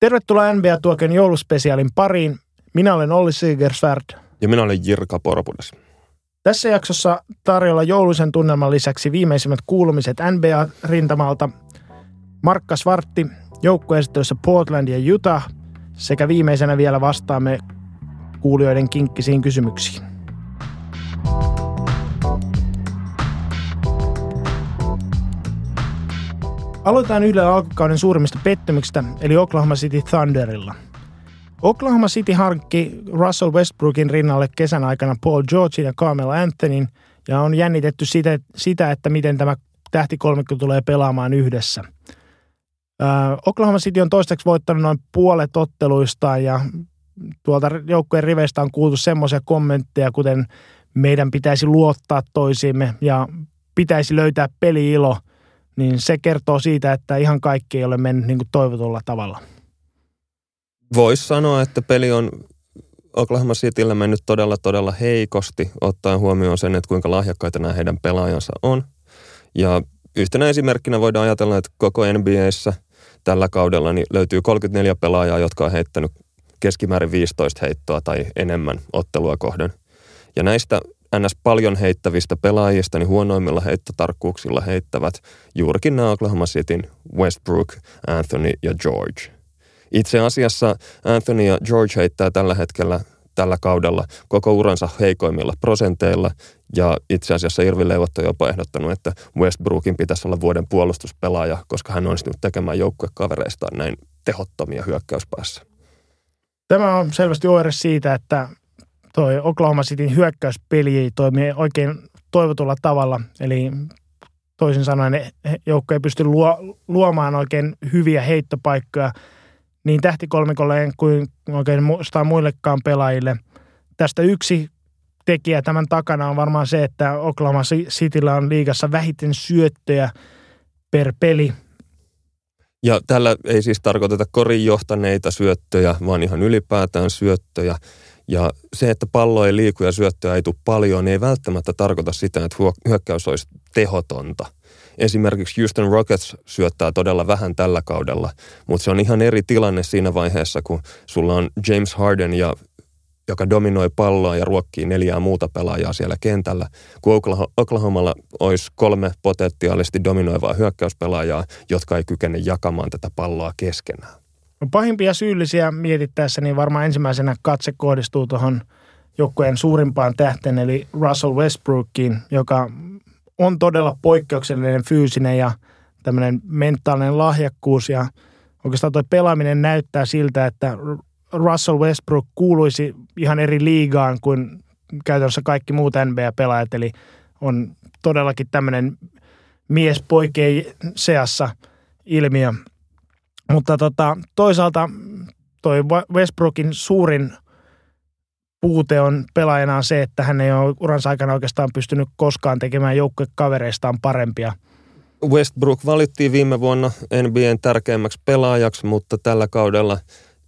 Tervetuloa NBA-tuoken jouluspesiaalin pariin. Minä olen Olli Sigersvärd. Ja minä olen Jirka Porpudes. Tässä jaksossa tarjolla jouluisen tunnelman lisäksi viimeisimmät kuulumiset NBA-rintamalta. Markka Svartti, joukkueesittelyssä Portland ja Utah sekä viimeisenä vielä vastaamme kuulijoiden kinkkisiin kysymyksiin. Aloitetaan Yle alkukauden suurimmista pettymyksistä, eli Oklahoma City Thunderilla. Oklahoma City hankki Russell Westbrookin rinnalle kesän aikana Paul Georgein ja Carmelo Anthonyn, ja on jännitetty sitä, sitä että miten tämä tähtikolmikko tulee pelaamaan yhdessä. Oklahoma City on toistaiseksi voittanut noin puolet otteluistaan, ja tuolta joukkueen riveistä on kuultu semmoisia kommentteja, kuten meidän pitäisi luottaa toisiimme ja pitäisi löytää peliilo – niin se kertoo siitä, että ihan kaikki ei ole mennyt niin kuin toivotulla tavalla. Voisi sanoa, että peli on Oklahoma Cityllä mennyt todella, todella heikosti, ottaen huomioon sen, että kuinka lahjakkaita nämä heidän pelaajansa on. Ja yhtenä esimerkkinä voidaan ajatella, että koko NBAssä tällä kaudella niin löytyy 34 pelaajaa, jotka on heittänyt keskimäärin 15 heittoa tai enemmän ottelua kohden. Ja näistä ns. paljon heittävistä pelaajista, niin huonoimmilla heittotarkkuuksilla heittävät juurikin nämä Oklahoma Cityn Westbrook, Anthony ja George. Itse asiassa Anthony ja George heittää tällä hetkellä tällä kaudella koko uransa heikoimmilla prosenteilla, ja itse asiassa Irvi Leivot on jopa ehdottanut, että Westbrookin pitäisi olla vuoden puolustuspelaaja, koska hän on onnistunut tekemään joukkuekavereistaan näin tehottomia hyökkäyspäässä. Tämä on selvästi oire siitä, että toi Oklahoma Cityn hyökkäyspeli ei toimi oikein toivotulla tavalla. Eli toisin sanoen joukko ei pysty luo, luomaan oikein hyviä heittopaikkoja niin tähtikolmikolle kuin oikein muillekaan pelaajille. Tästä yksi tekijä tämän takana on varmaan se, että Oklahoma Cityllä on liigassa vähiten syöttöjä per peli. Ja tällä ei siis tarkoiteta korin johtaneita syöttöjä, vaan ihan ylipäätään syöttöjä. Ja se, että pallo ei liiku ja syöttöä ei tule paljon, niin ei välttämättä tarkoita sitä, että hyökkäys olisi tehotonta. Esimerkiksi Houston Rockets syöttää todella vähän tällä kaudella, mutta se on ihan eri tilanne siinä vaiheessa, kun sulla on James Harden, ja, joka dominoi palloa ja ruokkii neljää muuta pelaajaa siellä kentällä, kun Oklahomalla olisi kolme potentiaalisesti dominoivaa hyökkäyspelaajaa, jotka ei kykene jakamaan tätä palloa keskenään. Pahimpia syyllisiä mietittäessä, niin varmaan ensimmäisenä katse kohdistuu tuohon joukkueen suurimpaan tähteen, eli Russell Westbrookiin, joka on todella poikkeuksellinen fyysinen ja tämmöinen mentaalinen lahjakkuus. Ja oikeastaan tuo pelaaminen näyttää siltä, että Russell Westbrook kuuluisi ihan eri liigaan kuin käytännössä kaikki muut NBA-pelaajat, eli on todellakin tämmöinen mies poikien seassa ilmiö. Mutta tota, toisaalta toi Westbrookin suurin puute on pelaajana se, että hän ei ole uransa aikana oikeastaan pystynyt koskaan tekemään joukkuekavereistaan parempia. Westbrook valittiin viime vuonna NBAn tärkeimmäksi pelaajaksi, mutta tällä kaudella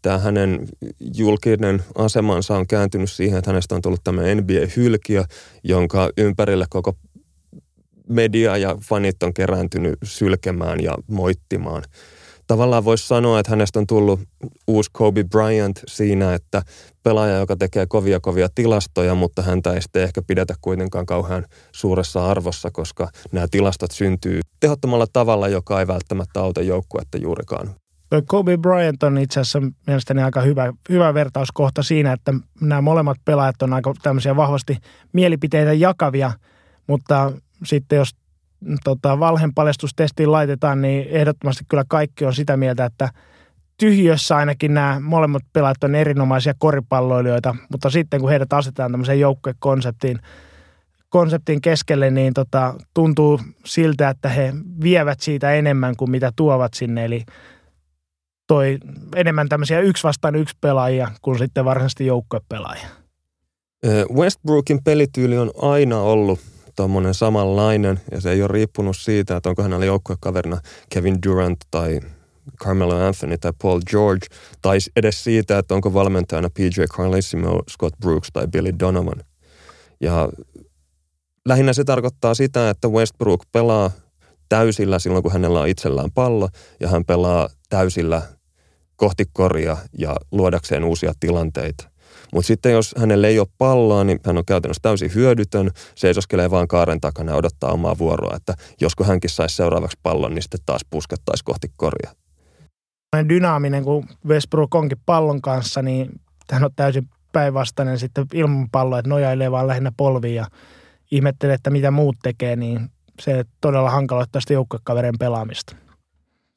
tämä hänen julkinen asemansa on kääntynyt siihen, että hänestä on tullut tämä NBA-hylkiö, jonka ympärille koko media ja fanit on kerääntynyt sylkemään ja moittimaan – tavallaan voisi sanoa, että hänestä on tullut uusi Kobe Bryant siinä, että pelaaja, joka tekee kovia kovia tilastoja, mutta häntä ei sitten ehkä pidetä kuitenkaan kauhean suuressa arvossa, koska nämä tilastot syntyy tehottomalla tavalla, joka ei välttämättä auta joukkuetta juurikaan. Kobe Bryant on itse asiassa mielestäni aika hyvä, hyvä vertauskohta siinä, että nämä molemmat pelaajat on aika tämmöisiä vahvasti mielipiteitä jakavia, mutta sitten jos tota, valhenpaljastustestiin laitetaan, niin ehdottomasti kyllä kaikki on sitä mieltä, että tyhjössä ainakin nämä molemmat pelaajat on erinomaisia koripalloilijoita, mutta sitten kun heidät asetetaan tämmöiseen joukkuekonseptiin konseptin keskelle, niin tota, tuntuu siltä, että he vievät siitä enemmän kuin mitä tuovat sinne, eli toi enemmän tämmöisiä yksi vastaan yksi pelaajia kuin sitten varsinaisesti joukkuepelaajia. Westbrookin pelityyli on aina ollut tuommoinen samanlainen ja se ei ole riippunut siitä, että onko hänellä joukkuekaverina Kevin Durant tai Carmelo Anthony tai Paul George, tai edes siitä, että onko valmentajana PJ Carlissimo, Scott Brooks tai Billy Donovan. Ja lähinnä se tarkoittaa sitä, että Westbrook pelaa täysillä silloin, kun hänellä on itsellään pallo, ja hän pelaa täysillä kohti koria ja luodakseen uusia tilanteita. Mutta sitten jos hänelle ei ole palloa, niin hän on käytännössä täysin hyödytön, seisoskelee vaan kaaren takana ja odottaa omaa vuoroa, että josko hänkin saisi seuraavaksi pallon, niin sitten taas puskettaisi kohti koria. Dynaaminen, kun Westbrook onkin pallon kanssa, niin hän on täysin päinvastainen sitten ilman palloa, että nojailee vaan lähinnä polviin ja ihmettelee, että mitä muut tekee, niin se todella hankaloittaa sitä joukkuekaverien pelaamista.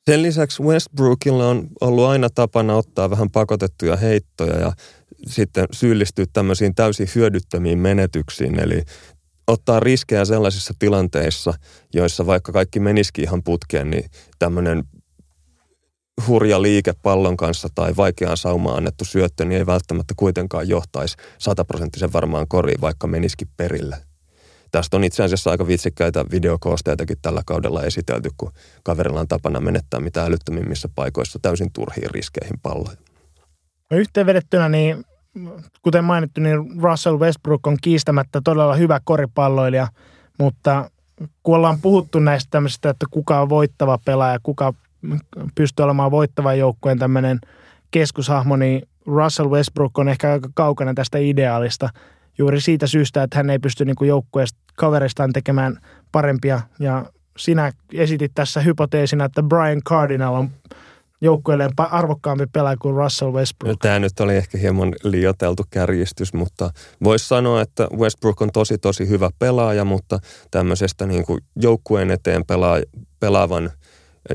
Sen lisäksi Westbrookilla on ollut aina tapana ottaa vähän pakotettuja heittoja ja sitten syyllistyä tämmöisiin täysin hyödyttömiin menetyksiin. Eli ottaa riskejä sellaisissa tilanteissa, joissa vaikka kaikki menisikin ihan putkeen, niin tämmöinen hurja liike pallon kanssa tai vaikeaan saumaan annettu syöttö, niin ei välttämättä kuitenkaan johtaisi sataprosenttisen varmaan koriin, vaikka menisikin perille. Tästä on itse asiassa aika vitsikkäitä videokoosteitakin tällä kaudella esitelty, kun kaverilla on tapana menettää mitä älyttömimmissä paikoissa täysin turhiin riskeihin palloja. No yhteenvedettynä, niin kuten mainittu, niin Russell Westbrook on kiistämättä todella hyvä koripalloilija, mutta kun ollaan puhuttu näistä tämmöisistä, että kuka on voittava pelaaja, kuka pystyy olemaan voittavan joukkueen tämmöinen keskushahmo, niin Russell Westbrook on ehkä aika kaukana tästä ideaalista juuri siitä syystä, että hän ei pysty niin joukkueesta kaveristaan tekemään parempia. Ja sinä esitit tässä hypoteesina, että Brian Cardinal on joukkueelleen arvokkaampi pelaaja kuin Russell Westbrook. Tämä nyt oli ehkä hieman liioteltu kärjistys, mutta voisi sanoa, että Westbrook on tosi tosi hyvä pelaaja, mutta tämmöisestä niin kuin joukkueen eteen pelaa, pelaavan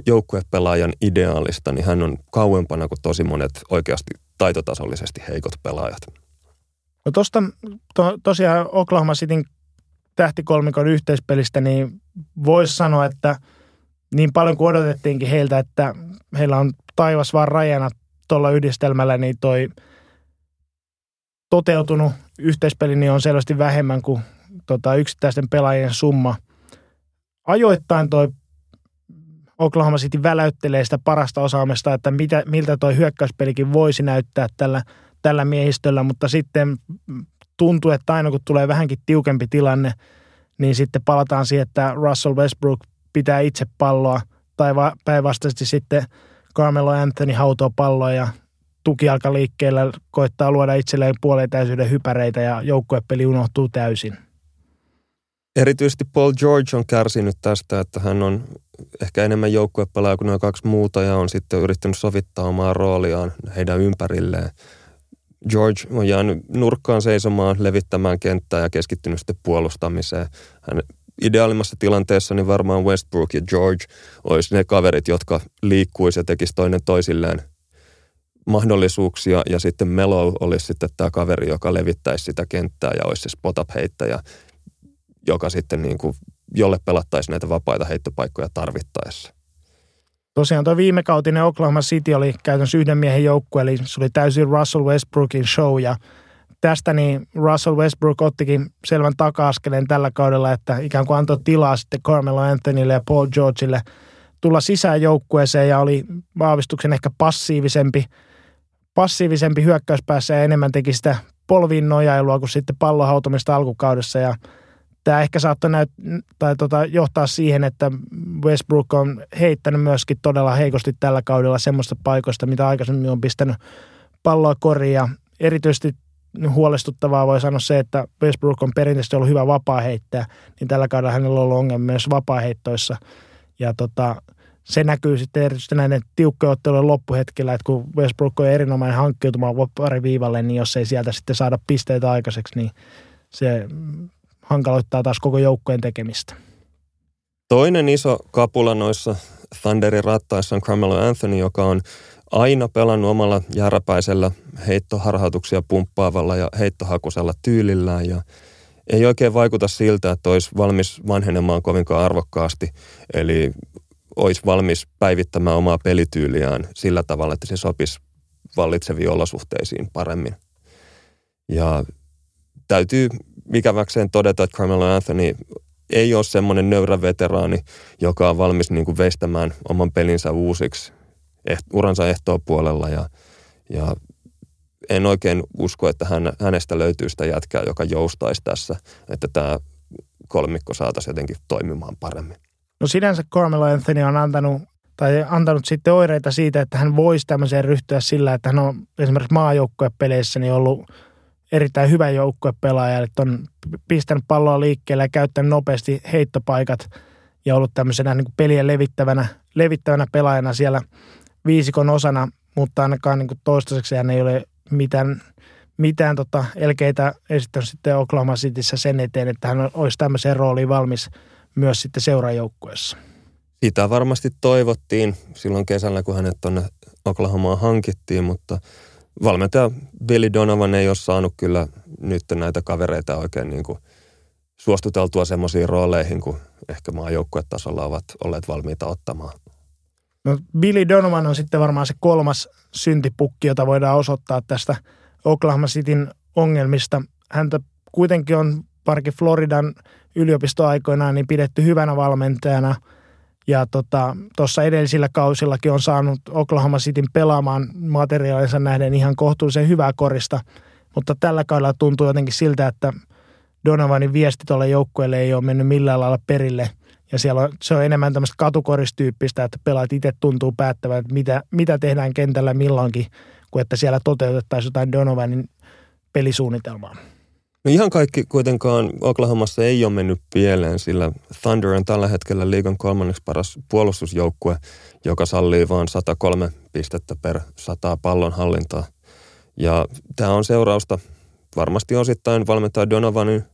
joukkuepelaajan ideaalista, niin hän on kauempana kuin tosi monet oikeasti taitotasollisesti heikot pelaajat. No tuosta to, tosiaan Oklahoma Cityn tähtikolmikon yhteispelistä, niin voisi sanoa, että niin paljon kuin odotettiinkin heiltä, että heillä on taivas vaan rajana tuolla yhdistelmällä, niin toi toteutunut yhteispeli niin on selvästi vähemmän kuin tota, yksittäisten pelaajien summa. Ajoittain toi Oklahoma City väläyttelee sitä parasta osaamista, että mitä, miltä toi hyökkäyspelikin voisi näyttää tällä, tällä miehistöllä, mutta sitten tuntuu, että aina kun tulee vähänkin tiukempi tilanne, niin sitten palataan siihen, että Russell Westbrook pitää itse palloa tai päinvastaisesti sitten Carmelo Anthony hautoo palloa ja tukialkaliikkeellä koittaa luoda itselleen puoleen täysyyden hypäreitä ja joukkuepeli unohtuu täysin. Erityisesti Paul George on kärsinyt tästä, että hän on ehkä enemmän joukkuepelaaja kuin noin kaksi muuta ja on sitten yrittänyt sovittaa omaa rooliaan heidän ympärilleen. George on jäänyt nurkkaan seisomaan, levittämään kenttää ja keskittynyt sitten puolustamiseen. Hän ideaalimmassa tilanteessa niin varmaan Westbrook ja George olisi ne kaverit, jotka liikkuisi ja tekisi toinen toisilleen mahdollisuuksia ja sitten Melo olisi sitten tämä kaveri, joka levittäisi sitä kenttää ja olisi se spot-up heittäjä, joka sitten niin kuin, jolle pelattaisi näitä vapaita heittopaikkoja tarvittaessa. Tosiaan tuo viime kautinen Oklahoma City oli käytännössä yhden miehen joukkue, eli se oli täysin Russell Westbrookin show ja tästä niin Russell Westbrook ottikin selvän taka-askeleen tällä kaudella, että ikään kuin antoi tilaa sitten Carmelo Anthonylle ja Paul Georgeille tulla sisään joukkueeseen ja oli vaavistuksen ehkä passiivisempi, passiivisempi hyökkäyspäässä ja enemmän teki sitä polviin nojailua kuin sitten pallohautumista alkukaudessa. Ja tämä ehkä saattoi näyt, tai tota, johtaa siihen, että Westbrook on heittänyt myöskin todella heikosti tällä kaudella semmoista paikoista, mitä aikaisemmin on pistänyt palloa koriin. Ja erityisesti huolestuttavaa voi sanoa se, että Westbrook on perinteisesti ollut hyvä vapaa heittäjä, niin tällä kaudella hänellä on ollut ongelmia myös vapaa-heittoissa. Ja tota, se näkyy sitten erityisesti näiden tiukkojen ottelujen loppuhetkellä, että kun Westbrook on erinomainen hankkiutumaan pari viivalle, niin jos ei sieltä sitten saada pisteitä aikaiseksi, niin se hankaloittaa taas koko joukkojen tekemistä. Toinen iso kapula noissa Thunderin rattaissa on Carmelo Anthony, joka on aina pelannut omalla jääräpäisellä heittoharhautuksia pumppaavalla ja heittohakusella tyylillään ja ei oikein vaikuta siltä, että olisi valmis vanhenemaan kovinkaan arvokkaasti, eli olisi valmis päivittämään omaa pelityyliään sillä tavalla, että se sopisi vallitseviin olosuhteisiin paremmin. Ja täytyy ikäväkseen todeta, että Carmelo Anthony ei ole semmoinen nöyrä veteraani, joka on valmis niin kuin veistämään oman pelinsä uusiksi uransa puolella ja, ja en oikein usko, että hän, hänestä löytyy sitä jätkää, joka joustaisi tässä, että tämä kolmikko saataisiin jotenkin toimimaan paremmin. No sinänsä Carmelo Anthony on antanut tai antanut sitten oireita siitä, että hän voisi tämmöiseen ryhtyä sillä, että hän on esimerkiksi maajoukkuepeleissä niin ollut erittäin hyvä joukkuepelaaja, että on pistänyt palloa liikkeelle ja käyttänyt nopeasti heittopaikat ja ollut tämmöisenä niin pelien levittävänä, levittävänä pelaajana siellä viisikon osana, mutta ainakaan niin kuin toistaiseksi hän ei ole mitään, mitään tota elkeitä esittänyt sitten Oklahoma Cityssä sen eteen, että hän olisi tämmöiseen rooliin valmis myös sitten seuraajoukkueessa. Sitä varmasti toivottiin silloin kesällä, kun hänet tuonne Oklahomaan hankittiin, mutta valmentaja Billy Donovan ei ole saanut kyllä nyt näitä kavereita oikein niin kuin suostuteltua semmoisiin rooleihin, kun ehkä maajoukkuetasolla ovat olleet valmiita ottamaan. No, Billy Donovan on sitten varmaan se kolmas syntipukki, jota voidaan osoittaa tästä Oklahoma Cityn ongelmista. Häntä kuitenkin on parki Floridan yliopistoaikoinaan niin pidetty hyvänä valmentajana – ja tuossa tota, edellisillä kausillakin on saanut Oklahoma Cityn pelaamaan materiaalinsa nähden ihan kohtuullisen hyvää korista, mutta tällä kaudella tuntuu jotenkin siltä, että Donovanin viesti tuolle joukkueelle ei ole mennyt millään lailla perille. Ja siellä on, se on enemmän tämmöistä katukoristyyppistä, että pelaat itse tuntuu päättävän, että mitä, mitä tehdään kentällä milloinkin, kuin että siellä toteutettaisiin jotain Donovanin pelisuunnitelmaa. No ihan kaikki kuitenkaan Oklahomassa ei ole mennyt pieleen, sillä Thunder on tällä hetkellä liigan kolmanneksi paras puolustusjoukkue, joka sallii vain 103 pistettä per 100 pallon hallintaa. Ja tämä on seurausta varmasti osittain valmentaja Donovanin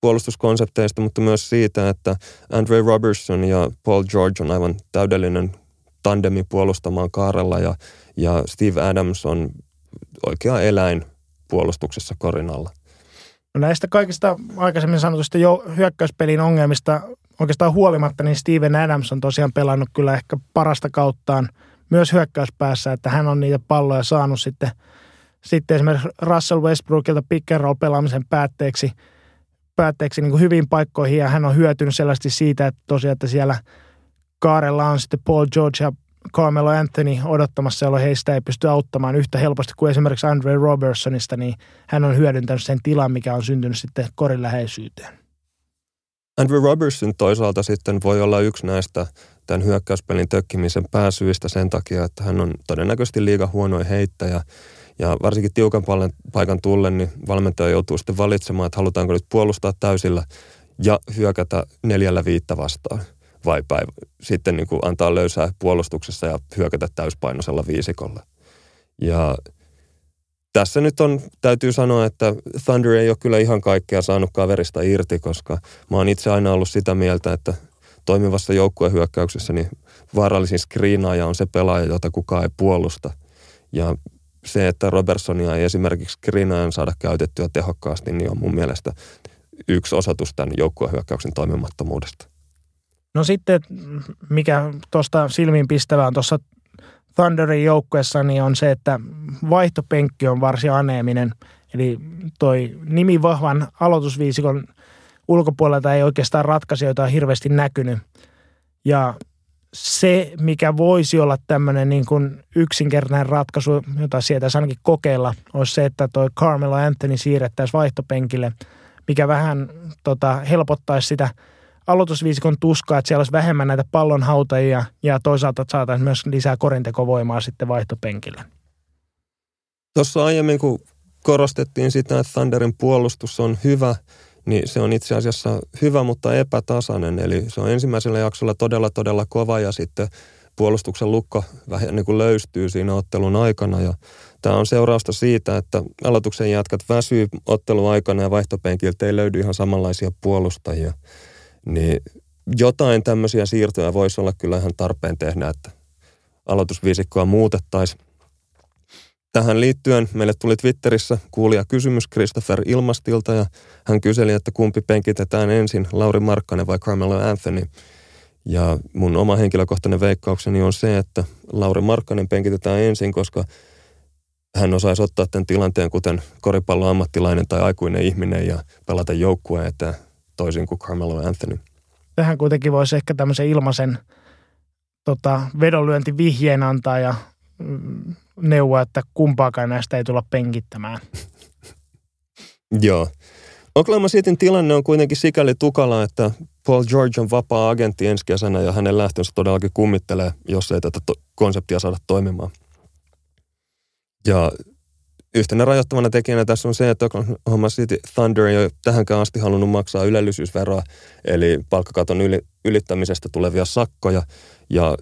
puolustuskonsepteista, mutta myös siitä, että Andre Robertson ja Paul George on aivan täydellinen tandemi puolustamaan kaarella ja, ja Steve Adams on oikea eläin puolustuksessa korin alla. No näistä kaikista aikaisemmin sanotusta jo hyökkäyspelin ongelmista oikeastaan huolimatta, niin Steven Adams on tosiaan pelannut kyllä ehkä parasta kauttaan myös hyökkäyspäässä, että hän on niitä palloja saanut sitten, sitten esimerkiksi Russell Westbrookilta pick pelaamisen päätteeksi, päätteeksi niin kuin hyvin paikkoihin ja hän on hyötynyt selvästi siitä, että tosiaan, että siellä kaarella on sitten Paul George ja Carmelo Anthony odottamassa, jolloin heistä ei pysty auttamaan yhtä helposti kuin esimerkiksi Andre Robertsonista, niin hän on hyödyntänyt sen tilan, mikä on syntynyt sitten korin läheisyyteen. Andrew Robertson toisaalta sitten voi olla yksi näistä tämän hyökkäyspelin tökkimisen pääsyistä sen takia, että hän on todennäköisesti liiga huonoin heittäjä. Ja varsinkin tiukan paikan tullen, niin valmentaja joutuu sitten valitsemaan, että halutaanko nyt puolustaa täysillä ja hyökätä neljällä viittä vastaan – vai päivä, sitten niin kuin antaa löysää puolustuksessa ja hyökätä täyspainoisella viisikolla. Ja tässä nyt on, täytyy sanoa, että Thunder ei ole kyllä ihan kaikkea saanut kaverista irti, koska mä oon itse aina ollut sitä mieltä, että toimivassa joukkuehyökkäyksessä niin vaarallisin screenaaja on se pelaaja, jota kukaan ei puolusta. Ja se, että Robertsonia ei esimerkiksi screenaajan saada käytettyä tehokkaasti, niin on mun mielestä yksi osoitus tämän joukkuehyökkäyksen toimimattomuudesta. No sitten, mikä tuosta silmiin pistävää on tuossa Thunderin joukkueessa, niin on se, että vaihtopenkki on varsin aneeminen. Eli toi nimi vahvan aloitusviisikon ulkopuolelta ei oikeastaan ratkaisijoita hirveästi näkynyt. Ja se, mikä voisi olla tämmöinen niin kuin yksinkertainen ratkaisu, jota sieltä ainakin kokeilla, olisi se, että toi Carmelo Anthony siirrettäisiin vaihtopenkille, mikä vähän tota, helpottaisi sitä – aloitusviisikon tuskaa, että siellä olisi vähemmän näitä pallonhautajia ja toisaalta saataisiin myös lisää korintekovoimaa sitten vaihtopenkillä. Tuossa aiemmin, kun korostettiin sitä, että Thunderin puolustus on hyvä, niin se on itse asiassa hyvä, mutta epätasainen. Eli se on ensimmäisellä jaksolla todella, todella kova ja sitten puolustuksen lukko vähän niin kuin löystyy siinä ottelun aikana. Ja tämä on seurausta siitä, että aloituksen jatkat väsyy ottelun aikana ja vaihtopenkiltä ei löydy ihan samanlaisia puolustajia. Niin jotain tämmöisiä siirtoja voisi olla kyllä ihan tarpeen tehdä, että aloitusviisikkoa muutettaisiin. Tähän liittyen meille tuli Twitterissä kuulija kysymys Christopher Ilmastilta ja hän kyseli, että kumpi penkitetään ensin, Lauri Markkanen vai Carmelo Anthony. Ja mun oma henkilökohtainen veikkaukseni on se, että Lauri Markkanen penkitetään ensin, koska hän osaisi ottaa tämän tilanteen kuten koripalloammattilainen tai aikuinen ihminen ja pelata joukkueen, että toisin kuin Carmelo Anthony. Tähän kuitenkin voisi ehkä tämmöisen ilmaisen tota, vedonlyöntivihjeen antaa ja neuvoa, että kumpaakaan näistä ei tulla penkittämään. Joo. Oklahoma Cityn tilanne on kuitenkin sikäli tukala, että Paul George on vapaa agentti ensi kesänä ja hänen lähtönsä todellakin kummittelee, jos ei tätä to- konseptia saada toimimaan. Ja yhtenä rajoittavana tekijänä tässä on se, että Oklahoma City Thunder ei ole tähänkään asti halunnut maksaa ylellisyysveroa, eli palkkakaton yli, ylittämisestä tulevia sakkoja, ja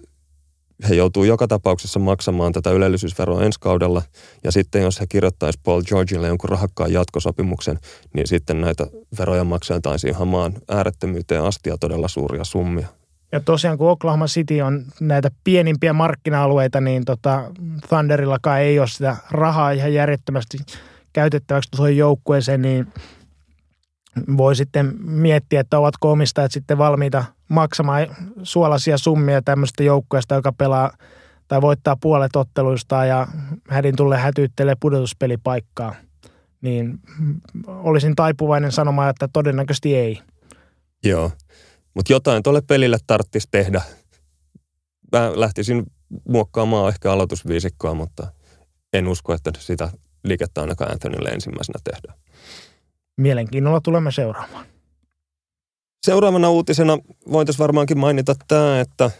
he joutuu joka tapauksessa maksamaan tätä ylellisyysveroa ensi kaudella. Ja sitten jos he kirjoittaisi Paul Georgille jonkun rahakkaan jatkosopimuksen, niin sitten näitä veroja maksaitaisiin hamaan äärettömyyteen asti ja todella suuria summia. Ja tosiaan kun Oklahoma City on näitä pienimpiä markkina-alueita, niin tota, Thunderillakaan ei ole sitä rahaa ihan järjettömästi käytettäväksi tuohon joukkueeseen, niin voi sitten miettiä, että ovatko omistajat sitten valmiita maksamaan suolaisia summia tämmöistä joukkueesta, joka pelaa tai voittaa puolet otteluista ja hädin tulee hätyyttelee pudotuspelipaikkaa. Niin olisin taipuvainen sanomaan, että todennäköisesti ei. Joo, mutta jotain tuolle pelille tarttisi tehdä. Mä lähtisin muokkaamaan ehkä aloitusviisikkoa, mutta en usko, että sitä liikettä ainakaan Anthonylle ensimmäisenä tehdään. Mielenkiinnolla tulemme seuraamaan. Seuraavana uutisena voitaisiin varmaankin mainita tämä, että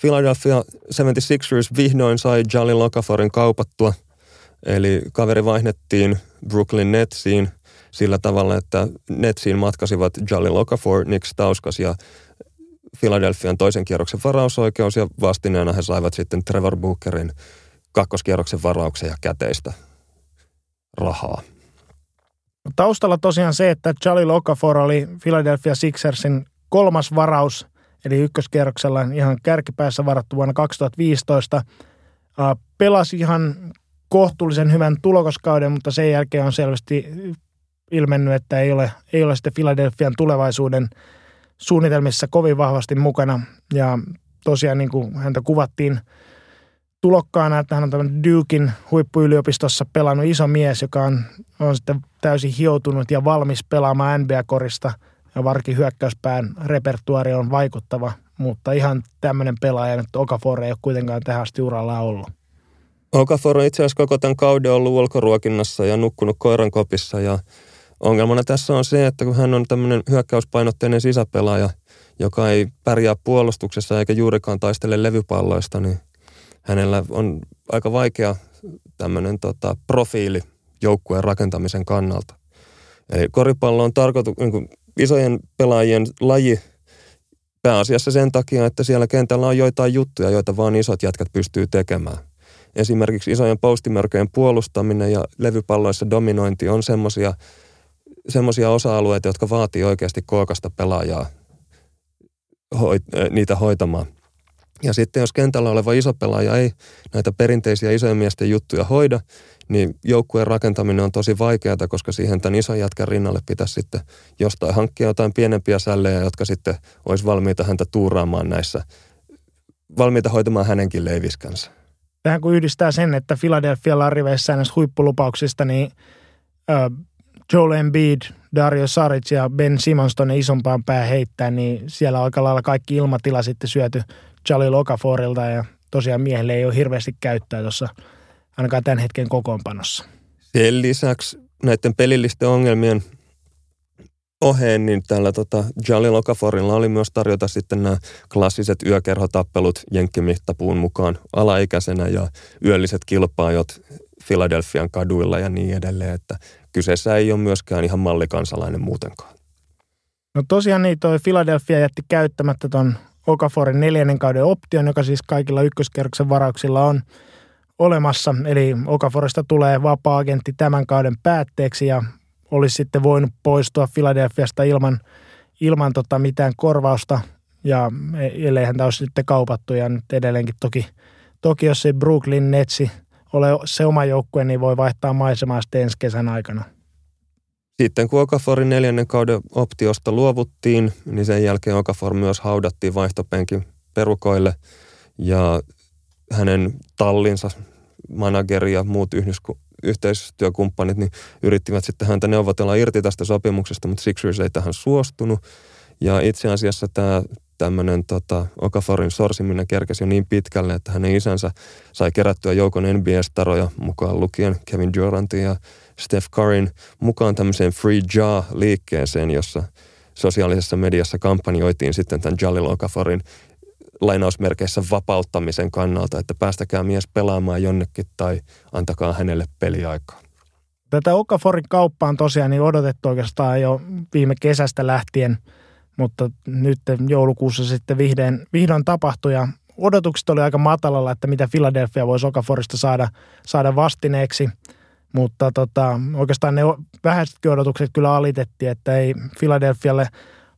Philadelphia 76ers vihdoin sai Jalin Lokaforin kaupattua. Eli kaveri vaihdettiin Brooklyn Netsiin sillä tavalla, että Netsiin matkasivat Jolly Lokafor, Nick Stauskas ja Philadelphian toisen kierroksen varausoikeus ja vastineena he saivat sitten Trevor Bookerin kakkoskierroksen varauksen ja käteistä rahaa. Taustalla tosiaan se, että Charlie Okafor oli Philadelphia Sixersin kolmas varaus, eli ykköskierroksella ihan kärkipäässä varattu vuonna 2015. Pelasi ihan kohtuullisen hyvän tulokoskauden, mutta sen jälkeen on selvästi ilmennyt, että ei ole, ei ole sitten Philadelphian tulevaisuuden suunnitelmissa kovin vahvasti mukana. Ja tosiaan niin kuin häntä kuvattiin – tulokkaana, että hän on tämän Dukein huippuyliopistossa pelannut iso mies, joka on, on sitten täysin hioutunut ja valmis pelaamaan NBA-korista. Ja varkin hyökkäyspään repertuaari on vaikuttava, mutta ihan tämmöinen pelaaja, että Okafor ei ole kuitenkaan tähän asti uralla ollut. Okafor on itse asiassa koko tämän kauden ollut ulkoruokinnassa ja nukkunut koiran kopissa ja ongelmana tässä on se, että kun hän on tämmöinen hyökkäyspainotteinen sisäpelaaja, joka ei pärjää puolustuksessa eikä juurikaan taistele levypalloista, niin – hänellä on aika vaikea tämmöinen tota, profiili joukkueen rakentamisen kannalta. Eli koripallo on tarkoitu niin kuin isojen pelaajien laji pääasiassa sen takia, että siellä kentällä on joitain juttuja, joita vaan isot jätkät pystyy tekemään. Esimerkiksi isojen postimörköjen puolustaminen ja levypalloissa dominointi on semmoisia semmoisia osa-alueita, jotka vaatii oikeasti kookasta pelaajaa hoit, niitä hoitamaan. Ja sitten jos kentällä oleva iso pelaaja ei näitä perinteisiä isojen miesten juttuja hoida, niin joukkueen rakentaminen on tosi vaikeaa, koska siihen tämän ison jätkän rinnalle pitäisi sitten jostain hankkia jotain pienempiä sällejä, jotka sitten olisi valmiita häntä tuuraamaan näissä, valmiita hoitamaan hänenkin leiviskänsä. Tähän kun yhdistää sen, että Philadelphia lariveissä näistä huippulupauksista, niin äh, Joel Embiid, Dario Saric ja Ben Simmons tuonne isompaan pää heittää, niin siellä on aika lailla kaikki ilmatila sitten syöty Charlie Lokaforilta ja tosiaan miehelle ei ole hirveästi käyttöä tuossa ainakaan tämän hetken kokoonpanossa. Sen lisäksi näiden pelillisten ongelmien oheen, niin tällä tota, Jolly Lokaforilla oli myös tarjota sitten nämä klassiset yökerhotappelut jenkkimittapuun mukaan alaikäisenä ja yölliset kilpaajot Filadelfian kaduilla ja niin edelleen, että kyseessä ei ole myöskään ihan mallikansalainen muutenkaan. No tosiaan niin, toi Philadelphia jätti käyttämättä ton Okaforin neljännen kauden option, joka siis kaikilla ykköskerroksen varauksilla on olemassa. Eli Okaforista tulee vapaa-agentti tämän kauden päätteeksi ja olisi sitten voinut poistua Philadelphiasta ilman, ilman tota mitään korvausta. Ja ellei häntä olisi sitten kaupattu ja nyt edelleenkin toki, toki jos se Brooklyn Netsi ole se oma joukkue, niin voi vaihtaa maisemaa sitten ensi kesän aikana. Sitten kun Okaforin neljännen kauden optiosta luovuttiin, niin sen jälkeen Okafor myös haudattiin vaihtopenkin perukoille ja hänen tallinsa, manageri ja muut yhdysku, yhteistyökumppanit niin yrittivät sitten häntä neuvotella irti tästä sopimuksesta, mutta Sixers ei tähän suostunut. Ja itse asiassa tämä tämmöinen tota, Okaforin sorsiminen kerkesi jo niin pitkälle, että hänen isänsä sai kerättyä joukon NBA-staroja mukaan lukien Kevin Durantin ja Steph Curryn mukaan tämmöiseen Free Jaw-liikkeeseen, jossa sosiaalisessa mediassa kampanjoitiin sitten tämän Jalil Okaforin lainausmerkeissä vapauttamisen kannalta, että päästäkää mies pelaamaan jonnekin tai antakaa hänelle peliaikaa. Tätä Okaforin kauppaa on tosiaan niin odotettu oikeastaan jo viime kesästä lähtien, mutta nyt joulukuussa sitten vihdoin, vihdoin tapahtui ja odotukset oli aika matalalla, että mitä Philadelphia voisi Okaforista saada, saada vastineeksi. Mutta tota, oikeastaan ne vähäisetkin odotukset kyllä alitettiin, että ei Philadelphialle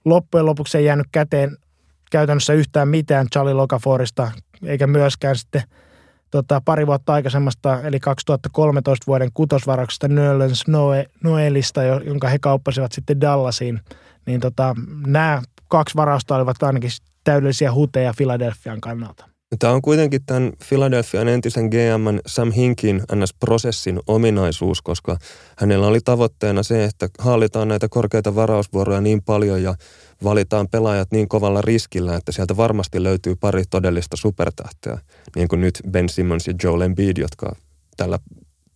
loppujen lopuksi ei jäänyt käteen käytännössä yhtään mitään Charlie Lokaforista, eikä myöskään sitten tota, pari vuotta aikaisemmasta, eli 2013 vuoden kutosvarauksesta Nerlens Noe, Noelista, jonka he kauppasivat sitten Dallasiin. Niin tota, nämä kaksi varausta olivat ainakin täydellisiä huteja Philadelphian kannalta. Tämä on kuitenkin tämän Philadelphian entisen GM Sam Hinkin NS-prosessin ominaisuus, koska hänellä oli tavoitteena se, että haalitaan näitä korkeita varausvuoroja niin paljon ja valitaan pelaajat niin kovalla riskillä, että sieltä varmasti löytyy pari todellista supertähteä, niin kuin nyt Ben Simmons ja Joel Embiid, jotka tällä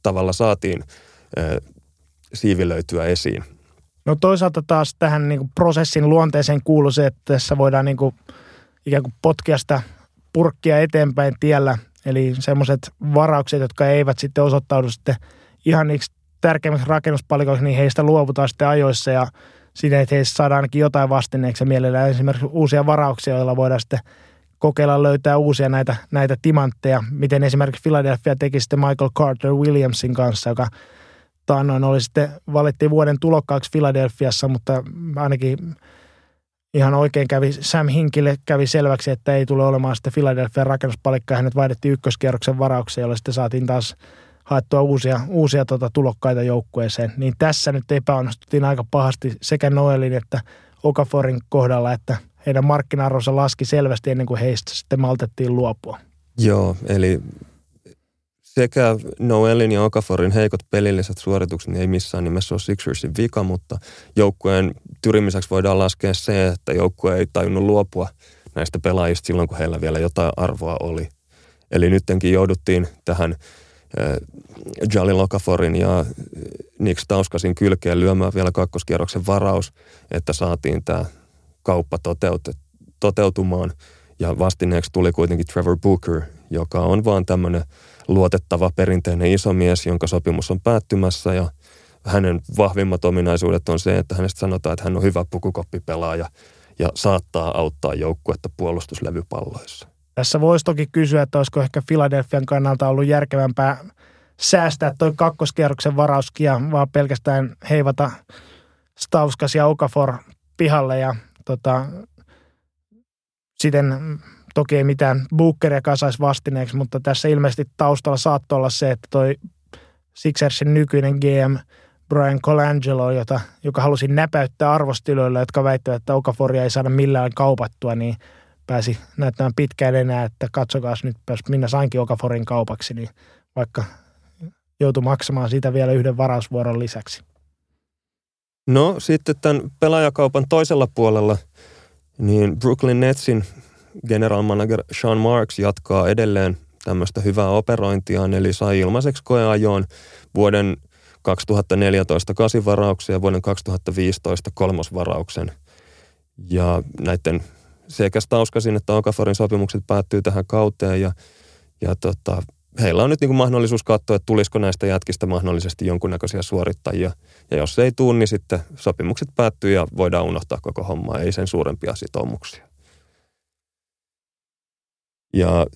tavalla saatiin äh, siivilöityä esiin. No toisaalta taas tähän niin kuin prosessin luonteeseen kuuluu se, että tässä voidaan niin kuin ikään kuin potkia sitä purkkia eteenpäin tiellä. Eli semmoiset varaukset, jotka eivät sitten osoittaudu sitten ihan niiksi tärkeimmiksi rakennuspalikoiksi, niin heistä luovutaan sitten ajoissa ja siinä, että heistä saadaan ainakin jotain vastineeksi ja mielellään esimerkiksi uusia varauksia, joilla voidaan sitten kokeilla löytää uusia näitä, näitä timantteja, miten esimerkiksi Philadelphia teki sitten Michael Carter Williamsin kanssa, joka taannoin oli sitten, valittiin vuoden tulokkaaksi Philadelphiassa, mutta ainakin ihan oikein kävi, Sam Hinkille kävi selväksi, että ei tule olemaan sitten Philadelphia rakennuspalikka. Hänet vaihdettiin ykköskierroksen varaukseen, jolla sitten saatiin taas haettua uusia, uusia tota, tulokkaita joukkueeseen. Niin tässä nyt epäonnistuttiin aika pahasti sekä Noelin että Okaforin kohdalla, että heidän markkina-arvonsa laski selvästi ennen kuin heistä sitten maltettiin luopua. Joo, eli sekä Noelin ja Okaforin heikot pelilliset suoritukset niin ei missään nimessä ole Sixersin vika, mutta joukkueen tyrimiseksi voidaan laskea se, että joukkue ei tajunnut luopua näistä pelaajista silloin, kun heillä vielä jotain arvoa oli. Eli nyttenkin jouduttiin tähän äh, Jali Lokaforin ja Nick Stauskasin kylkeen lyömään vielä kakkoskierroksen varaus, että saatiin tämä kauppa toteutumaan. Ja vastineeksi tuli kuitenkin Trevor Booker, joka on vaan tämmöinen luotettava perinteinen isomies, jonka sopimus on päättymässä ja hänen vahvimmat ominaisuudet on se, että hänestä sanotaan, että hän on hyvä pukukoppipelaaja ja saattaa auttaa joukkuetta puolustuslevypalloissa. Tässä voisi toki kysyä, että olisiko ehkä Filadelfian kannalta ollut järkevämpää säästää toi kakkoskierroksen varauskia, vaan pelkästään heivata Stauskas ja Okafor pihalle ja tota, siten toki ei mitään Bookeria kasaisi vastineeksi, mutta tässä ilmeisesti taustalla saattoi olla se, että toi Sixersin nykyinen GM Brian Colangelo, jota, joka halusi näpäyttää arvostiloilla, jotka väittävät, että Okaforia ei saada millään kaupattua, niin pääsi näyttämään pitkään enää, että katsokaa nyt, jos minä sainkin Okaforin kaupaksi, niin vaikka joutui maksamaan siitä vielä yhden varausvuoron lisäksi. No sitten tämän pelaajakaupan toisella puolella, niin Brooklyn Netsin general manager Sean Marks jatkaa edelleen tämmöistä hyvää operointia, eli sai ilmaiseksi koeajoon vuoden 2014 kasivarauksen ja vuoden 2015 kolmosvarauksen. Ja näiden sekä Stauskasin että Okaforin sopimukset päättyy tähän kauteen ja, ja tota, heillä on nyt niin mahdollisuus katsoa, että tulisiko näistä jätkistä mahdollisesti jonkunnäköisiä suorittajia. Ja jos ei tule, niin sitten sopimukset päättyy ja voidaan unohtaa koko homma, ei sen suurempia sitoumuksia. Ja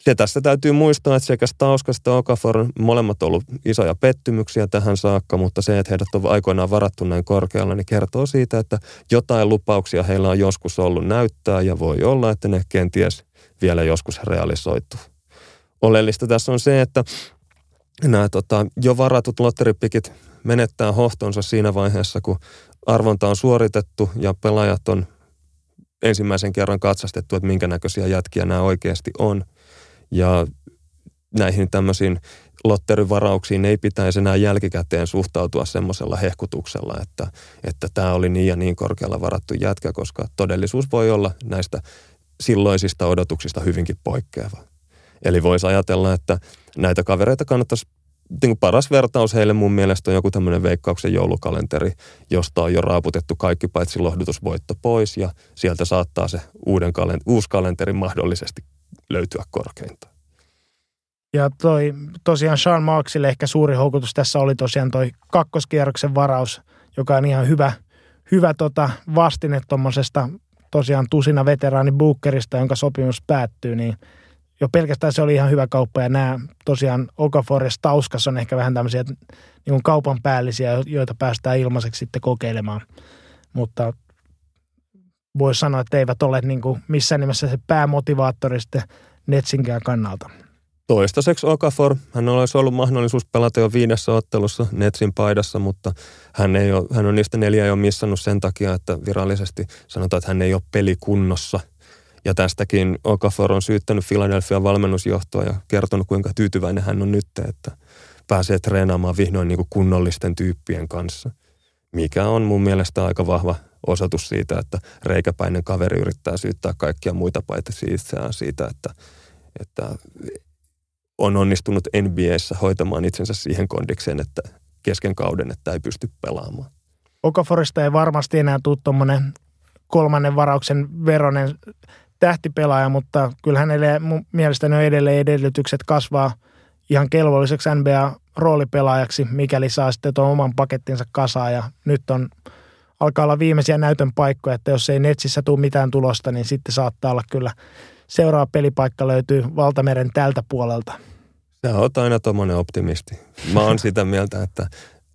se tässä täytyy muistaa, että sekä Stauskas että Okafor molemmat ollut isoja pettymyksiä tähän saakka, mutta se, että heidät on aikoinaan varattu näin korkealla, niin kertoo siitä, että jotain lupauksia heillä on joskus ollut näyttää ja voi olla, että ne kenties vielä joskus realisoituu. Oleellista tässä on se, että nämä tota, jo varatut lotteripikit menettää hohtonsa siinä vaiheessa, kun arvonta on suoritettu ja pelaajat on ensimmäisen kerran katsastettu, että minkä näköisiä jätkiä nämä oikeasti on. Ja näihin tämmöisiin lotterivarauksiin ei pitäisi enää jälkikäteen suhtautua semmoisella hehkutuksella, että, että tämä oli niin ja niin korkealla varattu jätkä, koska todellisuus voi olla näistä silloisista odotuksista hyvinkin poikkeava. Eli voisi ajatella, että näitä kavereita kannattaisi niin paras vertaus heille mun mielestä on joku tämmöinen veikkauksen joulukalenteri, josta on jo raaputettu kaikki paitsi lohdutusvoitto pois ja sieltä saattaa se uuden kalent- uusi kalenteri mahdollisesti löytyä korkeintaan. Ja toi, tosiaan Sean Marksille ehkä suuri houkutus tässä oli tosiaan toi kakkoskierroksen varaus, joka on ihan hyvä, hyvä tota vastine tuommoisesta tosiaan tusina veteraani Bookerista, jonka sopimus päättyy, niin jo pelkästään se oli ihan hyvä kauppa. Ja nämä tosiaan Okafor ja Stauskas on ehkä vähän tämmöisiä niin kuin kaupan päällisiä, joita päästään ilmaiseksi sitten kokeilemaan. Mutta voisi sanoa, että eivät ole niin kuin missään nimessä se päämotivaattori sitten Netsinkään kannalta. Toistaiseksi Okafor, hän olisi ollut mahdollisuus pelata jo viidessä ottelussa Netsin paidassa, mutta hän, ei ole, hän on niistä neljä jo missannut sen takia, että virallisesti sanotaan, että hän ei ole pelikunnossa. Ja tästäkin Okafor on syyttänyt Philadelphia valmennusjohtoa ja kertonut, kuinka tyytyväinen hän on nyt, että pääsee treenaamaan vihdoin niin kuin kunnollisten tyyppien kanssa. Mikä on mun mielestä aika vahva osoitus siitä, että reikäpäinen kaveri yrittää syyttää kaikkia muita paitsi itseään siitä, että, että on onnistunut NBAssä hoitamaan itsensä siihen kondikseen, että kesken kauden, että ei pysty pelaamaan. Okaforista ei varmasti enää tule tuommoinen kolmannen varauksen veronen tähtipelaaja, mutta kyllä hänelle mun mielestäni on edelleen edellytykset kasvaa ihan kelvolliseksi NBA-roolipelaajaksi, mikäli saa sitten tuon oman pakettinsa kasaan. Ja nyt on, alkaa olla viimeisiä näytön paikkoja, että jos ei Netsissä tule mitään tulosta, niin sitten saattaa olla kyllä seuraava pelipaikka löytyy Valtameren tältä puolelta. Sä oot aina tuommoinen optimisti. Mä oon sitä mieltä, että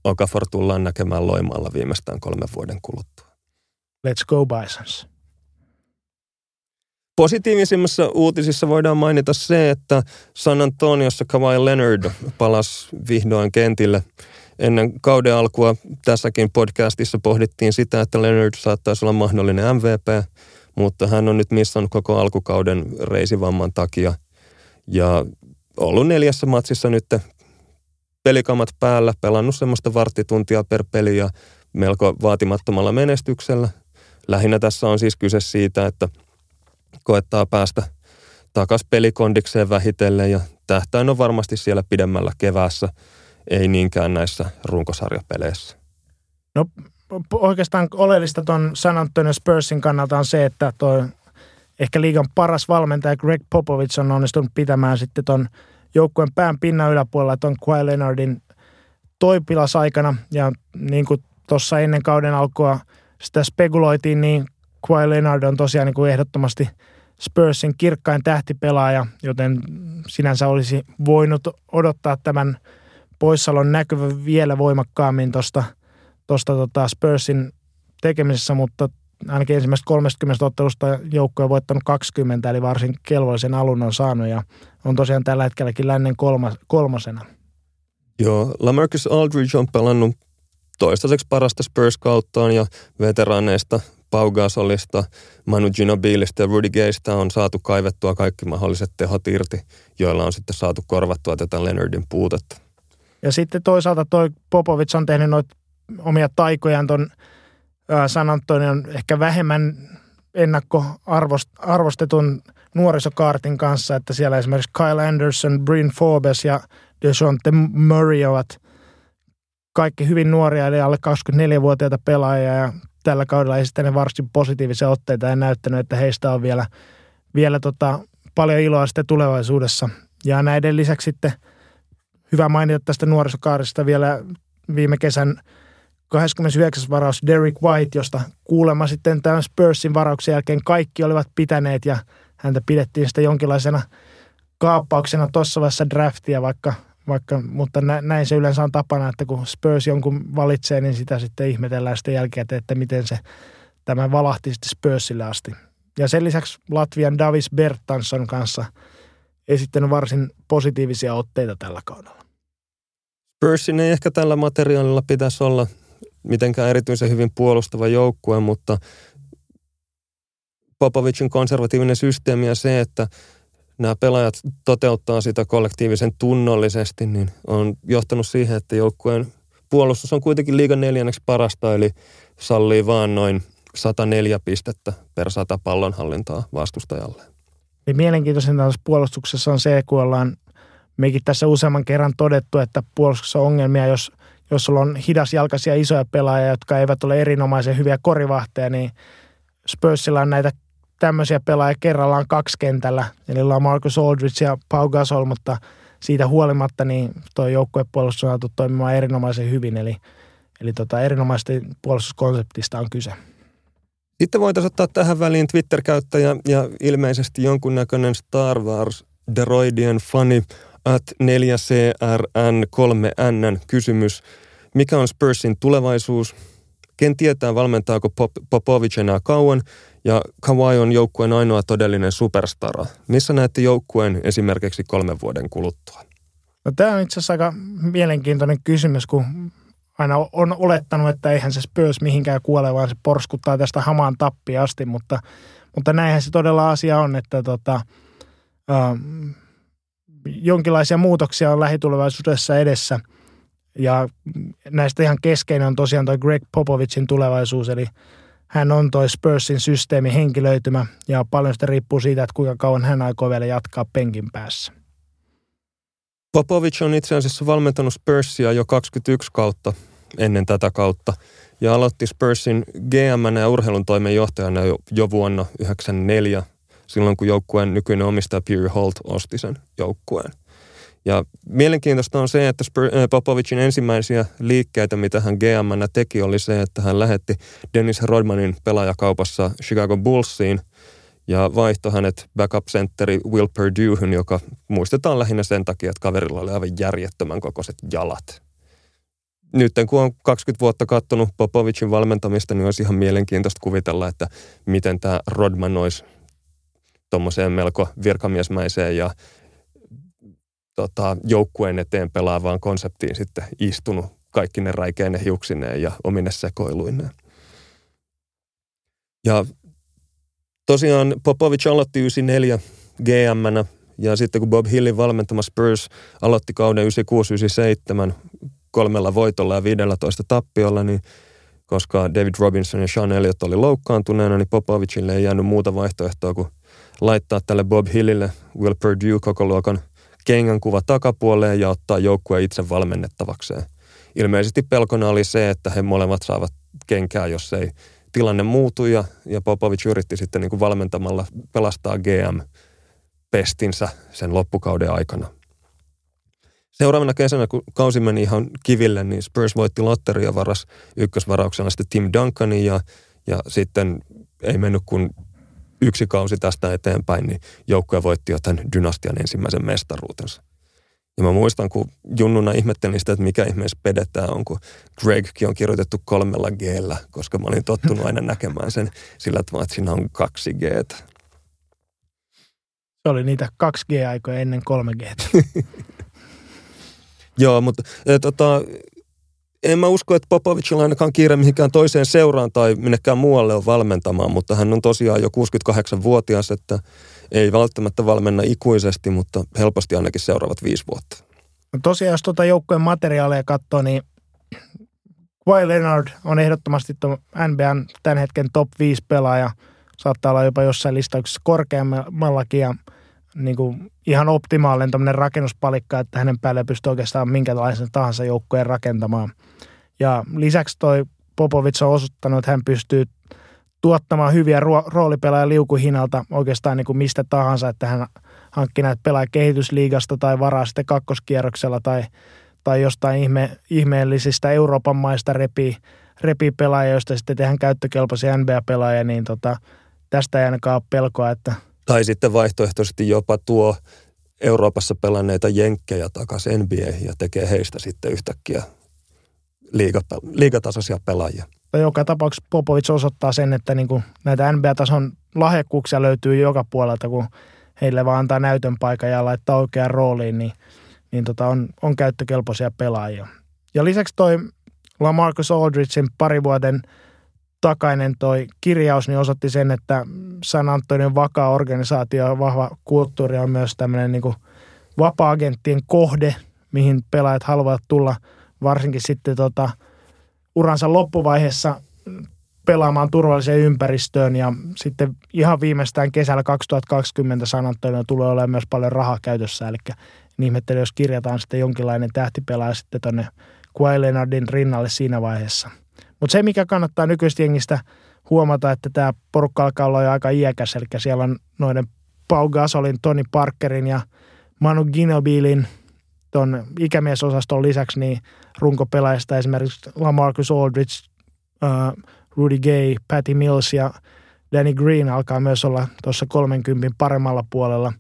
Okafor tullaan näkemään Loimaalla viimeistään kolmen vuoden kuluttua. Let's go Bisons. Positiivisimmassa uutisissa voidaan mainita se, että San Antoniossa Kawhi Leonard palasi vihdoin kentille. Ennen kauden alkua tässäkin podcastissa pohdittiin sitä, että Leonard saattaisi olla mahdollinen MVP, mutta hän on nyt missannut koko alkukauden reisivamman takia. Ja ollut neljässä matsissa nyt pelikamat päällä, pelannut semmoista varttituntia per peli ja melko vaatimattomalla menestyksellä. Lähinnä tässä on siis kyse siitä, että koettaa päästä takas pelikondikseen vähitellen ja tähtäin on varmasti siellä pidemmällä keväässä, ei niinkään näissä runkosarjapeleissä. No oikeastaan oleellista tuon San Antonio Spursin kannalta on se, että tuo ehkä liigan paras valmentaja Greg Popovich on onnistunut pitämään sitten tuon joukkueen pään pinnan yläpuolella tuon Kawhi Leonardin toipilasaikana. Ja niin kuin tuossa ennen kauden alkua sitä spekuloitiin, niin Kawhi Leonard on tosiaan niin kuin ehdottomasti Spursin kirkkain tähtipelaaja, joten sinänsä olisi voinut odottaa tämän poissaolon näkyvä vielä voimakkaammin tuosta tosta tota Spursin tekemisessä, mutta ainakin ensimmäistä 30 ottelusta joukko on voittanut 20, eli varsin kelvollisen alun on saanut ja on tosiaan tällä hetkelläkin lännen kolmas, kolmosena. Joo, Lamarcus Aldridge on pelannut toistaiseksi parasta Spurs-kauttaan ja veteraaneista Pau Gasolista, Manu Ginobilista ja Rudy Gaysta on saatu kaivettua kaikki mahdolliset tehot irti, joilla on sitten saatu korvattua tätä Leonardin puutetta. Ja sitten toisaalta toi Popovic on tehnyt noita omia taikojaan ton San Antonion ehkä vähemmän ennakkoarvostetun nuorisokaartin kanssa, että siellä esimerkiksi Kyle Anderson, Bryn Forbes ja DeJounte Murray ovat kaikki hyvin nuoria, eli alle 24-vuotiaita pelaajia ja tällä kaudella esittäneet varsin positiivisia otteita ja näyttänyt, että heistä on vielä, vielä tota, paljon iloa sitten tulevaisuudessa. Ja näiden lisäksi sitten hyvä mainita tästä nuorisokaarista vielä viime kesän 29. varaus Derek White, josta kuulemma sitten tämän Spursin varauksen jälkeen kaikki olivat pitäneet ja häntä pidettiin sitä jonkinlaisena kaappauksena tuossa vaiheessa draftia, vaikka, vaikka, mutta näin se yleensä on tapana, että kun Spurs jonkun valitsee, niin sitä sitten ihmetellään sitten jälkeen, että miten se tämä valahti sitten Spursille asti. Ja sen lisäksi Latvian Davis Bertansson kanssa esittänyt varsin positiivisia otteita tällä kaudella. Spursin ei ehkä tällä materiaalilla pitäisi olla mitenkään erityisen hyvin puolustava joukkue, mutta Popovicin konservatiivinen systeemi ja se, että nämä pelaajat toteuttaa sitä kollektiivisen tunnollisesti, niin on johtanut siihen, että joukkueen puolustus on kuitenkin liigan neljänneksi parasta, eli sallii vaan noin 104 pistettä per sata pallonhallintaa vastustajalle. Niin mielenkiintoisinta tässä puolustuksessa on se, kun ollaan mekin tässä useamman kerran todettu, että puolustuksessa on ongelmia, jos, jos sulla on hidasjalkaisia isoja pelaajia, jotka eivät ole erinomaisen hyviä korivahteja, niin Spursilla on näitä tämmöisiä pelaajia kerrallaan kaksi kentällä, eli Marcus Aldridge ja Pau Gasol, mutta siitä huolimatta niin tuo joukkuepuolustus on saatu toimimaan erinomaisen hyvin, eli, eli tota, erinomaisesti puolustuskonseptista on kyse. Sitten voitaisiin ottaa tähän väliin Twitter-käyttäjä ja ilmeisesti jonkunnäköinen Star Wars Deroidien fani at 4CRN3N kysymys. Mikä on Spursin tulevaisuus? Ken tietää, valmentaako Pop- Popovic enää kauan ja Kawhi on joukkueen ainoa todellinen superstara. Missä näette joukkueen esimerkiksi kolmen vuoden kuluttua? No, tämä on itse asiassa aika mielenkiintoinen kysymys, kun aina on olettanut, että eihän se Spurs mihinkään kuole, vaan se porskuttaa tästä hamaan tappiin asti, mutta, mutta näinhän se todella asia on, että tota, ähm, jonkinlaisia muutoksia on lähitulevaisuudessa edessä. Ja näistä ihan keskeinen on tosiaan toi Greg Popovicin tulevaisuus, eli hän on toi Spursin systeemi henkilöitymä ja paljon sitä riippuu siitä, että kuinka kauan hän aikoo vielä jatkaa penkin päässä. Popovic on itse asiassa valmentanut Spursia jo 21 kautta ennen tätä kautta ja aloitti Spursin GM ja urheilun toimenjohtajana jo, jo vuonna 1994, silloin kun joukkueen nykyinen omistaja Pierre Holt osti sen joukkueen. Ja mielenkiintoista on se, että äh, Popovicin ensimmäisiä liikkeitä, mitä hän gm teki, oli se, että hän lähetti Dennis Rodmanin pelaajakaupassa Chicago Bullsiin ja vaihtoi hänet backup-sentteri Will Purdue'hyn, joka muistetaan lähinnä sen takia, että kaverilla oli aivan järjettömän kokoiset jalat. Nyt kun on 20 vuotta katsonut Popovicin valmentamista, niin olisi ihan mielenkiintoista kuvitella, että miten tämä Rodman olisi tuommoiseen melko virkamiesmäiseen ja tota, joukkueen eteen pelaavaan konseptiin sitten istunut kaikki ne räikeine hiuksineen ja omine sekoiluineen. Ja tosiaan Popovic aloitti 94 gm ja sitten kun Bob Hillin valmentama Spurs aloitti kauden 96-97 kolmella voitolla ja 15 tappiolla, niin koska David Robinson ja Sean Elliott oli loukkaantuneena, niin Popovicille ei jäänyt muuta vaihtoehtoa kuin laittaa tälle Bob Hillille Will Purdue koko luokan – kengän kuva takapuoleen ja ottaa joukkue itse valmennettavakseen. Ilmeisesti pelkona oli se, että he molemmat saavat kenkää, jos ei tilanne muutu ja, ja Popovic yritti sitten niin kuin valmentamalla pelastaa GM-pestinsä sen loppukauden aikana. Seuraavana kesänä, kun kausi meni ihan kiville, niin Spurs voitti lotteria varas ykkösvarauksena sitten Tim Duncanin ja, ja sitten ei mennyt kuin yksi kausi tästä eteenpäin, niin joukkue voitti jo tämän dynastian ensimmäisen mestaruutensa. Ja mä muistan, kun junnuna ihmettelin sitä, että mikä ihmeessä pedetään on, kun Gregkin on kirjoitettu kolmella g koska mä olin tottunut aina näkemään sen sillä tavalla, että siinä on kaksi g Se oli niitä 2G-aikoja ennen 3G. Joo, mutta tota, en mä usko, että Popovicilla ainakaan kiire mihinkään toiseen seuraan tai minnekään muualle on valmentamaan, mutta hän on tosiaan jo 68-vuotias, että ei välttämättä valmenna ikuisesti, mutta helposti ainakin seuraavat viisi vuotta. No tosiaan, jos tuota joukkueen materiaaleja katsoo, niin Kawhi Leonard on ehdottomasti NBAn tämän hetken top 5 pelaaja. Saattaa olla jopa jossain listauksessa korkeammallakin niin kuin ihan optimaalinen tämmöinen rakennuspalikka, että hänen päälle pystyy oikeastaan minkälaisen tahansa joukkueen rakentamaan. Ja lisäksi toi Popovic on osoittanut, että hän pystyy tuottamaan hyviä roolipelaajia liukuhinalta oikeastaan niin kuin mistä tahansa, että hän hankki näitä pelaajia kehitysliigasta tai varaa sitten kakkoskierroksella tai, tai jostain ihme, ihmeellisistä Euroopan maista repii, repii pelaajia, joista sitten tehdään käyttökelpoisia NBA-pelaajia, niin tota, tästä ei ainakaan ole pelkoa, että – tai sitten vaihtoehtoisesti jopa tuo Euroopassa pelanneita jenkkejä takaisin NBA ja tekee heistä sitten yhtäkkiä liigatasoisia pelaajia. Joka tapauksessa Popovic osoittaa sen, että niin näitä NBA-tason lahjakkuuksia löytyy joka puolelta, kun heille vaan antaa näytön paikan ja laittaa oikeaan rooliin, niin, niin tota on, on käyttökelpoisia pelaajia. Ja lisäksi toi Lamarcus Aldridgein pari vuoden takainen toi kirjaus, niin osoitti sen, että San Antonion vakaa organisaatio ja vahva kulttuuri on myös tämmöinen niin vapaa-agenttien kohde, mihin pelaajat haluavat tulla varsinkin sitten tota, uransa loppuvaiheessa pelaamaan turvalliseen ympäristöön ja sitten ihan viimeistään kesällä 2020 San Antonio tulee olemaan myös paljon rahaa käytössä, eli ihmettelen, jos kirjataan sitten jonkinlainen tähtipelaaja sitten tuonne Kawhi Leonardin rinnalle siinä vaiheessa. Mutta se, mikä kannattaa nykyistä jengistä huomata, että tämä porukka alkaa olla jo aika iäkäs, eli siellä on noiden Pau Gasolin, Tony Parkerin ja Manu Ginobilin tuon ikämiesosaston lisäksi niin runkopelaajista esimerkiksi Lamarcus Aldridge, Rudy Gay, Patty Mills ja Danny Green alkaa myös olla tuossa 30 paremmalla puolella.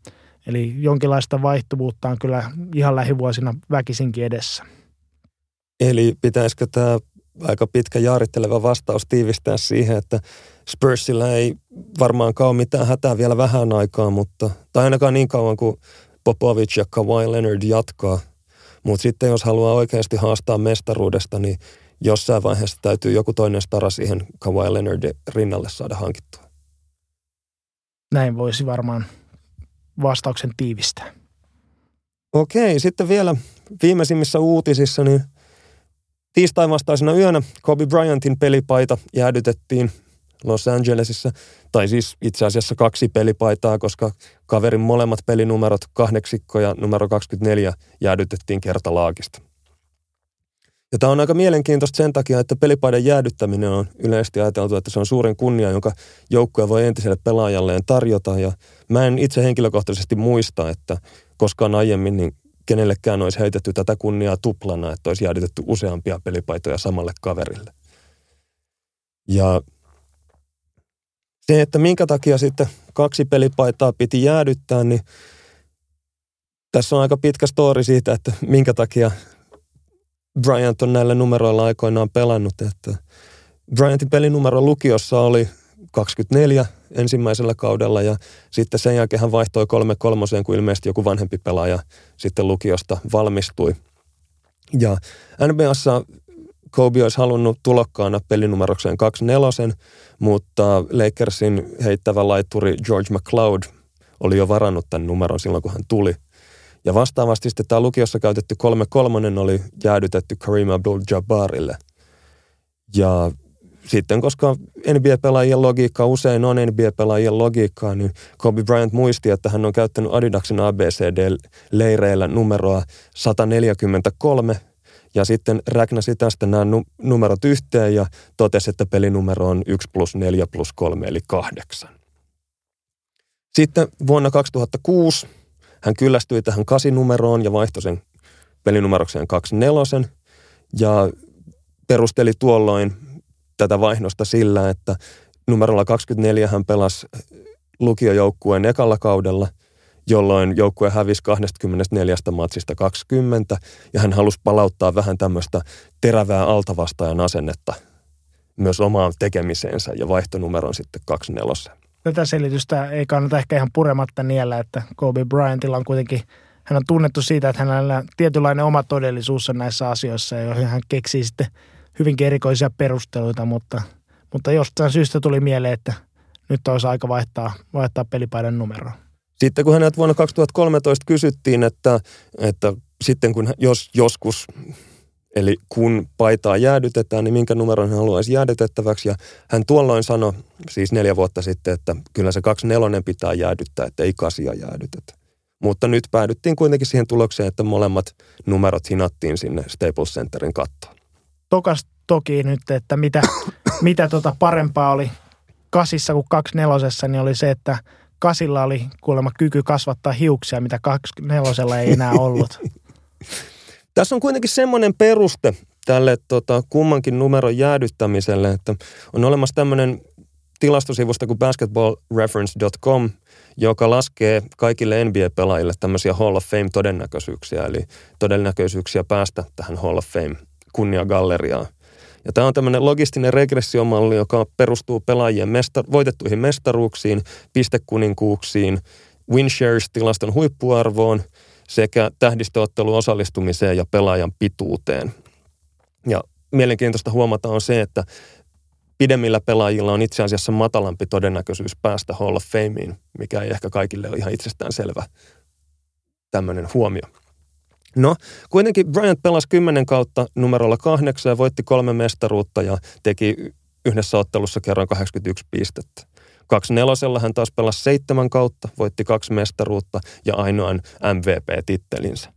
Eli jonkinlaista vaihtuvuutta on kyllä ihan lähivuosina väkisinkin edessä. Eli pitäisikö tämä aika pitkä jaaritteleva vastaus tiivistää siihen, että Spursilla ei varmaankaan ole mitään hätää vielä vähän aikaa, mutta, tai ainakaan niin kauan kuin Popovic ja Kawhi Leonard jatkaa. Mutta sitten jos haluaa oikeasti haastaa mestaruudesta, niin jossain vaiheessa täytyy joku toinen stara siihen Kawhi Leonardin rinnalle saada hankittua. Näin voisi varmaan vastauksen tiivistää. Okei, sitten vielä viimeisimmissä uutisissa, niin tiistain vastaisena yönä Kobe Bryantin pelipaita jäädytettiin Los Angelesissa, tai siis itse asiassa kaksi pelipaitaa, koska kaverin molemmat pelinumerot, kahdeksikko ja numero 24, jäädytettiin kertalaakista. Ja tämä on aika mielenkiintoista sen takia, että pelipaidan jäädyttäminen on yleisesti ajateltu, että se on suurin kunnia, jonka joukkue voi entiselle pelaajalleen tarjota. Ja mä en itse henkilökohtaisesti muista, että koskaan aiemmin niin kenellekään olisi heitetty tätä kunniaa tuplana, että olisi jäädytetty useampia pelipaitoja samalle kaverille. Ja se, että minkä takia sitten kaksi pelipaitaa piti jäädyttää, niin tässä on aika pitkä story siitä, että minkä takia Bryant on näillä numeroilla aikoinaan pelannut. Että Bryantin pelinumero lukiossa oli 24 ensimmäisellä kaudella ja sitten sen jälkeen hän vaihtoi kolme kolmoseen, kun ilmeisesti joku vanhempi pelaaja sitten lukiosta valmistui. Ja NBAssa Kobe olisi halunnut tulokkaana pelinumerokseen 24, mutta Lakersin heittävä laitturi George McLeod oli jo varannut tämän numeron silloin, kun hän tuli. Ja vastaavasti sitten tämä lukiossa käytetty 3-3 oli jäädytetty Kareem Abdul-Jabbarille. Ja sitten, koska NBA-pelaajien logiikka usein on NBA-pelaajien logiikkaa, niin Kobe Bryant muisti, että hän on käyttänyt Adidaksen ABCD-leireillä numeroa 143 ja sitten räknäsi tästä nämä numerot yhteen ja totesi, että pelinumero on 1 plus 4 plus 3 eli 8. Sitten vuonna 2006 hän kyllästyi tähän kasinumeroon ja vaihtoi sen pelinumerokseen 24 ja perusteli tuolloin tätä vaihdosta sillä, että numerolla 24 hän pelasi lukiojoukkueen ekalla kaudella, jolloin joukkue hävisi 24 matsista 20 ja hän halusi palauttaa vähän tämmöistä terävää altavastajan asennetta myös omaan tekemiseensä ja vaihtonumeron sitten 24 tätä selitystä ei kannata ehkä ihan purematta niellä, että Kobe Bryantilla on kuitenkin, hän on tunnettu siitä, että hänellä on tietynlainen oma todellisuus on näissä asioissa, joihin hän keksii sitten hyvinkin erikoisia perusteluita, mutta, mutta jostain syystä tuli mieleen, että nyt olisi aika vaihtaa, vaihtaa pelipaidan numeroa. Sitten kun hänet vuonna 2013 kysyttiin, että, että sitten kun jos joskus Eli kun paitaa jäädytetään, niin minkä numeron hän haluaisi jäädytettäväksi. Ja hän tuolloin sanoi, siis neljä vuotta sitten, että kyllä se kaksi nelonen pitää jäädyttää, että ei kasia jäädytetä. Mutta nyt päädyttiin kuitenkin siihen tulokseen, että molemmat numerot hinattiin sinne Staples Centerin kattoon. Tokas toki nyt, että mitä, mitä tota parempaa oli kasissa kuin kaksi nelosessa, niin oli se, että kasilla oli kuulemma kyky kasvattaa hiuksia, mitä kaksi nelosella ei enää ollut. Tässä on kuitenkin semmoinen peruste tälle tota, kummankin numeron jäädyttämiselle, että on olemassa tämmöinen tilastosivusta kuin basketballreference.com, joka laskee kaikille NBA-pelaajille tämmöisiä Hall of Fame-todennäköisyyksiä, eli todennäköisyyksiä päästä tähän Hall of Fame-kunniagalleriaan. Ja tämä on tämmöinen logistinen regressiomalli, joka perustuu pelaajien mesta- voitettuihin mestaruuksiin, pistekuninkuuksiin, winshares-tilaston huippuarvoon – sekä tähdistöottelun osallistumiseen ja pelaajan pituuteen. Ja mielenkiintoista huomata on se, että pidemmillä pelaajilla on itse asiassa matalampi todennäköisyys päästä Hall of Fameen, mikä ei ehkä kaikille ole ihan itsestään selvä tämmöinen huomio. No, kuitenkin Bryant pelasi kymmenen kautta numerolla kahdeksan ja voitti kolme mestaruutta ja teki yhdessä ottelussa kerran 81 pistettä. Kaksi nelosella hän taas pelasi seitsemän kautta, voitti kaksi mestaruutta ja ainoan MVP-tittelinsä.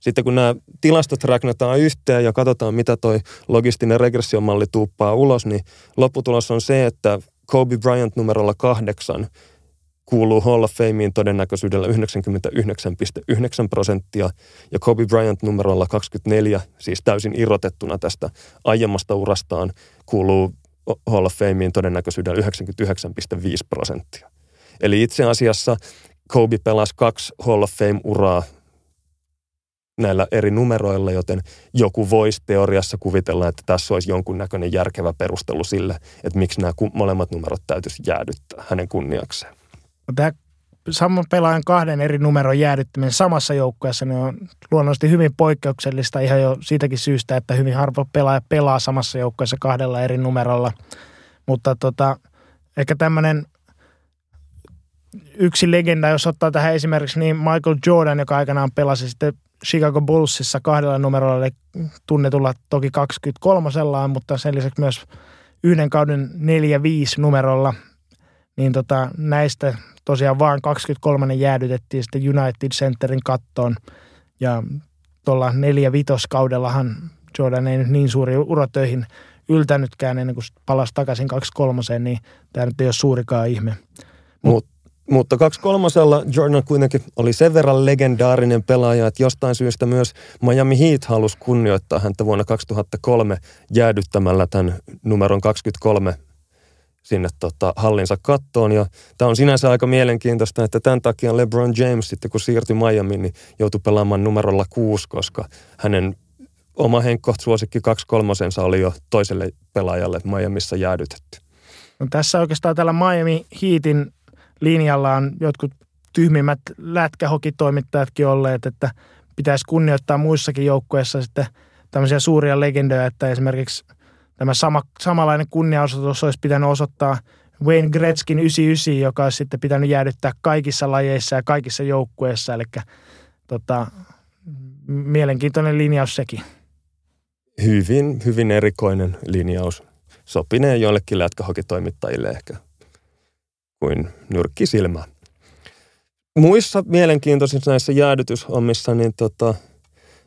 Sitten kun nämä tilastot räknätään yhteen ja katsotaan, mitä toi logistinen regressiomalli tuuppaa ulos, niin lopputulos on se, että Kobe Bryant numerolla kahdeksan kuuluu Hall of Fameen todennäköisyydellä 99,9 prosenttia ja Kobe Bryant numerolla 24, siis täysin irrotettuna tästä aiemmasta urastaan, kuuluu Hall of Fameen todennäköisyydellä 99,5 prosenttia. Eli itse asiassa Kobe pelasi kaksi Hall of Fame-uraa näillä eri numeroilla, joten joku voisi teoriassa kuvitella, että tässä olisi jonkunnäköinen järkevä perustelu sille, että miksi nämä molemmat numerot täytyisi jäädyttää hänen kunniakseen. Tämä saman pelaajan kahden eri numeron jäädyttäminen samassa joukkueessa niin on luonnollisesti hyvin poikkeuksellista ihan jo siitäkin syystä, että hyvin harva pelaaja pelaa samassa joukkueessa kahdella eri numerolla. Mutta tota, ehkä tämmöinen yksi legenda, jos ottaa tähän esimerkiksi niin Michael Jordan, joka aikanaan pelasi sitten Chicago Bullsissa kahdella numerolla, eli tunnetulla toki 23 mutta sen lisäksi myös yhden kauden 4-5 numerolla, niin tota, näistä tosiaan vain 23 jäädytettiin sitten United Centerin kattoon. Ja tuolla 4-5 kaudellahan Jordan ei nyt niin suuri uratöihin yltänytkään ennen kuin palasi takaisin 23 niin tämä nyt ei ole suurikaan ihme. Mutta mutta kaksi kolmosella Jordan kuitenkin oli sen verran legendaarinen pelaaja, että jostain syystä myös Miami Heat halusi kunnioittaa häntä vuonna 2003 jäädyttämällä tämän numeron 23 sinne tota, hallinsa kattoon. Ja tämä on sinänsä aika mielenkiintoista, että tämän takia LeBron James sitten kun siirtyi Miamiin, niin joutui pelaamaan numerolla kuusi, koska hänen oma henkkoht suosikki kaksi kolmosensa oli jo toiselle pelaajalle Miamissa jäädytetty. No tässä oikeastaan tällä Miami Heatin linjalla on jotkut tyhmimmät lätkähokitoimittajatkin olleet, että pitäisi kunnioittaa muissakin joukkueissa sitten tämmöisiä suuria legendoja, että esimerkiksi tämä sama, samanlainen kunniaosoitus olisi pitänyt osoittaa Wayne Gretzkin 99, joka olisi sitten pitänyt jäädyttää kaikissa lajeissa ja kaikissa joukkueissa, eli tota, mielenkiintoinen linjaus sekin. Hyvin, hyvin erikoinen linjaus. Sopinee joillekin lätkähokitoimittajille ehkä kuin nyrkkisilmä. Muissa mielenkiintoisissa näissä jäädytyshommissa, niin tota,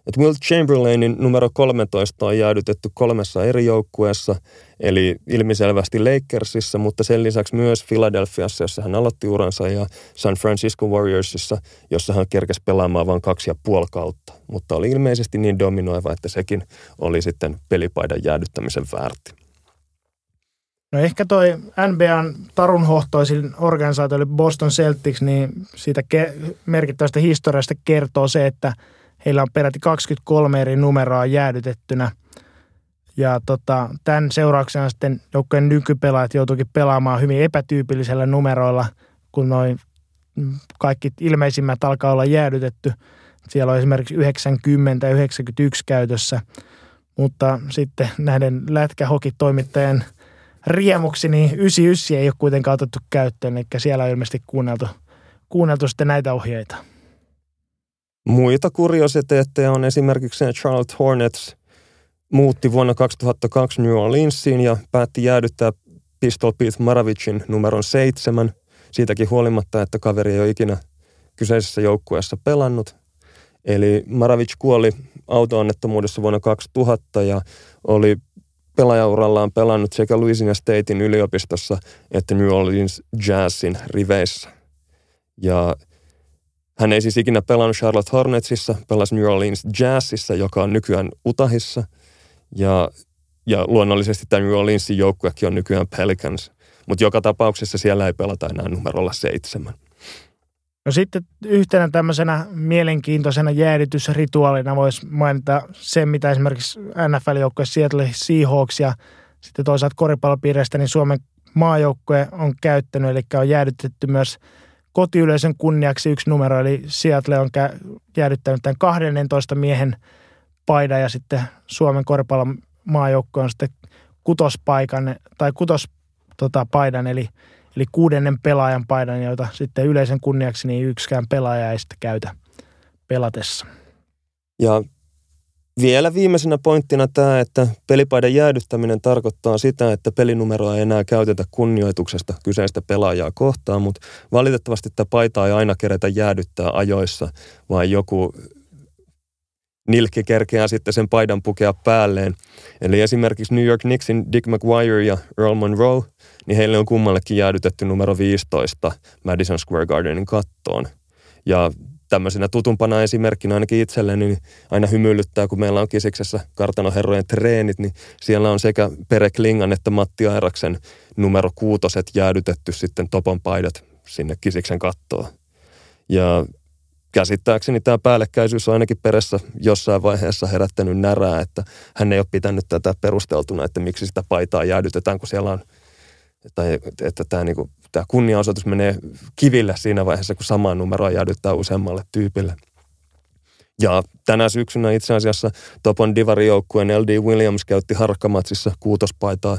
että Will Chamberlainin numero 13 on jäädytetty kolmessa eri joukkueessa, eli ilmiselvästi Lakersissa, mutta sen lisäksi myös Philadelphiassa, jossa hän aloitti uransa, ja San Francisco Warriorsissa, jossa hän kerkesi pelaamaan vain kaksi ja puoli kautta. Mutta oli ilmeisesti niin dominoiva, että sekin oli sitten pelipaidan jäädyttämisen väärti. No ehkä toi NBAn tarunhohtoisin organisaatio oli Boston Celtics, niin siitä ke- merkittävästä historiasta kertoo se, että heillä on peräti 23 eri numeroa jäädytettynä. Ja tota, tämän seurauksena sitten joukkojen nykypelaajat joutuikin pelaamaan hyvin epätyypillisellä numeroilla, kun noin kaikki ilmeisimmät alkaa olla jäädytetty. Siellä on esimerkiksi 90 ja 91 käytössä, mutta sitten näiden lätkähokitoimittajien – riemuksi, niin 99 ei ole kuitenkaan otettu käyttöön, eli siellä on ilmeisesti kuunneltu, kuunneltu sitten näitä ohjeita. Muita kuriositeetteja on esimerkiksi Charlotte Hornets muutti vuonna 2002 New Orleansiin ja päätti jäädyttää Pistol Pete Maravicin numeron seitsemän. Siitäkin huolimatta, että kaveri ei ole ikinä kyseisessä joukkueessa pelannut. Eli Maravic kuoli auto-onnettomuudessa vuonna 2000 ja oli pelaajaurallaan pelannut sekä Louisiana Statein yliopistossa että New Orleans Jazzin riveissä. Ja hän ei siis ikinä pelannut Charlotte Hornetsissa, pelasi New Orleans Jazzissa, joka on nykyään Utahissa. Ja, ja luonnollisesti tämä New Orleansin joukkuekin on nykyään Pelicans. Mutta joka tapauksessa siellä ei pelata enää numerolla seitsemän. No sitten yhtenä tämmöisenä mielenkiintoisena jäädytysrituaalina voisi mainita sen, mitä esimerkiksi NFL-joukkue Seattle Seahawks ja sitten toisaalta koripallopiireistä, niin Suomen maajoukkue on käyttänyt, eli on jäädytetty myös kotiyleisön kunniaksi yksi numero, eli Seattle on jäädyttänyt tämän 12 miehen paidan ja sitten Suomen koripallon maajoukkue on sitten kutospaikan tai kutos tota, paidan, eli, eli kuudennen pelaajan paidan, joita sitten yleisen kunniaksi niin yksikään pelaaja ei sitten käytä pelatessa. Ja vielä viimeisenä pointtina tämä, että pelipaidan jäädyttäminen tarkoittaa sitä, että pelinumeroa ei enää käytetä kunnioituksesta kyseistä pelaajaa kohtaan, mutta valitettavasti tätä paitaa ei aina kerätä jäädyttää ajoissa, vaan joku nilkki kerkeää sitten sen paidan pukea päälleen. Eli esimerkiksi New York Knicksin Dick McGuire ja Earl Monroe, niin heille on kummallekin jäädytetty numero 15 Madison Square Gardenin kattoon. Ja tämmöisenä tutumpana esimerkkinä ainakin itselleni niin aina hymyilyttää, kun meillä on Kisiksessä kartanoherrojen treenit, niin siellä on sekä Pere Klingan että Matti Airaksen numero kuutoset jäädytetty sitten topon paidat sinne Kisiksen kattoon. Ja käsittääkseni tämä päällekkäisyys on ainakin peressä jossain vaiheessa herättänyt närää, että hän ei ole pitänyt tätä perusteltuna, että miksi sitä paitaa jäädytetään, kun siellä on, tai että tämä, niin tämä kunniaosoitus menee kiville siinä vaiheessa, kun samaa numeroa jäädyttää useammalle tyypille. Ja tänä syksynä itse asiassa Topon divarijoukkueen LD Williams käytti harkkamatsissa kuutospaitaa,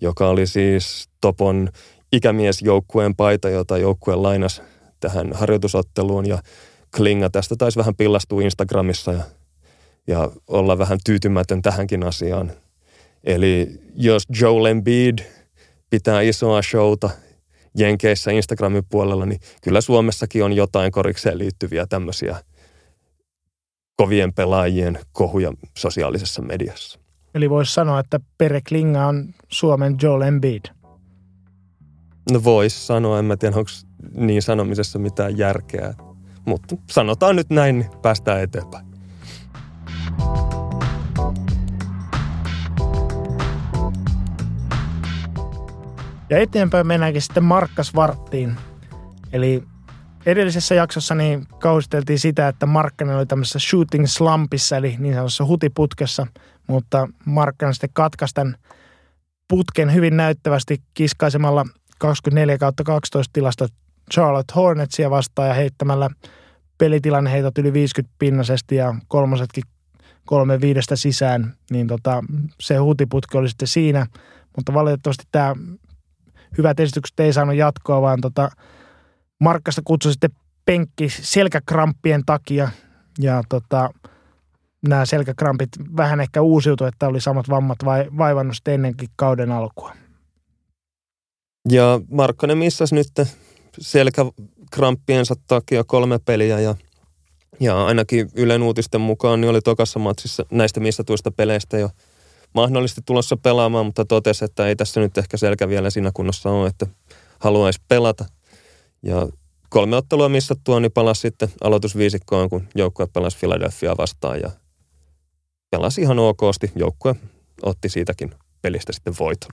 joka oli siis Topon ikämiesjoukkueen paita, jota joukkue lainas tähän harjoitusotteluun ja Klinga tästä taisi vähän pillastua Instagramissa ja, ja olla vähän tyytymätön tähänkin asiaan. Eli jos Joel Embiid pitää isoa showta Jenkeissä Instagramin puolella, niin kyllä Suomessakin on jotain korikseen liittyviä tämmöisiä kovien pelaajien kohuja sosiaalisessa mediassa. Eli voisi sanoa, että Pere Klinga on Suomen Joel Embiid. No voisi sanoa, en mä tiedä, onko niin sanomisessa mitään järkeä. Mutta sanotaan nyt näin, niin päästään eteenpäin. Ja eteenpäin mennäänkin sitten Markkasvarttiin. Eli edellisessä jaksossa niin kausteltiin sitä, että Markkanen oli tämmöisessä shooting slumpissa, eli niin sanotussa hutiputkessa, mutta Markkanen sitten katkaisi tämän putken hyvin näyttävästi kiskaisemalla 24 12 tilasta Charlotte Hornetsia vastaan ja heittämällä pelitilanne heitot yli 50 pinnasesti ja kolmosetkin kolme viidestä sisään, niin tota, se huutiputki oli sitten siinä. Mutta valitettavasti tämä hyvät esitykset ei saanut jatkoa, vaan tota, Markkasta kutsui sitten penkki selkäkramppien takia ja tota, nämä selkäkrampit vähän ehkä uusiutu, että oli samat vammat vai, vaivannut ennenkin kauden alkua. Ja Markkanen missasi nyt selkäkramppiensa takia kolme peliä ja, ja ainakin Ylen uutisten mukaan niin oli tokassa matsissa näistä missatuista peleistä jo mahdollisesti tulossa pelaamaan, mutta totesi, että ei tässä nyt ehkä selkä vielä siinä kunnossa ole, että haluaisi pelata. Ja kolme ottelua missattua, niin palasi sitten aloitusviisikkoon, kun joukkue pelasi Philadelphia vastaan ja pelasi ihan okosti. Joukkue otti siitäkin pelistä sitten voiton.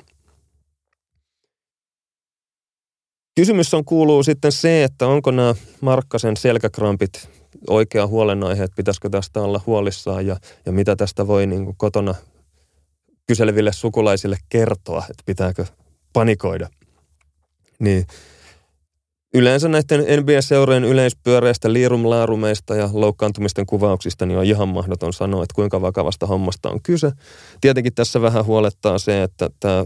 Kysymys on kuuluu sitten se, että onko nämä Markkasen selkäkrampit oikea huolenaihe, että pitäisikö tästä olla huolissaan ja, ja mitä tästä voi niin kuin kotona kyseleville sukulaisille kertoa, että pitääkö panikoida. Niin yleensä näiden NBA-seurojen yleispyöreistä liirumlaarumeista ja loukkaantumisten kuvauksista niin on ihan mahdoton sanoa, että kuinka vakavasta hommasta on kyse. Tietenkin tässä vähän huolettaa se, että tämä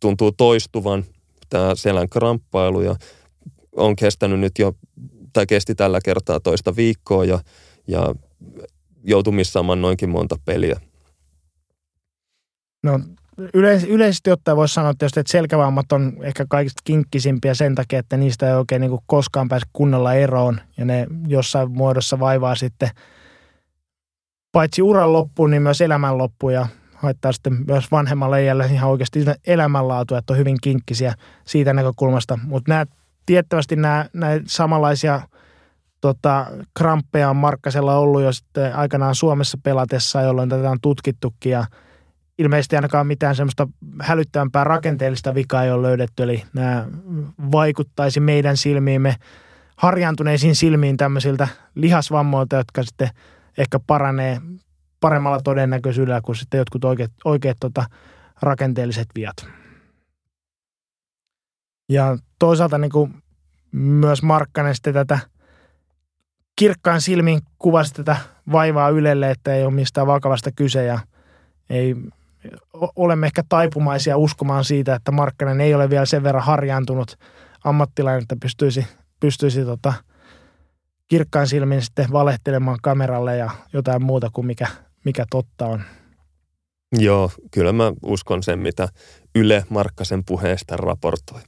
tuntuu toistuvan tämä selän kramppailu ja on kestänyt nyt jo, tai kesti tällä kertaa toista viikkoa ja, ja joutui missaamaan noinkin monta peliä. No yleis- yleisesti ottaen voisi sanoa että selkävammat on ehkä kaikista kinkkisimpiä sen takia, että niistä ei oikein niin koskaan pääse kunnolla eroon ja ne jossain muodossa vaivaa sitten paitsi uran loppuun, niin myös elämän loppuun ja haittaa sitten myös vanhemmalle iälle ihan oikeasti elämänlaatu, että on hyvin kinkkisiä siitä näkökulmasta. Mutta nämä tiettävästi nämä, nämä samanlaisia tota, kramppeja on Markkasella ollut jo sitten aikanaan Suomessa pelatessa, jolloin tätä on tutkittukin ja ilmeisesti ainakaan mitään semmoista hälyttävämpää rakenteellista vikaa ei ole löydetty, eli nämä vaikuttaisi meidän silmiimme harjaantuneisiin silmiin tämmöisiltä lihasvammoilta, jotka sitten ehkä paranee paremmalla todennäköisyydellä kuin sitten jotkut oikeat, oikeat tota, rakenteelliset viat. Ja toisaalta niin kuin myös Markkanen sitten tätä kirkkaan silmin kuvasi tätä vaivaa Ylelle, että ei ole mistään vakavasta kyse ja ei, olemme ehkä taipumaisia uskomaan siitä, että Markkanen ei ole vielä sen verran harjaantunut ammattilainen, että pystyisi, pystyisi tota, kirkkain silmin sitten valehtelemaan kameralle ja jotain muuta kuin mikä, mikä totta on. Joo, kyllä mä uskon sen, mitä Yle Markkasen puheesta raportoi.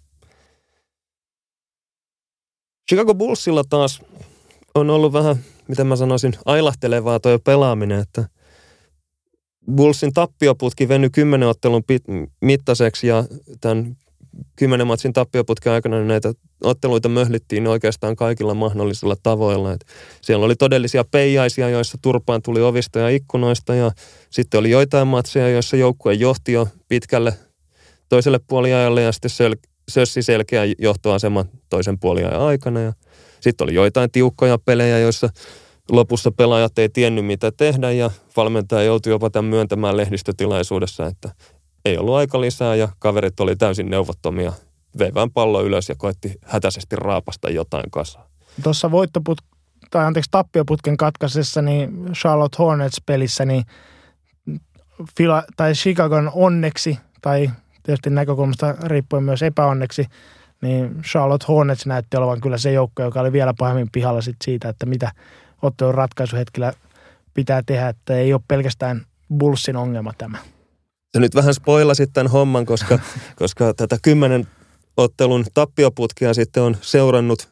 Chicago Bullsilla taas on ollut vähän, miten mä sanoisin, ailahtelevaa toi pelaaminen, että Bullsin tappioputki venyi kymmenen ottelun pit- mittaiseksi ja tämän kymmenen matsin tappioputken aikana niin näitä otteluita möhlittiin oikeastaan kaikilla mahdollisilla tavoilla. Et siellä oli todellisia peijaisia, joissa turpaan tuli ovista ja ikkunoista ja sitten oli joitain matseja, joissa joukkue johti jo pitkälle toiselle puoliajalle ja sitten söl- sössi selkeä johtoasema toisen puoliajan aikana. Ja sitten oli joitain tiukkoja pelejä, joissa lopussa pelaajat ei tiennyt mitä tehdä ja valmentaja joutui jopa tämän myöntämään lehdistötilaisuudessa, että ei ollut aika lisää ja kaverit oli täysin neuvottomia. Vei vaan pallo ylös ja koetti hätäisesti raapasta jotain kasaan. Tuossa voittoput, tai anteeksi tappioputken katkaisessa, niin Charlotte Hornets-pelissä, niin Fila, tai Chicagon onneksi, tai tietysti näkökulmasta riippuen myös epäonneksi, niin Charlotte Hornets näytti olevan kyllä se joukko, joka oli vielä pahemmin pihalla sit siitä, että mitä ottelun ratkaisuhetkellä pitää tehdä, että ei ole pelkästään Bullsin ongelma tämä. Sä nyt vähän spoilasit tämän homman, koska, koska tätä kymmenen ottelun tappioputkea sitten on seurannut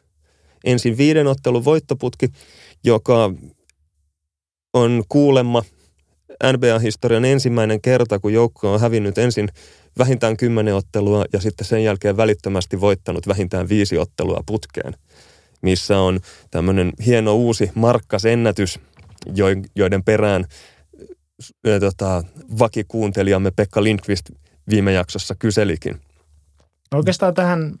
ensin viiden ottelun voittoputki, joka on kuulemma NBA-historian ensimmäinen kerta, kun joukko on hävinnyt ensin vähintään kymmenen ottelua ja sitten sen jälkeen välittömästi voittanut vähintään viisi ottelua putkeen, missä on tämmöinen hieno uusi markkasennätys, joiden perään tota, vakikuuntelijamme Pekka Lindqvist viime jaksossa kyselikin. Oikeastaan tähän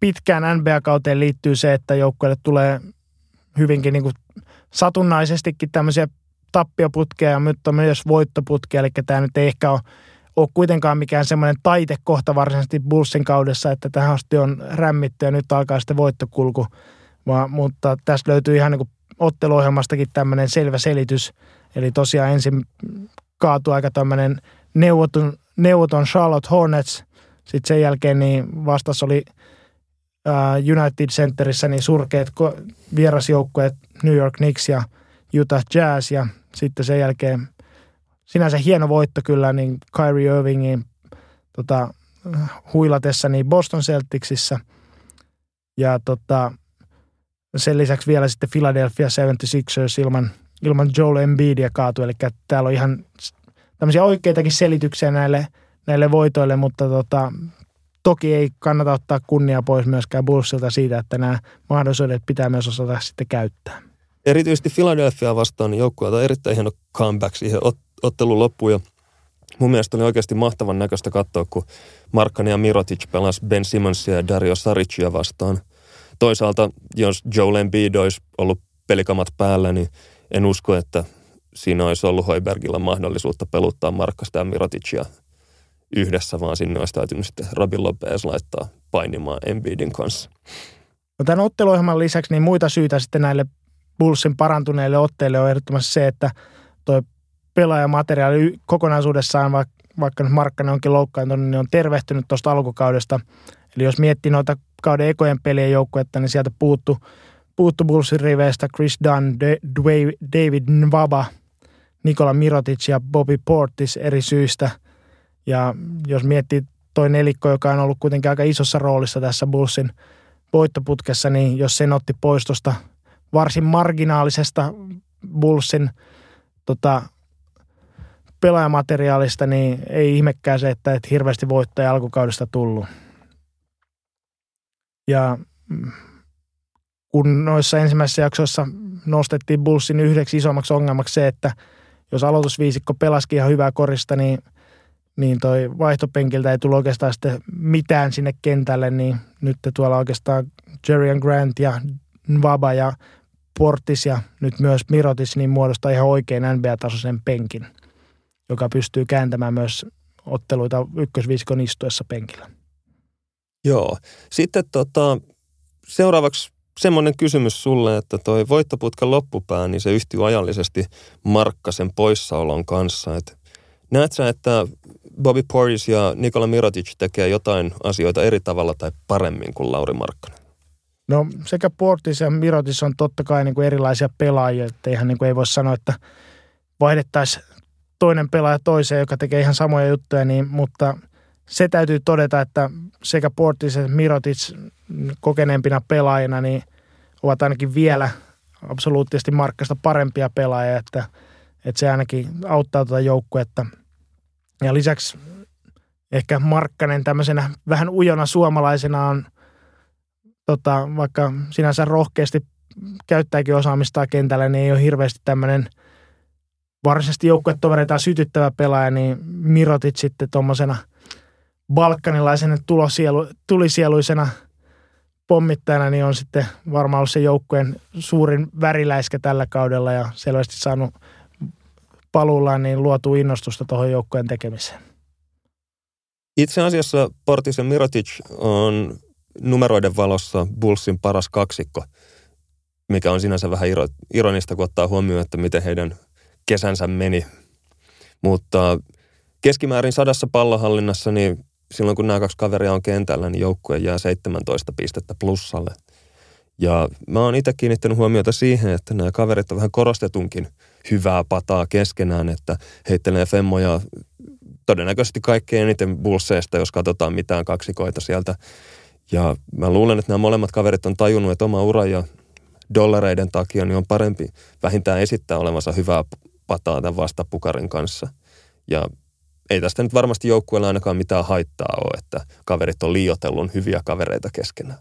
pitkään NBA-kauteen liittyy se, että joukkueelle tulee hyvinkin niin kuin satunnaisestikin tämmöisiä tappioputkeja, mutta myös voittoputkeja, eli tämä nyt ei ehkä ole, ole kuitenkaan mikään semmoinen taitekohta varsinaisesti Bullsin kaudessa, että tähän asti on rämmitty ja nyt alkaa sitten voittokulku, vaan, mutta tässä löytyy ihan niin kuin otteluohjelmastakin tämmöinen selvä selitys, eli tosiaan ensin kaatui aika tämmöinen neuvoton, neuvoton Charlotte Hornets, sitten sen jälkeen niin vastas oli United Centerissä niin surkeat vierasjoukkueet New York Knicks ja Utah Jazz. Ja sitten sen jälkeen sinänsä hieno voitto kyllä niin Kyrie Irvingin tota, huilatessa niin Boston Celticsissä ja tota, sen lisäksi vielä sitten Philadelphia 76ers ilman, ilman Joel Embiidia kaatu, eli täällä on ihan tämmöisiä oikeitakin selityksiä näille, näille voitoille, mutta tota, toki ei kannata ottaa kunnia pois myöskään Bullsilta siitä, että nämä mahdollisuudet pitää myös osata sitten käyttää. Erityisesti Philadelphia vastaan niin joukkueelta erittäin hieno comeback siihen ottelun loppuun ja mun mielestä oli oikeasti mahtavan näköistä katsoa, kun Markkani ja Mirotic pelas Ben Simonsia ja Dario Saricia vastaan. Toisaalta, jos Joe Embiid olisi ollut pelikamat päällä, niin en usko, että siinä olisi ollut Hoibergilla mahdollisuutta peluttaa Markkasta ja Miroticia yhdessä, vaan sinne olisi täytynyt sitten Robin Lopez laittaa painimaan Embiidin kanssa. No tämän otteluohjelman lisäksi niin muita syitä sitten näille Bullsin parantuneille otteille on ehdottomasti se, että tuo pelaajamateriaali kokonaisuudessaan, vaikka nyt Markkanen onkin loukkaantunut, niin on tervehtynyt tuosta alkukaudesta. Eli jos miettii noita kauden ekojen pelien joukkuetta, niin sieltä puuttu, puuttu Bullsin riveistä Chris Dunn, David Nwaba, Nikola Mirotic ja Bobby Portis eri syistä. Ja jos miettii toi nelikko, joka on ollut kuitenkin aika isossa roolissa tässä Bullsin voittoputkessa, niin jos sen otti pois tuosta varsin marginaalisesta Bullsin tota, pelaajamateriaalista, niin ei ihmekään se, että et hirveästi voittaja alkukaudesta tullut. Ja mm, kun noissa ensimmäisissä jaksoissa nostettiin Bullsin yhdeksi isommaksi ongelmaksi se, että jos aloitusviisikko pelasikin ihan hyvää korista, niin, niin toi vaihtopenkiltä ei tullut oikeastaan sitten mitään sinne kentälle, niin nyt tuolla oikeastaan Jerry Grant ja Nvaba ja Portis ja nyt myös Mirotis niin muodostaa ihan oikein NBA-tasoisen penkin, joka pystyy kääntämään myös otteluita ykkösviisikon istuessa penkillä. Joo. Sitten tota, seuraavaksi semmoinen kysymys sulle, että toi voittoputkan loppupää, niin se yhtyy ajallisesti Markkasen poissaolon kanssa. Et näet sä, että Bobby Portis ja Nikola Mirotic tekee jotain asioita eri tavalla tai paremmin kuin Lauri Markkanen? No sekä Portis ja Mirotis on totta kai niin kuin erilaisia pelaajia, että ihan niin kuin ei voi sanoa, että vaihdettaisiin toinen pelaaja toiseen, joka tekee ihan samoja juttuja, niin, mutta se täytyy todeta, että sekä Portis että Mirotic kokeneempina pelaajina niin ovat ainakin vielä absoluuttisesti Markkasta parempia pelaajia, että, että se ainakin auttaa tuota joukkuetta. Ja lisäksi ehkä Markkanen tämmöisenä vähän ujona suomalaisena on tota, vaikka sinänsä rohkeasti käyttääkin osaamistaan kentällä, niin ei ole hirveästi tämmöinen varsinaisesti joukkuetovereita sytyttävä pelaaja, niin Mirotit sitten tuommoisena balkanilaisena tulosielu, tulisieluisena pommittajana, niin on sitten varmaan ollut se joukkueen suurin väriläiskä tällä kaudella ja selvästi saanut paluullaan niin luotu innostusta tuohon joukkueen tekemiseen. Itse asiassa Portisen Mirotic on numeroiden valossa Bullsin paras kaksikko, mikä on sinänsä vähän ironista, kun ottaa huomioon, että miten heidän kesänsä meni. Mutta keskimäärin sadassa pallohallinnassa, niin silloin kun nämä kaksi kaveria on kentällä, niin joukkue jää 17 pistettä plussalle. Ja mä oon itse kiinnittänyt huomiota siihen, että nämä kaverit on vähän korostetunkin hyvää pataa keskenään, että heittelee femmoja todennäköisesti kaikkein eniten bulseista, jos katsotaan mitään kaksikoita sieltä. Ja mä luulen, että nämä molemmat kaverit on tajunnut, että oma ura ja dollareiden takia niin on parempi vähintään esittää olevansa hyvää pataa tämän vastapukarin kanssa. Ja ei tästä nyt varmasti joukkueella ainakaan mitään haittaa ole, että kaverit on liiotellut hyviä kavereita keskenään.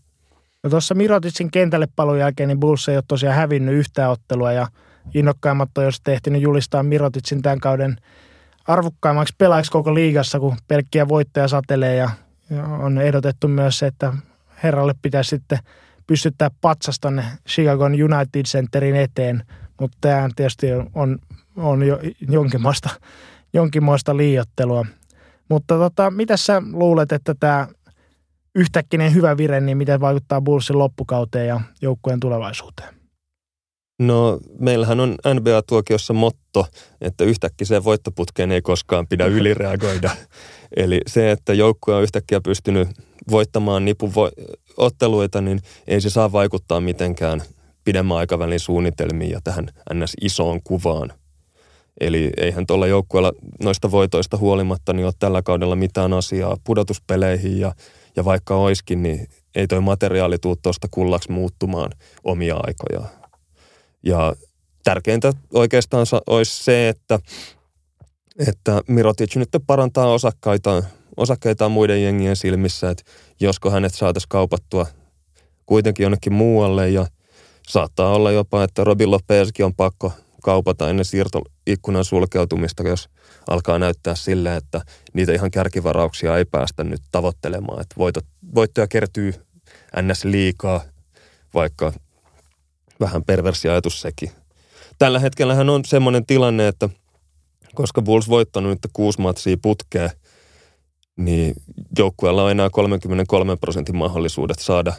No tuossa Miroticin kentälle palun jälkeen niin Bulls ei ole tosiaan hävinnyt yhtään ottelua ja innokkaimmat on jos tehty julistaa Miroticin tämän kauden arvokkaimmaksi pelaajaksi koko liigassa, kun pelkkiä voittoja satelee ja, on ehdotettu myös se, että herralle pitäisi sitten pystyttää patsas tonne Chicago United Centerin eteen, mutta tämä tietysti on, on jo jonkinmoista, jonkinmoista liiottelua. Mutta tota, mitä sä luulet, että tämä yhtäkkinen hyvä vire, niin miten vaikuttaa Bullsin loppukauteen ja joukkueen tulevaisuuteen? No meillähän on NBA-tuokiossa motto, että yhtäkkiä voittoputkeen ei koskaan pidä ylireagoida. Eli se, että joukkue on yhtäkkiä pystynyt voittamaan nipun vo- otteluita, niin ei se saa vaikuttaa mitenkään pidemmän aikavälin suunnitelmiin ja tähän ns. isoon kuvaan. Eli eihän tuolla joukkueella noista voitoista huolimatta niin ole tällä kaudella mitään asiaa pudotuspeleihin ja, ja vaikka oiskin, niin ei toi materiaali tuu tuosta kullaksi muuttumaan omia aikojaan. Ja tärkeintä oikeastaan olisi se, että, että Mirotic nyt parantaa osakkaita, osakkeitaan muiden jengien silmissä, että josko hänet saataisiin kaupattua kuitenkin jonnekin muualle ja saattaa olla jopa, että Robin Lopezkin on pakko kaupata ennen siirtoikkunan sulkeutumista, jos alkaa näyttää sille, että niitä ihan kärkivarauksia ei päästä nyt tavoittelemaan. Että voitot, voittoja kertyy ns. liikaa, vaikka vähän perversi ajatus sekin. Tällä hetkellähän on semmoinen tilanne, että koska Bulls voittanut nyt kuusi matsia putkeen, niin joukkueella on enää 33 prosentin mahdollisuudet saada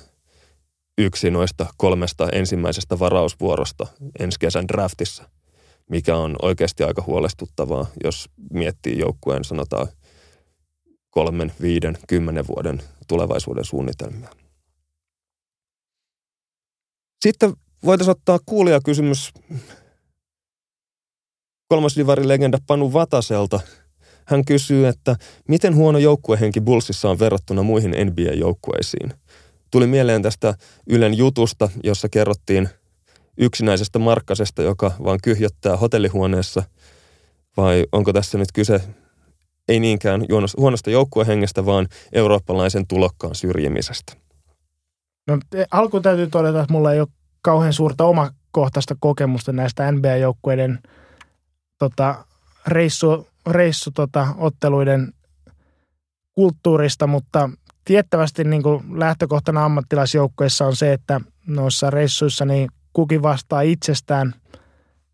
yksi noista kolmesta ensimmäisestä varausvuorosta ensi kesän draftissa, mikä on oikeasti aika huolestuttavaa, jos miettii joukkueen sanotaan kolmen, viiden, kymmenen vuoden tulevaisuuden suunnitelmia. Sitten voitaisiin ottaa kuulijakysymys legenda Panu Vataselta. Hän kysyy, että miten huono joukkuehenki Bullsissa on verrattuna muihin NBA-joukkueisiin. Tuli mieleen tästä Ylen jutusta, jossa kerrottiin yksinäisestä markkasesta, joka vaan kyhjöttää hotellihuoneessa. Vai onko tässä nyt kyse ei niinkään huonosta joukkuehengestä, vaan eurooppalaisen tulokkaan syrjimisestä? No alkuun täytyy todeta, että mulla ei ole kauhean suurta omakohtaista kokemusta näistä NBA-joukkueiden tota, reissu, reissu tota, otteluiden kulttuurista, mutta tiettävästi niin kuin lähtökohtana ammattilaisjoukkueissa on se, että noissa reissuissa niin kukin vastaa itsestään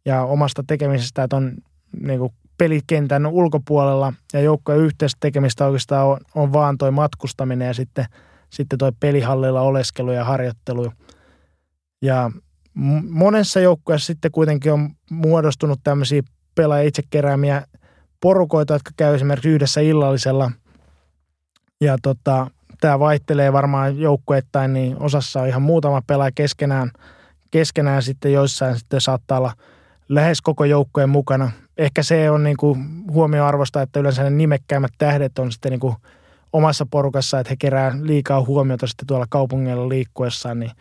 ja omasta tekemisestä, että on niin kuin pelikentän ulkopuolella ja joukkojen yhteistä tekemistä oikeastaan on, on vaan toi matkustaminen ja sitten, sitten toi pelihallilla oleskelu ja harjoittelu. Ja monessa joukkueessa sitten kuitenkin on muodostunut tämmöisiä pelaaja itse keräämiä porukoita, jotka käy esimerkiksi yhdessä illallisella. Ja tota, tämä vaihtelee varmaan joukkueittain, niin osassa on ihan muutama pelaaja keskenään, keskenään sitten joissain sitten saattaa olla lähes koko joukkojen mukana. Ehkä se on niin kuin huomioarvosta, että yleensä ne nimekkäimmät tähdet on sitten niin kuin omassa porukassa, että he kerää liikaa huomiota sitten tuolla kaupungeilla liikkuessaan, niin,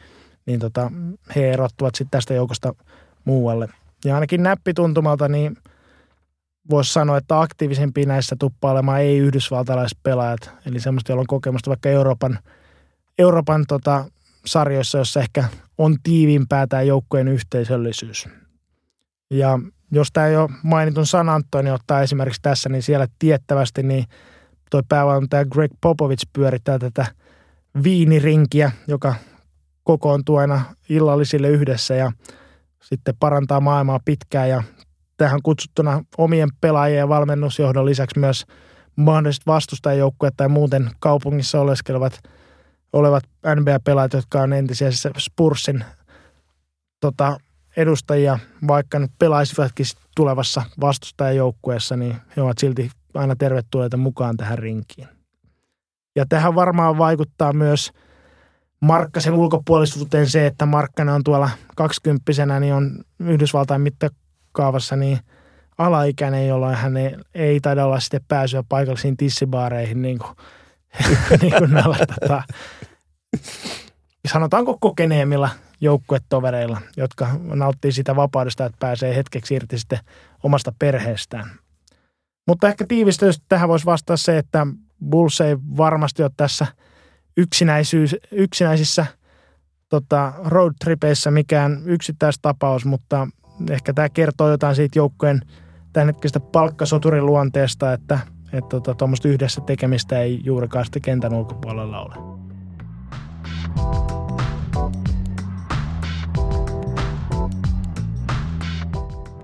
niin tota, he erottuvat sitten tästä joukosta muualle. Ja ainakin näppituntumalta niin voisi sanoa, että aktiivisempia näissä tuppailemaan ei yhdysvaltalaiset pelaajat, eli semmoista, joilla on kokemusta vaikka Euroopan, Euroopan tota, sarjoissa, jossa ehkä on tiiviimpää tämä joukkueen yhteisöllisyys. Ja jos tämä jo mainitun San Antonio ottaa esimerkiksi tässä, niin siellä tiettävästi niin toi päävalmentaja Greg Popovich pyörittää tätä viinirinkiä, joka kokoontuu aina illallisille yhdessä ja sitten parantaa maailmaa pitkään ja tähän kutsuttuna omien pelaajien ja valmennusjohdon lisäksi myös mahdolliset vastustajajoukkueet tai muuten kaupungissa oleskelevat olevat NBA-pelaajat, jotka on entisiä Spursin tota, edustajia, vaikka nyt pelaisivatkin tulevassa vastustajajoukkueessa, niin he ovat silti aina tervetulleita mukaan tähän rinkiin. Ja tähän varmaan vaikuttaa myös Markkasen ulkopuolisuuteen se, että Markkanen on tuolla kaksikymppisenä, niin on Yhdysvaltain mittakaavassa niin alaikäinen, jolloin hän ei, ei taida olla sitten pääsyä paikallisiin tissibaareihin niin kuin, niin kuin näillä, tota, sanotaanko kokeneemmilla joukkuetovereilla, jotka nauttii sitä vapaudesta, että pääsee hetkeksi irti sitten omasta perheestään. Mutta ehkä tiivistystä tähän voisi vastata se, että Bulls ei varmasti ole tässä yksinäisyys, yksinäisissä tota, roadtripeissä mikään yksittäistapaus, mutta ehkä tämä kertoo jotain siitä joukkojen tämänhetkisestä palkkasoturin luonteesta, että että tota, yhdessä tekemistä ei juurikaan sitten kentän ulkopuolella ole.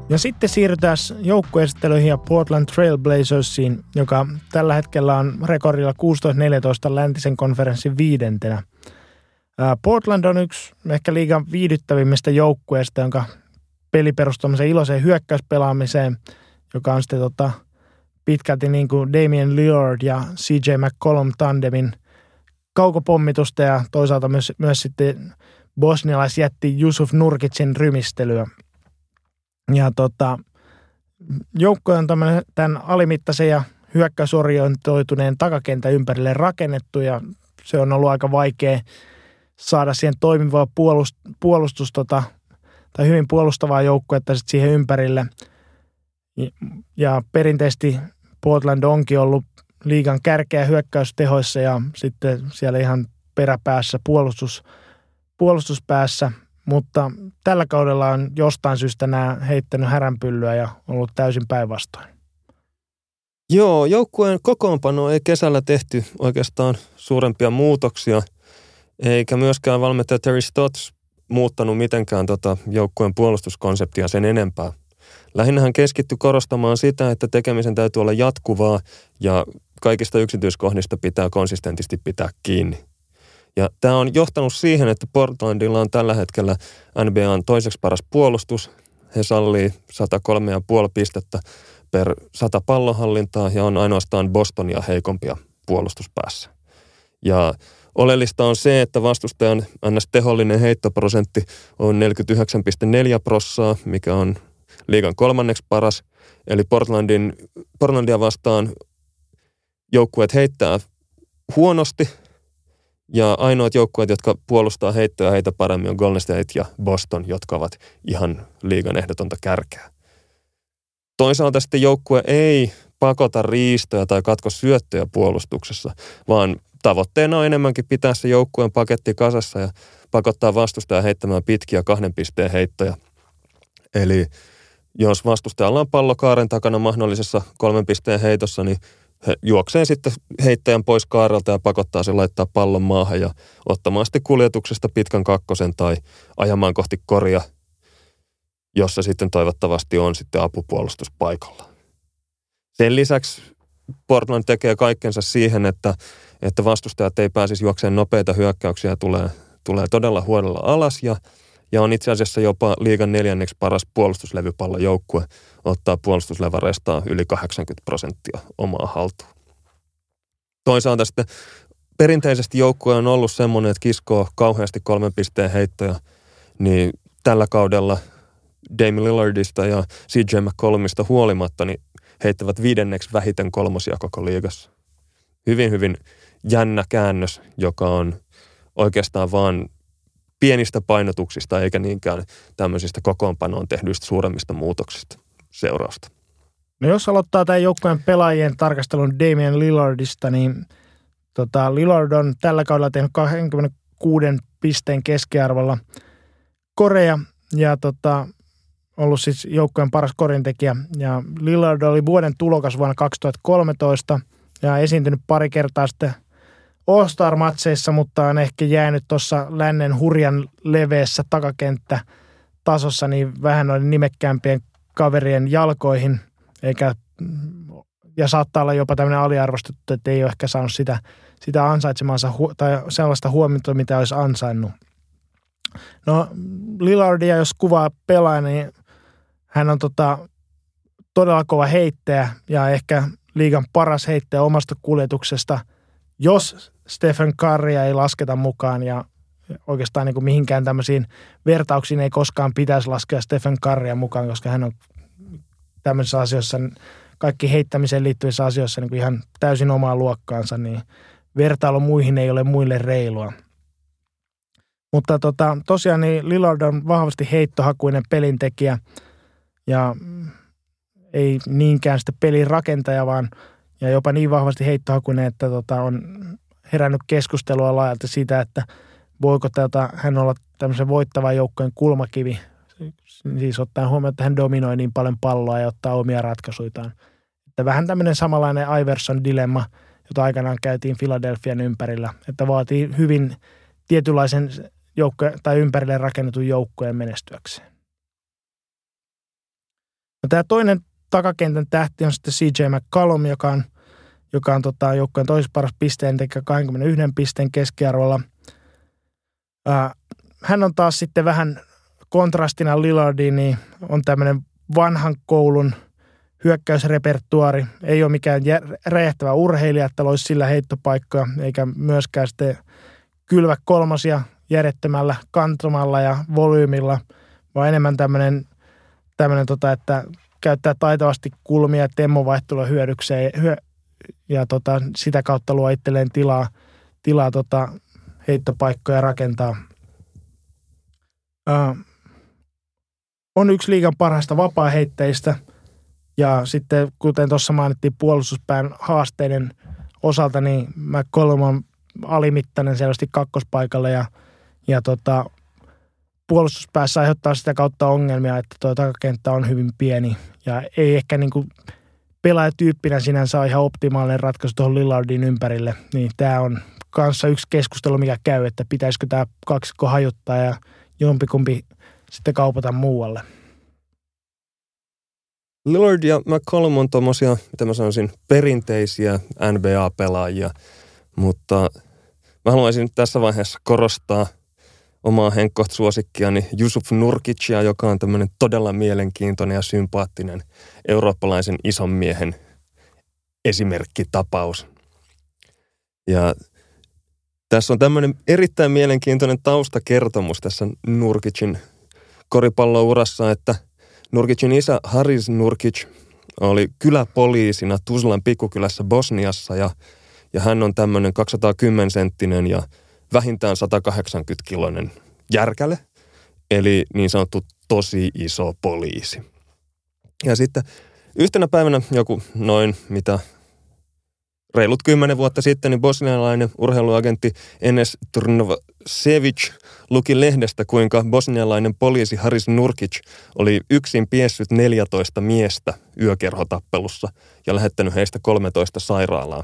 Ja sitten siirrytään joukkueesittelyihin ja Portland Trail Blazersiin, joka tällä hetkellä on rekordilla 16-14 läntisen konferenssin viidentenä. Portland on yksi ehkä liigan viihdyttävimmistä joukkueista, jonka peli perustuu iloiseen hyökkäyspelaamiseen, joka on sitten tota, pitkälti niin kuin Damien Lillard ja CJ McCollum tandemin kaukopommitusta ja toisaalta myös, myös sitten bosnialaisjätti Yusuf Nurkicin rymistelyä – ja tota, joukko on tämän alimittaisen ja hyökkäysorientoituneen takakentän ympärille rakennettu ja se on ollut aika vaikea saada siihen toimivaa puolust, puolustus tota, tai hyvin puolustavaa joukkuetta sitten siihen ympärille. Ja, perinteisesti Portland onkin ollut liigan kärkeä hyökkäystehoissa ja sitten siellä ihan peräpäässä puolustus, puolustuspäässä – mutta tällä kaudella on jostain syystä nämä heittänyt häränpyllyä ja ollut täysin päinvastoin. Joo, joukkueen kokoonpano ei kesällä tehty oikeastaan suurempia muutoksia, eikä myöskään valmentaja Terry Stotts muuttanut mitenkään tota joukkueen puolustuskonseptia sen enempää. Lähinnä hän keskittyi korostamaan sitä, että tekemisen täytyy olla jatkuvaa ja kaikista yksityiskohdista pitää konsistentisti pitää kiinni. Ja tämä on johtanut siihen, että Portlandilla on tällä hetkellä NBAn toiseksi paras puolustus. He sallii 103,5 pistettä per 100 pallonhallintaa ja on ainoastaan Bostonia heikompia puolustuspäässä. Ja oleellista on se, että vastustajan ns. tehollinen heittoprosentti on 49,4 prossaa, mikä on liigan kolmanneksi paras. Eli Portlandin, Portlandia vastaan joukkueet heittää huonosti – ja ainoat joukkueet, jotka puolustaa heittoja heitä paremmin on Golden State ja Boston, jotka ovat ihan liigan ehdotonta kärkeä. Toisaalta sitten joukkue ei pakota riistoja tai katko syöttöjä puolustuksessa, vaan tavoitteena on enemmänkin pitää se joukkueen paketti kasassa ja pakottaa vastustaja heittämään pitkiä kahden pisteen heittoja. Eli jos vastustajalla on pallo kaaren takana mahdollisessa kolmen pisteen heitossa, niin he juoksee sitten heittäjän pois kaarelta ja pakottaa sen laittaa pallon maahan ja ottamaan sitten kuljetuksesta pitkän kakkosen tai ajamaan kohti koria, jossa sitten toivottavasti on sitten apupuolustus paikalla. Sen lisäksi Portland tekee kaikkensa siihen, että, että vastustajat ei pääsisi juokseen nopeita hyökkäyksiä tulee, tulee todella huolella alas ja, ja on itse asiassa jopa liigan neljänneksi paras puolustuslevypallojoukkue, ottaa puolustuslevareistaan yli 80 prosenttia omaa haltuun. Toisaalta sitten perinteisesti joukkue on ollut semmoinen, että kiskoo kauheasti kolmen pisteen heittoja, niin tällä kaudella Damian Lillardista ja CJ McCollumista huolimatta, niin heittävät viidenneksi vähiten kolmosia koko liigassa. Hyvin, hyvin jännä käännös, joka on oikeastaan vaan pienistä painotuksista eikä niinkään tämmöisistä kokoonpanoon tehdyistä suuremmista muutoksista seurausta. No jos aloittaa tämän joukkueen pelaajien tarkastelun Damian Lillardista, niin tota, Lillard on tällä kaudella tehnyt 26 pisteen keskiarvolla Korea ja tota, ollut siis joukkueen paras korintekijä. Ja Lillard oli vuoden tulokas vuonna 2013 ja esiintynyt pari kertaa sitten All-Star-matseissa, mutta on ehkä jäänyt tuossa lännen hurjan leveässä takakenttä tasossa niin vähän noiden nimekkäämpien kaverien jalkoihin, eikä, ja saattaa olla jopa tämmöinen aliarvostettu, että ei ole ehkä saanut sitä, sitä ansaitsemansa tai sellaista huomiota, mitä olisi ansainnut. No Lillardia, jos kuvaa pelaa, niin hän on tota, todella kova heittäjä ja ehkä liigan paras heittäjä omasta kuljetuksesta, jos Stephen Currya ei lasketa mukaan ja oikeastaan niin kuin mihinkään tämmöisiin vertauksiin ei koskaan pitäisi laskea Stephen Currya mukaan, koska hän on tämmöisissä asioissa, kaikki heittämiseen liittyvissä asioissa niin kuin ihan täysin omaa luokkaansa, niin vertailu muihin ei ole muille reilua. Mutta tota, tosiaan niin Lillard on vahvasti heittohakuinen pelintekijä ja ei niinkään sitä pelin rakentaja, vaan ja jopa niin vahvasti heittohakuinen, että tota, on herännyt keskustelua laajalta siitä, että voiko tätä, hän olla tämmöisen voittavan joukkojen kulmakivi, siis ottaen huomioon, että hän dominoi niin paljon palloa ja ottaa omia ratkaisuitaan. Että vähän tämmöinen samanlainen Iverson-dilemma, jota aikanaan käytiin Filadelfian ympärillä, että vaatii hyvin tietynlaisen joukko, tai ympärille rakennetun joukkojen menestyäkseen. No, tämä toinen takakentän tähti on sitten CJ McCallum, joka on, joka on tota, joukkojen toisessa paras pisteen tekijä 21 pisteen keskiarvolla. Hän on taas sitten vähän kontrastina Lillardiin, niin on tämmöinen vanhan koulun hyökkäysrepertuari. Ei ole mikään räjähtävä urheilija, että olisi sillä heittopaikkoja, eikä myöskään sitten kylvä kolmosia järjettömällä kantomalla ja volyymilla, vaan enemmän tämmöinen, tämmöinen tota, että käyttää taitavasti kulmia temmovaihtelua hyödykseen hyö, ja tota, sitä kautta luo itselleen tilaa, tilaa tota, heittopaikkoja rakentaa. Ö, on yksi liigan parhaista vapaa-heitteistä ja sitten kuten tuossa mainittiin puolustuspään haasteiden osalta, niin McCollum on alimittainen selvästi kakkospaikalle ja, ja tota, puolustuspäässä aiheuttaa sitä kautta ongelmia, että tuo takakenttä on hyvin pieni ja ei ehkä niin kuin pelaajatyyppinä sinänsä ole ihan optimaalinen ratkaisu tuohon Lillardin ympärille. Niin tämä on kanssa yksi keskustelu, mikä käy, että pitäisikö tämä kaksikko hajuttaa ja jompikumpi sitten kaupata muualle. Lillard ja McCollum on tuommoisia, mitä mä sanoisin, perinteisiä NBA-pelaajia, mutta mä haluaisin tässä vaiheessa korostaa – omaa henkkoht-suosikkiani Jusuf Nurkicia, joka on tämmöinen todella mielenkiintoinen ja sympaattinen eurooppalaisen ison miehen esimerkkitapaus. Ja tässä on tämmöinen erittäin mielenkiintoinen taustakertomus tässä Nurkicin koripallourassa, että Nurkicin isä Haris Nurkic oli kyläpoliisina Tuzlan pikkukylässä Bosniassa ja, ja hän on tämmöinen 210 senttinen ja vähintään 180-kiloinen järkäle, eli niin sanottu tosi iso poliisi. Ja sitten yhtenä päivänä joku noin mitä reilut kymmenen vuotta sitten, niin bosnialainen urheiluagentti Enes Trnovasevic luki lehdestä, kuinka bosnialainen poliisi Haris Nurkic oli yksin piessyt 14 miestä yökerhotappelussa ja lähettänyt heistä 13 sairaalaan.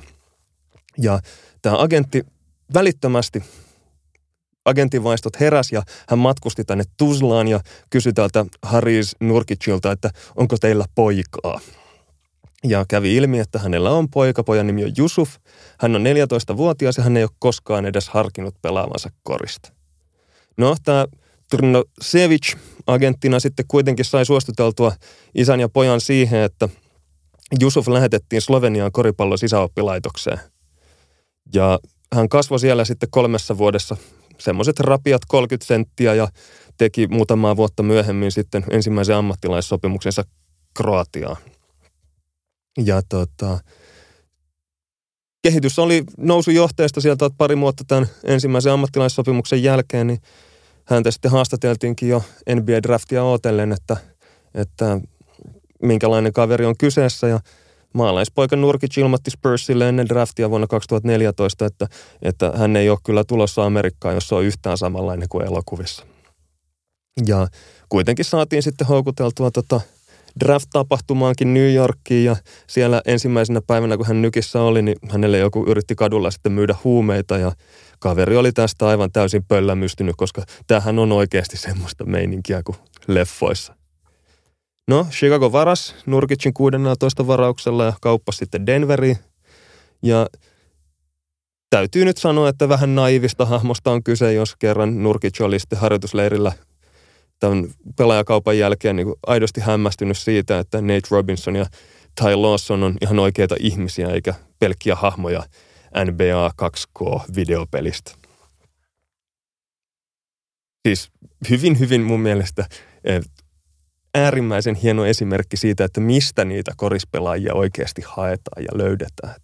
Ja tämä agentti välittömästi agentinvaistot heräs ja hän matkusti tänne Tuzlaan ja kysyi täältä Haris Nurkicilta, että onko teillä poikaa. Ja kävi ilmi, että hänellä on poika, pojan nimi on Jusuf. Hän on 14-vuotias ja hän ei ole koskaan edes harkinnut pelaavansa korista. No, tämä Trnosevic agenttina sitten kuitenkin sai suostuteltua isän ja pojan siihen, että Jusuf lähetettiin Sloveniaan koripallon sisäoppilaitokseen. Ja hän kasvoi siellä sitten kolmessa vuodessa semmoiset rapiat 30 senttiä ja teki muutamaa vuotta myöhemmin sitten ensimmäisen ammattilaissopimuksensa Kroatiaan. Ja tota, kehitys oli nousujohteesta sieltä pari vuotta tämän ensimmäisen ammattilaissopimuksen jälkeen, niin häntä sitten haastateltiinkin jo NBA-draftia ootellen, että, että minkälainen kaveri on kyseessä ja maalaispoika Nurkic ilmoitti Spursille ennen draftia vuonna 2014, että, että hän ei ole kyllä tulossa Amerikkaan, jos se on yhtään samanlainen kuin elokuvissa. Ja kuitenkin saatiin sitten houkuteltua tota draft-tapahtumaankin New Yorkiin ja siellä ensimmäisenä päivänä, kun hän nykissä oli, niin hänelle joku yritti kadulla sitten myydä huumeita ja kaveri oli tästä aivan täysin pöllämystynyt, koska tämähän on oikeasti semmoista meininkiä kuin leffoissa. No, Chicago varas Nurkicin 16 varauksella ja kauppasi sitten Denveriin. Ja täytyy nyt sanoa, että vähän naivista hahmosta on kyse, jos kerran Nurkic oli sitten harjoitusleirillä tämän pelaajakaupan jälkeen niin aidosti hämmästynyt siitä, että Nate Robinson ja Ty Lawson on ihan oikeita ihmisiä eikä pelkkiä hahmoja NBA 2K-videopelistä. Siis hyvin, hyvin mun mielestä eh, äärimmäisen hieno esimerkki siitä, että mistä niitä korispelaajia oikeasti haetaan ja löydetään.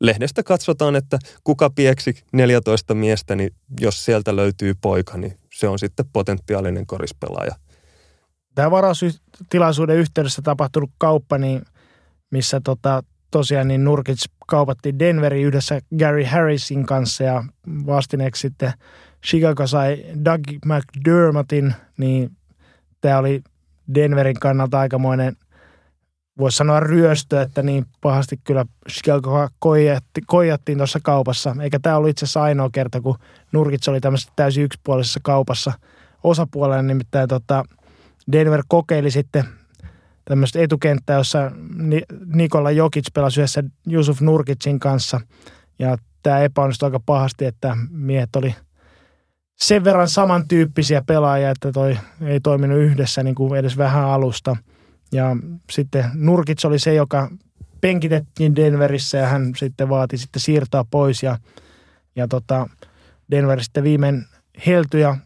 Lehdestä katsotaan, että kuka pieksi 14 miestä, niin jos sieltä löytyy poika, niin se on sitten potentiaalinen korispelaaja. Tämä varaustilaisuuden yhteydessä tapahtunut kauppa, niin missä tota, tosiaan niin Nurkic kaupattiin Denveri yhdessä Gary Harrisin kanssa ja vastineeksi sitten Chicago sai Doug McDermottin, niin tämä oli Denverin kannalta aikamoinen, voisi sanoa ryöstö, että niin pahasti kyllä Chicago koijatti, koijattiin tuossa kaupassa. Eikä tämä ollut itse asiassa ainoa kerta, kun Nurkits oli tämmöisessä täysin yksipuolisessa kaupassa osapuolella. Nimittäin tota, Denver kokeili sitten tämmöistä etukenttää, jossa Nikola Jokic pelasi yhdessä Jusuf Nurkitsin kanssa. Ja tämä epäonnistui aika pahasti, että miehet oli – sen verran samantyyppisiä pelaajia, että toi ei toiminut yhdessä niin kuin edes vähän alusta. Ja sitten Nurkits oli se, joka penkitettiin Denverissä ja hän sitten vaati sitten siirtoa pois ja, ja tota, Denver sitten viimein heltyi ja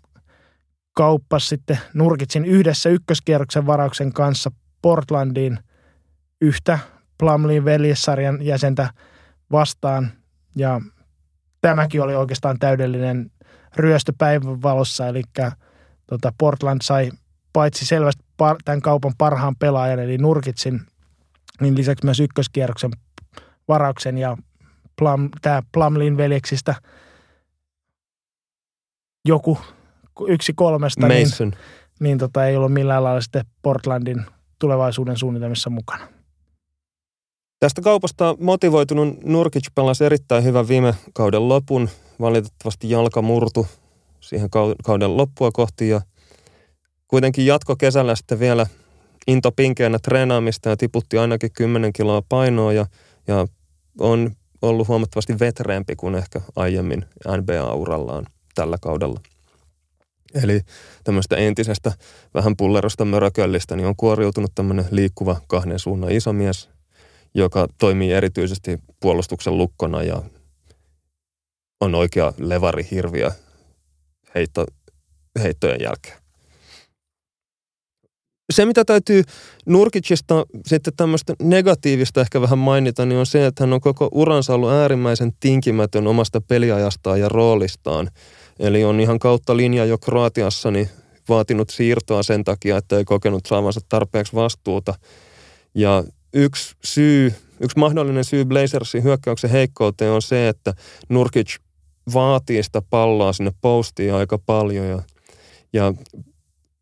kauppasi sitten Nurkitsin yhdessä ykköskierroksen varauksen kanssa Portlandiin yhtä Plumleyn veljessarjan jäsentä vastaan ja tämäkin oli oikeastaan täydellinen ryöstö päivän valossa, eli tota Portland sai paitsi selvästi par, tämän kaupan parhaan pelaajan, eli Nurkitsin, niin lisäksi myös ykköskierroksen varauksen ja Plum, tämä Plumlin veljeksistä joku yksi kolmesta, niin- Mason. niin, niin tota, ei ollut millään lailla sitten Portlandin tulevaisuuden suunnitelmissa mukana. Tästä kaupasta motivoitunut Nurkic pelasi erittäin hyvän viime kauden lopun valitettavasti jalka murtu siihen kauden loppua kohti ja kuitenkin jatko kesällä sitten vielä into pinkeänä treenaamista ja tiputti ainakin 10 kiloa painoa ja, ja on ollut huomattavasti vetreempi kuin ehkä aiemmin NBA-urallaan tällä kaudella. Eli tämmöistä entisestä vähän pullerosta mörököllistä niin on kuoriutunut tämmöinen liikkuva kahden suunnan isomies, joka toimii erityisesti puolustuksen lukkona ja on oikea levari hirviö heitto, heittojen jälkeen. Se, mitä täytyy Nurkicista sitten tämmöistä negatiivista ehkä vähän mainita, niin on se, että hän on koko uransa ollut äärimmäisen tinkimätön omasta peliajastaan ja roolistaan. Eli on ihan kautta linja jo Kroatiassa niin vaatinut siirtoa sen takia, että ei kokenut saavansa tarpeeksi vastuuta. Ja yksi syy, yksi mahdollinen syy Blazersin hyökkäyksen heikkouteen on se, että Nurkic vaatii sitä palloa sinne postiin aika paljon ja, ja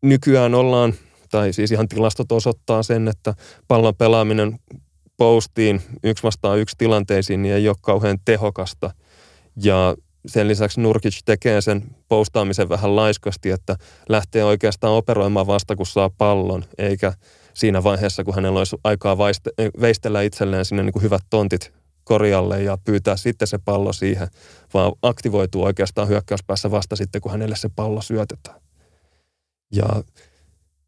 nykyään ollaan, tai siis ihan tilastot osoittaa sen, että pallon pelaaminen postiin yksi vastaan yksi tilanteisiin niin ei ole kauhean tehokasta. Ja sen lisäksi Nurkic tekee sen postaamisen vähän laiskasti, että lähtee oikeastaan operoimaan vasta, kun saa pallon, eikä siinä vaiheessa, kun hänellä olisi aikaa veistellä itselleen sinne niin kuin hyvät tontit korjalle ja pyytää sitten se pallo siihen, vaan aktivoituu oikeastaan hyökkäyspäässä vasta sitten, kun hänelle se pallo syötetään. Ja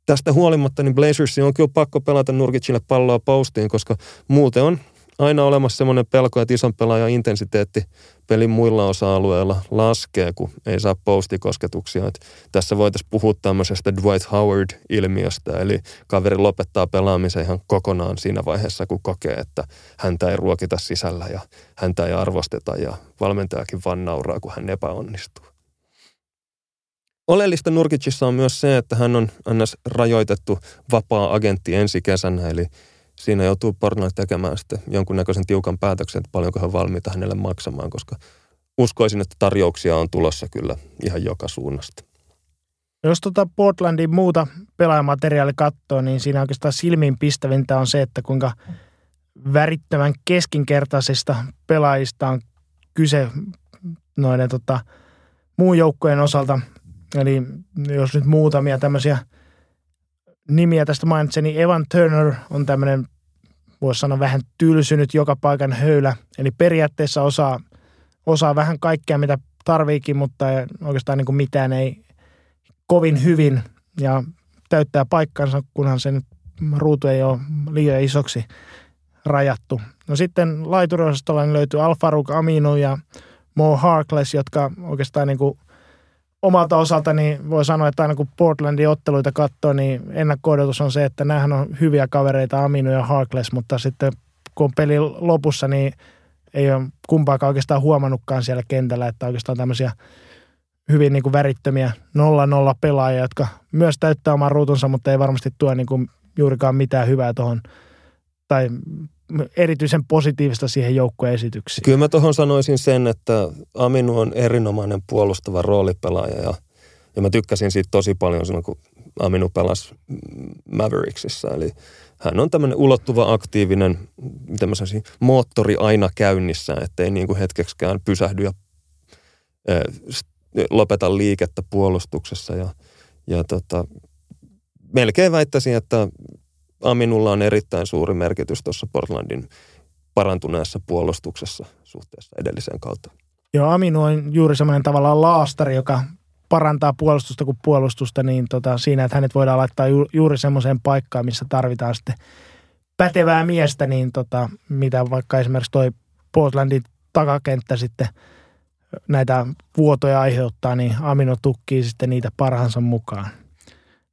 tästä huolimatta niin Blazersin on kyllä pakko pelata Nurkicille palloa postiin, koska muuten on aina olemassa semmoinen pelko, että ison pelaajan intensiteetti pelin muilla osa-alueilla laskee, kun ei saa postikosketuksia. Et tässä voitaisiin puhua tämmöisestä Dwight Howard-ilmiöstä, eli kaveri lopettaa pelaamisen ihan kokonaan siinä vaiheessa, kun kokee, että häntä ei ruokita sisällä ja häntä ei arvosteta ja valmentajakin vaan nauraa, kun hän epäonnistuu. Oleellista Nurkicissa on myös se, että hän on ns. rajoitettu vapaa-agentti ensi kesänä, eli siinä joutuu Portland tekemään sitten jonkunnäköisen tiukan päätöksen, että paljonko hän valmiita hänelle maksamaan, koska uskoisin, että tarjouksia on tulossa kyllä ihan joka suunnasta. Jos tuota Portlandin muuta pelaajamateriaali katsoo, niin siinä oikeastaan silmiin pistävintä on se, että kuinka värittömän keskinkertaisista pelaajista on kyse noiden tota, muun joukkojen osalta. Eli jos nyt muutamia tämmöisiä nimiä tästä mainitsen, niin Evan Turner on tämmöinen, voisi sanoa vähän tylsynyt joka paikan höylä. Eli periaatteessa osaa, osaa vähän kaikkea, mitä tarviikin, mutta oikeastaan niin kuin mitään ei kovin hyvin. Ja täyttää paikkansa, kunhan sen ruutu ei ole liian isoksi rajattu. No sitten laituriosastolla löytyy Alfaruk Aminu ja Mo Harkless, jotka oikeastaan niin kuin omalta osaltani voi sanoa, että aina kun Portlandin otteluita katsoo, niin ennakko on se, että näähän on hyviä kavereita, Aminu ja Harkless, mutta sitten kun on peli lopussa, niin ei ole kumpaakaan oikeastaan huomannutkaan siellä kentällä, että oikeastaan tämmöisiä hyvin niin kuin värittömiä 0-0 pelaajia, jotka myös täyttää oman ruutunsa, mutta ei varmasti tuo niin kuin juurikaan mitään hyvää tuohon tai erityisen positiivista siihen joukkueen esityksiin. Kyllä mä tuohon sanoisin sen, että Aminu on erinomainen puolustava roolipelaaja ja, ja mä tykkäsin siitä tosi paljon silloin, kun Aminu pelasi Mavericksissa. Eli hän on tämmöinen ulottuva, aktiivinen, miten mä sanoisin, moottori aina käynnissä, ettei niin kuin hetkeksikään pysähdy ja ää, lopeta liikettä puolustuksessa. Ja, ja tota, melkein väittäisin, että Aminulla on erittäin suuri merkitys tuossa Portlandin parantuneessa puolustuksessa suhteessa edelliseen kautta. Joo, Aminu on juuri semmoinen tavallaan laastari, joka parantaa puolustusta kuin puolustusta, niin tota, siinä, että hänet voidaan laittaa ju, juuri semmoiseen paikkaan, missä tarvitaan sitten pätevää miestä, niin tota, mitä vaikka esimerkiksi toi Portlandin takakenttä sitten näitä vuotoja aiheuttaa, niin Amino tukkii sitten niitä parhaansa mukaan.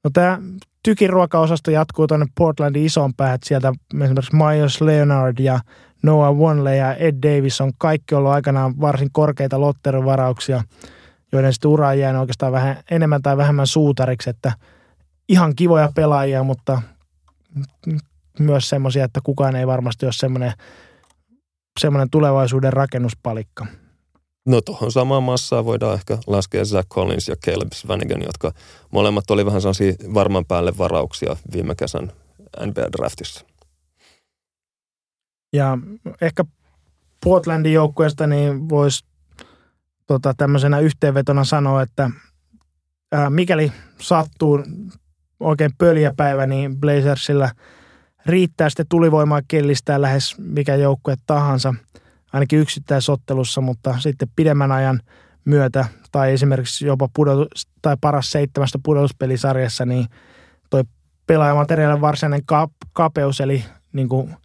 No tämä tykin ruokaosasto jatkuu tuonne Portlandin ison päähän. Sieltä esimerkiksi Myers Leonard ja Noah Wonley ja Ed Davis on kaikki ollut aikanaan varsin korkeita lotterivarauksia, joiden sitten ura on oikeastaan vähän enemmän tai vähemmän suutariksi, että ihan kivoja pelaajia, mutta myös semmoisia, että kukaan ei varmasti ole semmoinen, semmoinen tulevaisuuden rakennuspalikka. No tuohon samaan massaan voidaan ehkä laskea Zach Collins ja Caleb Svanigan, jotka molemmat oli vähän sellaisia varman päälle varauksia viime kesän NBA-draftissa. Ja ehkä Portlandin joukkueesta niin voisi tota, tämmöisenä yhteenvetona sanoa, että ää, mikäli sattuu oikein pöljäpäivä, niin Blazersilla riittää sitten tulivoimaa kellistää lähes mikä joukkue tahansa – ainakin yksittäisottelussa, mutta sitten pidemmän ajan myötä tai esimerkiksi jopa pudotus, tai paras seitsemästä pudotuspelisarjassa, niin toi pelaajamateriaalin varsinainen kapeus, eli niin kuin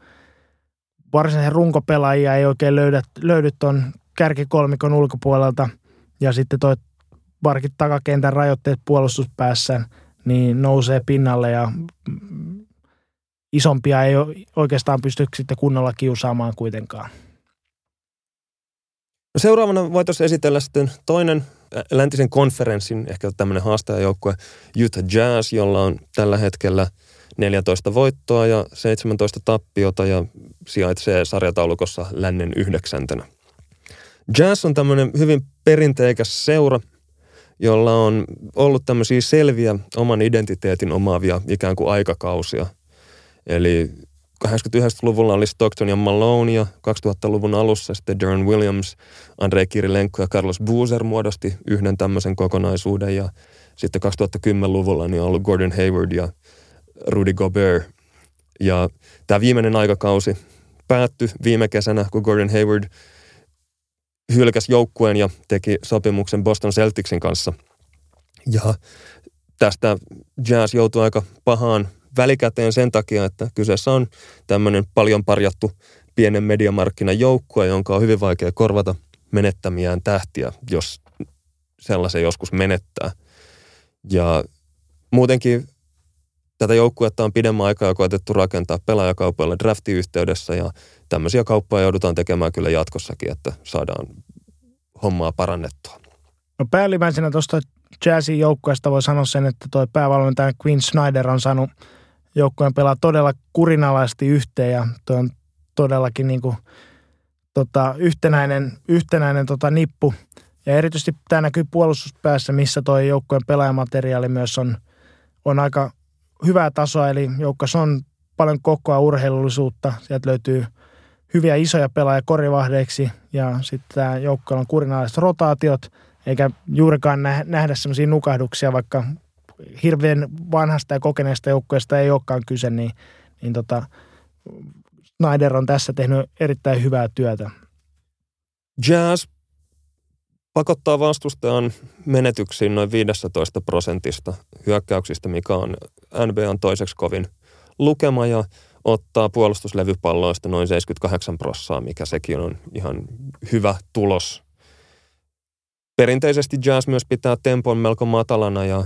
varsinaisen runkopelaajia ei oikein löydä, löydy tuon kärkikolmikon ulkopuolelta ja sitten toi varkit takakentän rajoitteet puolustuspäässä, niin nousee pinnalle ja isompia ei oikeastaan pysty sitten kunnolla kiusaamaan kuitenkaan. No seuraavana voitaisiin esitellä sitten toinen läntisen konferenssin, ehkä tämmöinen haastajajoukkue Utah Jazz, jolla on tällä hetkellä 14 voittoa ja 17 tappiota ja sijaitsee sarjataulukossa lännen yhdeksäntenä. Jazz on tämmöinen hyvin perinteikäs seura, jolla on ollut tämmöisiä selviä oman identiteetin omaavia ikään kuin aikakausia. Eli 89-luvulla oli Stockton ja Malone ja 2000-luvun alussa sitten Darren Williams, Andrei Kirilenko ja Carlos Boozer muodosti yhden tämmöisen kokonaisuuden ja sitten 2010-luvulla niin on ollut Gordon Hayward ja Rudy Gobert. Ja tämä viimeinen aikakausi päättyi viime kesänä, kun Gordon Hayward hylkäsi joukkueen ja teki sopimuksen Boston Celticsin kanssa. Ja tästä Jazz joutui aika pahaan välikäteen sen takia, että kyseessä on tämmöinen paljon parjattu pienen mediamarkkinan joukkue, jonka on hyvin vaikea korvata menettämiään tähtiä, jos sellaisen joskus menettää. Ja muutenkin tätä joukkuetta on pidemmän aikaa koetettu rakentaa pelaajakaupoilla draftiyhteydessä ja tämmöisiä kauppoja joudutaan tekemään kyllä jatkossakin, että saadaan hommaa parannettua. No päällimmäisenä tuosta Jazzin joukkueesta voi sanoa sen, että tuo päävalmentaja Quinn Snyder on saanut joukkueen pelaa todella kurinalaisesti yhteen ja tuo on todellakin niin kuin, tota, yhtenäinen, yhtenäinen tota, nippu. Ja erityisesti tämä näkyy puolustuspäässä, missä tuo joukkueen pelaajamateriaali myös on, on aika hyvää tasoa, eli joukkueessa on paljon kokoa urheilullisuutta. Sieltä löytyy hyviä isoja pelaajia korivahdeiksi ja sitten tämä on kurinalaiset rotaatiot, eikä juurikaan nähdä semmoisia nukahduksia, vaikka hirveän vanhasta ja kokeneesta joukkueesta ei olekaan kyse, niin, niin tota, Snyder on tässä tehnyt erittäin hyvää työtä. Jazz pakottaa vastustajan menetyksiin noin 15 prosentista hyökkäyksistä, mikä on NBAn toiseksi kovin lukema ja ottaa puolustuslevypalloista noin 78 prossaa, mikä sekin on ihan hyvä tulos. Perinteisesti Jazz myös pitää tempon melko matalana ja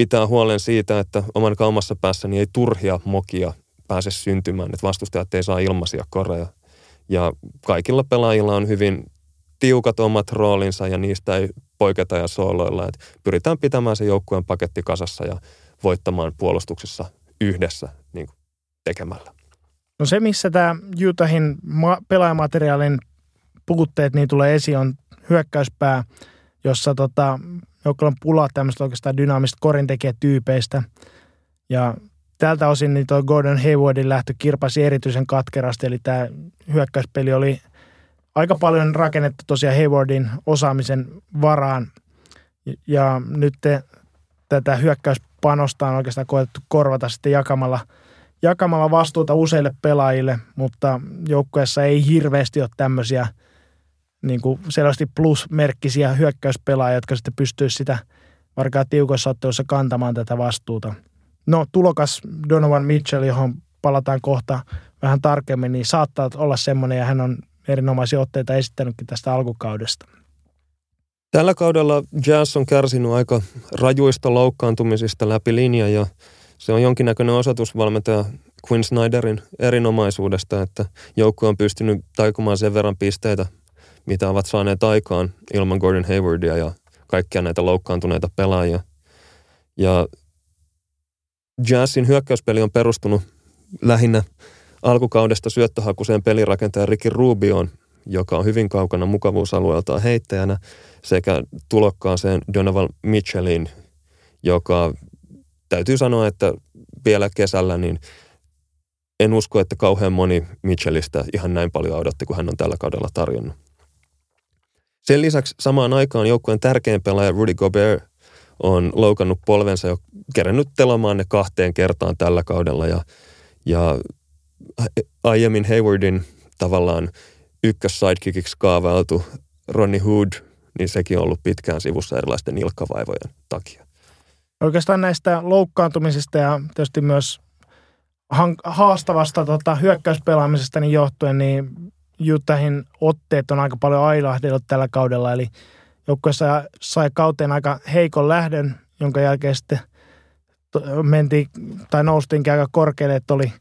pitää huolen siitä, että oman kaumassa päässäni ei turhia mokia pääse syntymään, että vastustajat ei saa ilmaisia koreja. Ja kaikilla pelaajilla on hyvin tiukat omat roolinsa ja niistä ei poiketa ja sooloilla. Että pyritään pitämään se joukkueen paketti kasassa ja voittamaan puolustuksessa yhdessä niin kuin tekemällä. No se, missä tämä Utahin ma- pelaajamateriaalin puutteet niin tulee esiin, on hyökkäyspää, jossa tota, joukkueella on pulaa tämmöistä oikeastaan dynaamista korintekijätyypeistä. Ja tältä osin niin tuo Gordon Haywardin lähtö kirpasi erityisen katkerasti, eli tämä hyökkäyspeli oli aika paljon rakennettu tosiaan Haywardin osaamisen varaan. Ja nyt te, tätä hyökkäyspanosta on oikeastaan koetettu korvata sitten jakamalla, jakamalla vastuuta useille pelaajille, mutta joukkueessa ei hirveästi ole tämmöisiä niin kuin selvästi plusmerkkisiä hyökkäyspelaajia, jotka sitten pystyisivät sitä varkaan tiukoissa otteluissa kantamaan tätä vastuuta. No tulokas Donovan Mitchell, johon palataan kohta vähän tarkemmin, niin saattaa olla semmoinen ja hän on erinomaisia otteita esittänytkin tästä alkukaudesta. Tällä kaudella Jazz on kärsinyt aika rajuista loukkaantumisista läpi linja ja se on jonkinnäköinen osoitus valmentaja Quinn Snyderin erinomaisuudesta, että joukkue on pystynyt taikumaan sen verran pisteitä, mitä ovat saaneet aikaan ilman Gordon Haywardia ja kaikkia näitä loukkaantuneita pelaajia. Ja Jazzin hyökkäyspeli on perustunut lähinnä alkukaudesta syöttöhakuseen pelirakentaja Ricky Rubioon, joka on hyvin kaukana mukavuusalueeltaan heittäjänä, sekä tulokkaaseen Donovan Mitchellin, joka täytyy sanoa, että vielä kesällä niin en usko, että kauhean moni Mitchellistä ihan näin paljon odotti kuin hän on tällä kaudella tarjonnut. Sen lisäksi samaan aikaan joukkueen tärkein pelaaja Rudy Gobert on loukannut polvensa ja kerännyt telomaan ne kahteen kertaan tällä kaudella ja, ja aiemmin Haywardin tavallaan ykkös sidekickiksi kaavailtu Ronnie Hood, niin sekin on ollut pitkään sivussa erilaisten ilkkavaivojen takia. Oikeastaan näistä loukkaantumisista ja tietysti myös haastavasta tota, hyökkäyspelaamisesta niin johtuen, niin Utahin otteet on aika paljon ailahdellut tällä kaudella, eli joukkueessa sai kauteen aika heikon lähdön, jonka jälkeen sitten mentiin tai noustiin aika korkealle, että oli,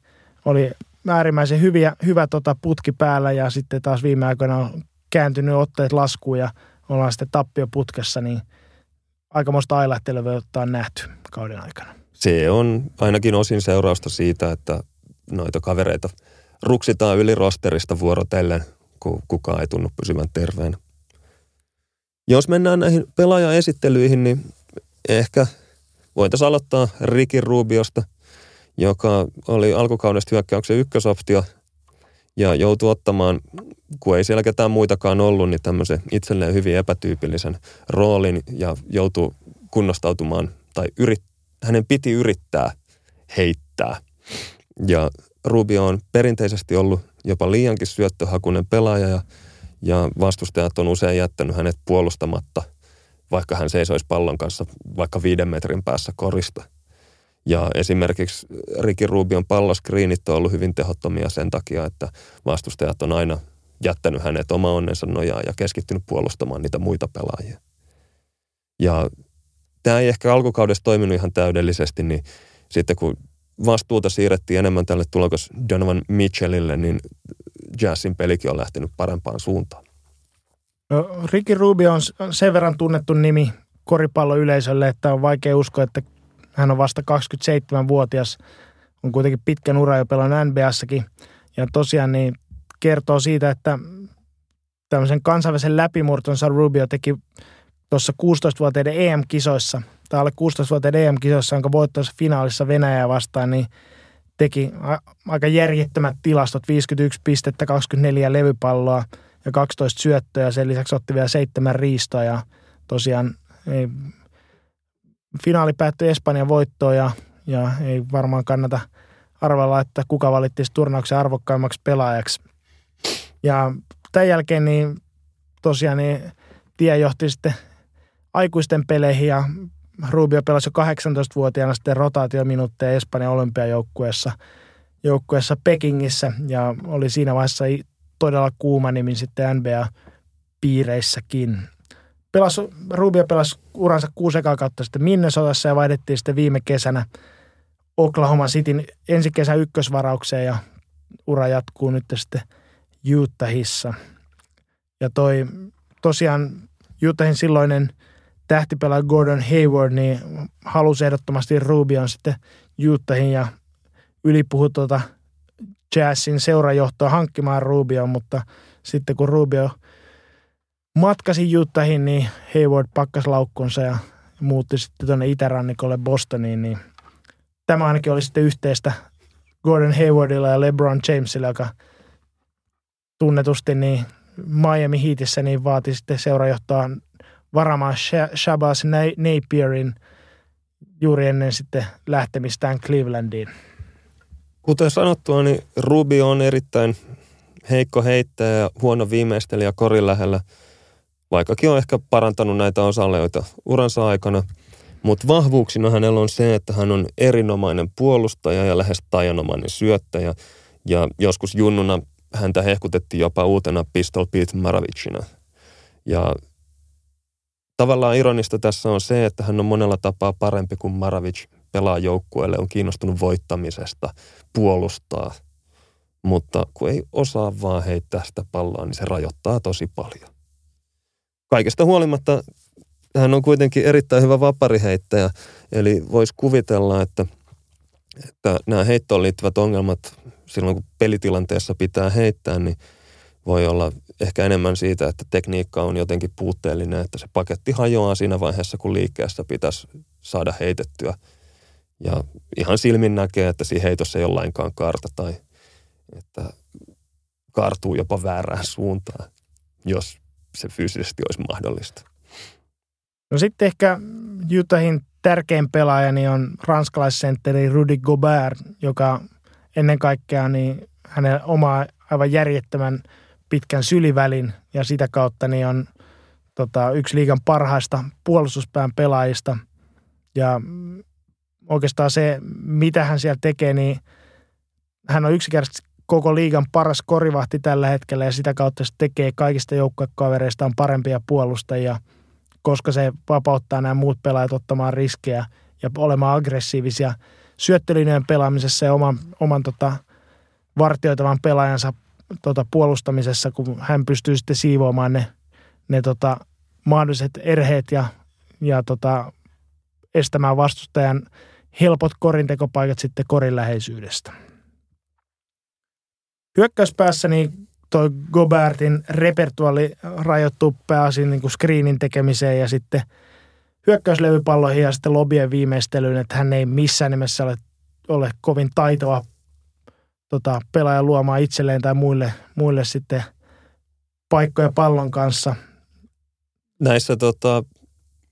oli äärimmäisen hyviä, hyvä tota putki päällä ja sitten taas viime aikoina on kääntynyt otteet laskuun ja ollaan sitten tappioputkessa, niin aikamoista ailahtelevuutta on nähty kauden aikana. Se on ainakin osin seurausta siitä, että noita kavereita ruksitaan yli rosterista vuorotellen, kun kukaan ei tunnu pysyvän terveenä. Jos mennään näihin pelaajan esittelyihin, niin ehkä voitaisiin aloittaa Ricky Rubiosta – joka oli alkukaudesta hyökkäyksen ykkösoptio ja joutui ottamaan, kun ei siellä ketään muitakaan ollut, niin tämmöisen itselleen hyvin epätyypillisen roolin ja joutui kunnostautumaan tai yrit, hänen piti yrittää heittää. Ja Rubio on perinteisesti ollut jopa liiankin syöttöhakunen pelaaja ja, ja vastustajat on usein jättänyt hänet puolustamatta vaikka hän seisoisi pallon kanssa vaikka viiden metrin päässä korista. Ja esimerkiksi Ricky Rubion palloskriinit on ollut hyvin tehottomia sen takia, että vastustajat on aina jättänyt hänet oma onnensa nojaa ja keskittynyt puolustamaan niitä muita pelaajia. Ja tämä ei ehkä alkukaudessa toiminut ihan täydellisesti, niin sitten kun vastuuta siirrettiin enemmän tälle tulokos Donovan Mitchellille, niin Jazzin pelikin on lähtenyt parempaan suuntaan. No, Ricky Rubio on sen verran tunnettu nimi koripalloyleisölle, että on vaikea uskoa, että hän on vasta 27-vuotias. On kuitenkin pitkän ura jo pelannut NBAssakin. Ja tosiaan niin kertoo siitä, että tämmöisen kansainvälisen läpimurtonsa Rubio teki tuossa 16-vuotiaiden EM-kisoissa, tai alle 16-vuotiaiden EM-kisoissa, jonka voittoissa finaalissa Venäjää vastaan, niin teki aika järjettömät tilastot, 51 pistettä, 24 levypalloa ja 12 syöttöä. Sen lisäksi otti vielä seitsemän riistoa ja tosiaan ei, finaali päättyi Espanjan voittoon ja, ja ei varmaan kannata arvella, että kuka valitti turnauksen arvokkaimmaksi pelaajaksi. Ja tämän jälkeen niin tosiaan niin tie johti sitten aikuisten peleihin ja Rubio pelasi jo 18-vuotiaana sitten rotaatiominuutteja Espanjan olympiajoukkueessa joukkueessa Pekingissä ja oli siinä vaiheessa todella kuuma nimi sitten NBA-piireissäkin. Pelas, Rubio pelasi uransa kuusi ekaa kautta sitten Minnesotassa ja vaihdettiin sitten viime kesänä Oklahoma Cityn ensi kesän ykkösvaraukseen ja ura jatkuu nyt sitten Utahissa. Ja toi tosiaan Utahin silloinen tähtipelaaja Gordon Hayward niin halusi ehdottomasti Rubion sitten Utahin ja ylipuhui tuota Jazzin seurajohtoa hankkimaan Rubion, mutta sitten kun Rubio matkasi Utahin, niin Hayward pakkas laukkunsa ja muutti sitten tuonne itärannikolle Bostoniin, niin tämä ainakin oli sitten yhteistä Gordon Haywardilla ja LeBron Jamesilla, joka tunnetusti niin Miami Heatissä niin vaati sitten seurajohtoa varamaan Shabazz Napierin juuri ennen sitten lähtemistään Clevelandiin. Kuten sanottua, niin Ruby on erittäin heikko heittäjä ja huono viimeistelijä korin lähellä, vaikkakin on ehkä parantanut näitä osalleita uransa aikana. Mutta vahvuuksina hänellä on se, että hän on erinomainen puolustaja ja lähes tajanomainen syöttäjä. Ja joskus junnuna häntä hehkutettiin jopa uutena Pistol Pete Maravicina. Ja tavallaan ironista tässä on se, että hän on monella tapaa parempi kuin Maravic pelaa joukkueelle, on kiinnostunut voittamisesta, puolustaa. Mutta kun ei osaa vaan heittää sitä palloa, niin se rajoittaa tosi paljon. Kaikesta huolimatta hän on kuitenkin erittäin hyvä vapariheittäjä, eli voisi kuvitella, että, että nämä heittoon liittyvät ongelmat silloin, kun pelitilanteessa pitää heittää, niin voi olla ehkä enemmän siitä, että tekniikka on jotenkin puutteellinen, että se paketti hajoaa siinä vaiheessa, kun liikkeessä pitäisi saada heitettyä. Ja ihan silmin näkee, että siinä heitossa ei ole lainkaan karta tai että kaartuu jopa väärään suuntaan, jos se fyysisesti olisi mahdollista. No sitten ehkä Utahin tärkein pelaajani on ranskalaissentteri Rudy Gobert, joka ennen kaikkea niin hänen oma aivan järjettömän pitkän sylivälin ja sitä kautta niin on tota, yksi liigan parhaista puolustuspään pelaajista. Ja oikeastaan se, mitä hän siellä tekee, niin hän on yksinkertaisesti koko liigan paras korivahti tällä hetkellä ja sitä kautta se tekee kaikista joukkuekavereistaan parempia puolustajia, koska se vapauttaa nämä muut pelaajat ottamaan riskejä ja olemaan aggressiivisia syöttölinjojen pelaamisessa ja oman, oman tota, vartioitavan pelaajansa tota, puolustamisessa, kun hän pystyy sitten siivoamaan ne, ne tota, mahdolliset erheet ja, ja tota, estämään vastustajan helpot korintekopaikat sitten korin läheisyydestä. Hyökkäyspäässä niin toi Gobertin repertuaali rajoittuu pääasiin niin screenin tekemiseen ja sitten hyökkäyslevypalloihin ja sitten lobien viimeistelyyn, että hän ei missään nimessä ole, ole kovin taitava tota, pelaaja luomaan itselleen tai muille, muille sitten paikkoja pallon kanssa. Näissä tota,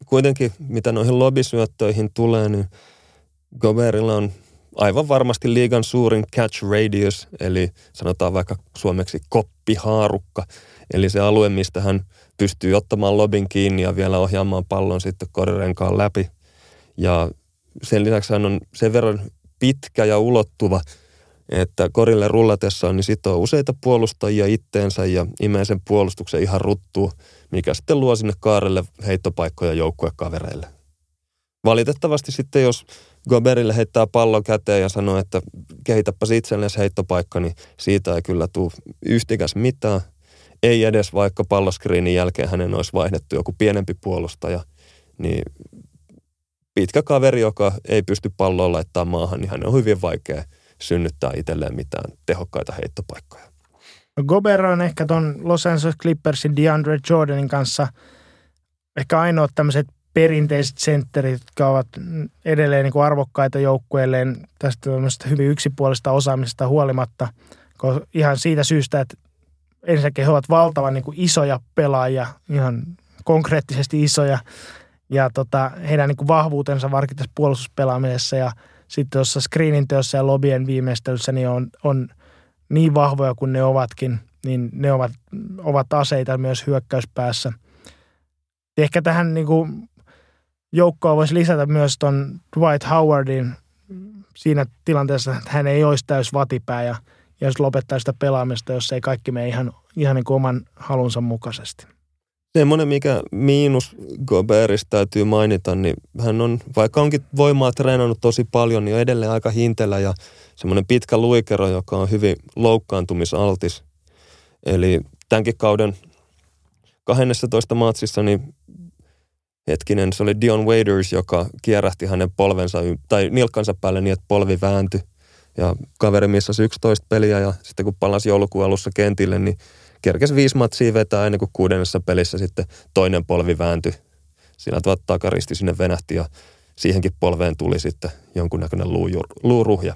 kuitenkin, mitä noihin lobisyöttöihin tulee, niin Goberilla on aivan varmasti liigan suurin catch radius, eli sanotaan vaikka suomeksi koppihaarukka, eli se alue, mistä hän pystyy ottamaan lobin kiinni ja vielä ohjaamaan pallon sitten korirenkaan läpi. Ja sen lisäksi hän on sen verran pitkä ja ulottuva, että korille rullatessaan niin sitoo useita puolustajia itteensä ja imee sen puolustuksen ihan ruttuu, mikä sitten luo sinne kaarelle heittopaikkoja joukkuekavereille. Valitettavasti sitten, jos Goberille heittää pallon käteen ja sanoo, että kehitäpäs itsellesi heittopaikka, niin siitä ei kyllä tule yhtikäs mitään. Ei edes vaikka palloskriinin jälkeen hänen olisi vaihdettu joku pienempi puolustaja, niin pitkä kaveri, joka ei pysty palloa laittaa maahan, niin hän on hyvin vaikea synnyttää itselleen mitään tehokkaita heittopaikkoja. No Gober on ehkä tuon Los Angeles Clippersin DeAndre Jordanin kanssa ehkä ainoat tämmöiset perinteiset sentterit, jotka ovat edelleen niin kuin arvokkaita joukkueelleen tästä hyvin yksipuolista osaamisesta huolimatta. Ihan siitä syystä, että ensinnäkin he ovat valtavan niin kuin isoja pelaajia, ihan konkreettisesti isoja. Ja tota, heidän niin kuin vahvuutensa varsinkin tässä puolustuspelaamisessa ja sitten tuossa screenin teossa ja lobien viimeistelyssä niin on, on niin vahvoja kuin ne ovatkin, niin ne ovat, ovat aseita myös hyökkäyspäässä. Ehkä tähän niin kuin joukkoa voisi lisätä myös tuon Dwight Howardin siinä tilanteessa, että hän ei olisi täys vatipää ja, jos lopettaa sitä pelaamista, jos ei kaikki mene ihan, ihan niin kuin oman halunsa mukaisesti. Semmoinen, mikä miinus Goberista täytyy mainita, niin hän on, vaikka onkin voimaa treenannut tosi paljon, niin on edelleen aika hintelä ja semmoinen pitkä luikero, joka on hyvin loukkaantumisaltis. Eli tämänkin kauden 12 matsissa niin hetkinen, se oli Dion Waders, joka kierähti hänen polvensa tai nilkkansa päälle niin, että polvi vääntyi. Ja kaveri missasi 11 peliä ja sitten kun palasi joulukuun alussa kentille, niin kerkesi viisi matsia vetää ennen kuin kuudennessa pelissä sitten toinen polvi vääntyi. Siinä tuot takaristi sinne venähti ja siihenkin polveen tuli sitten jonkunnäköinen luuruhja.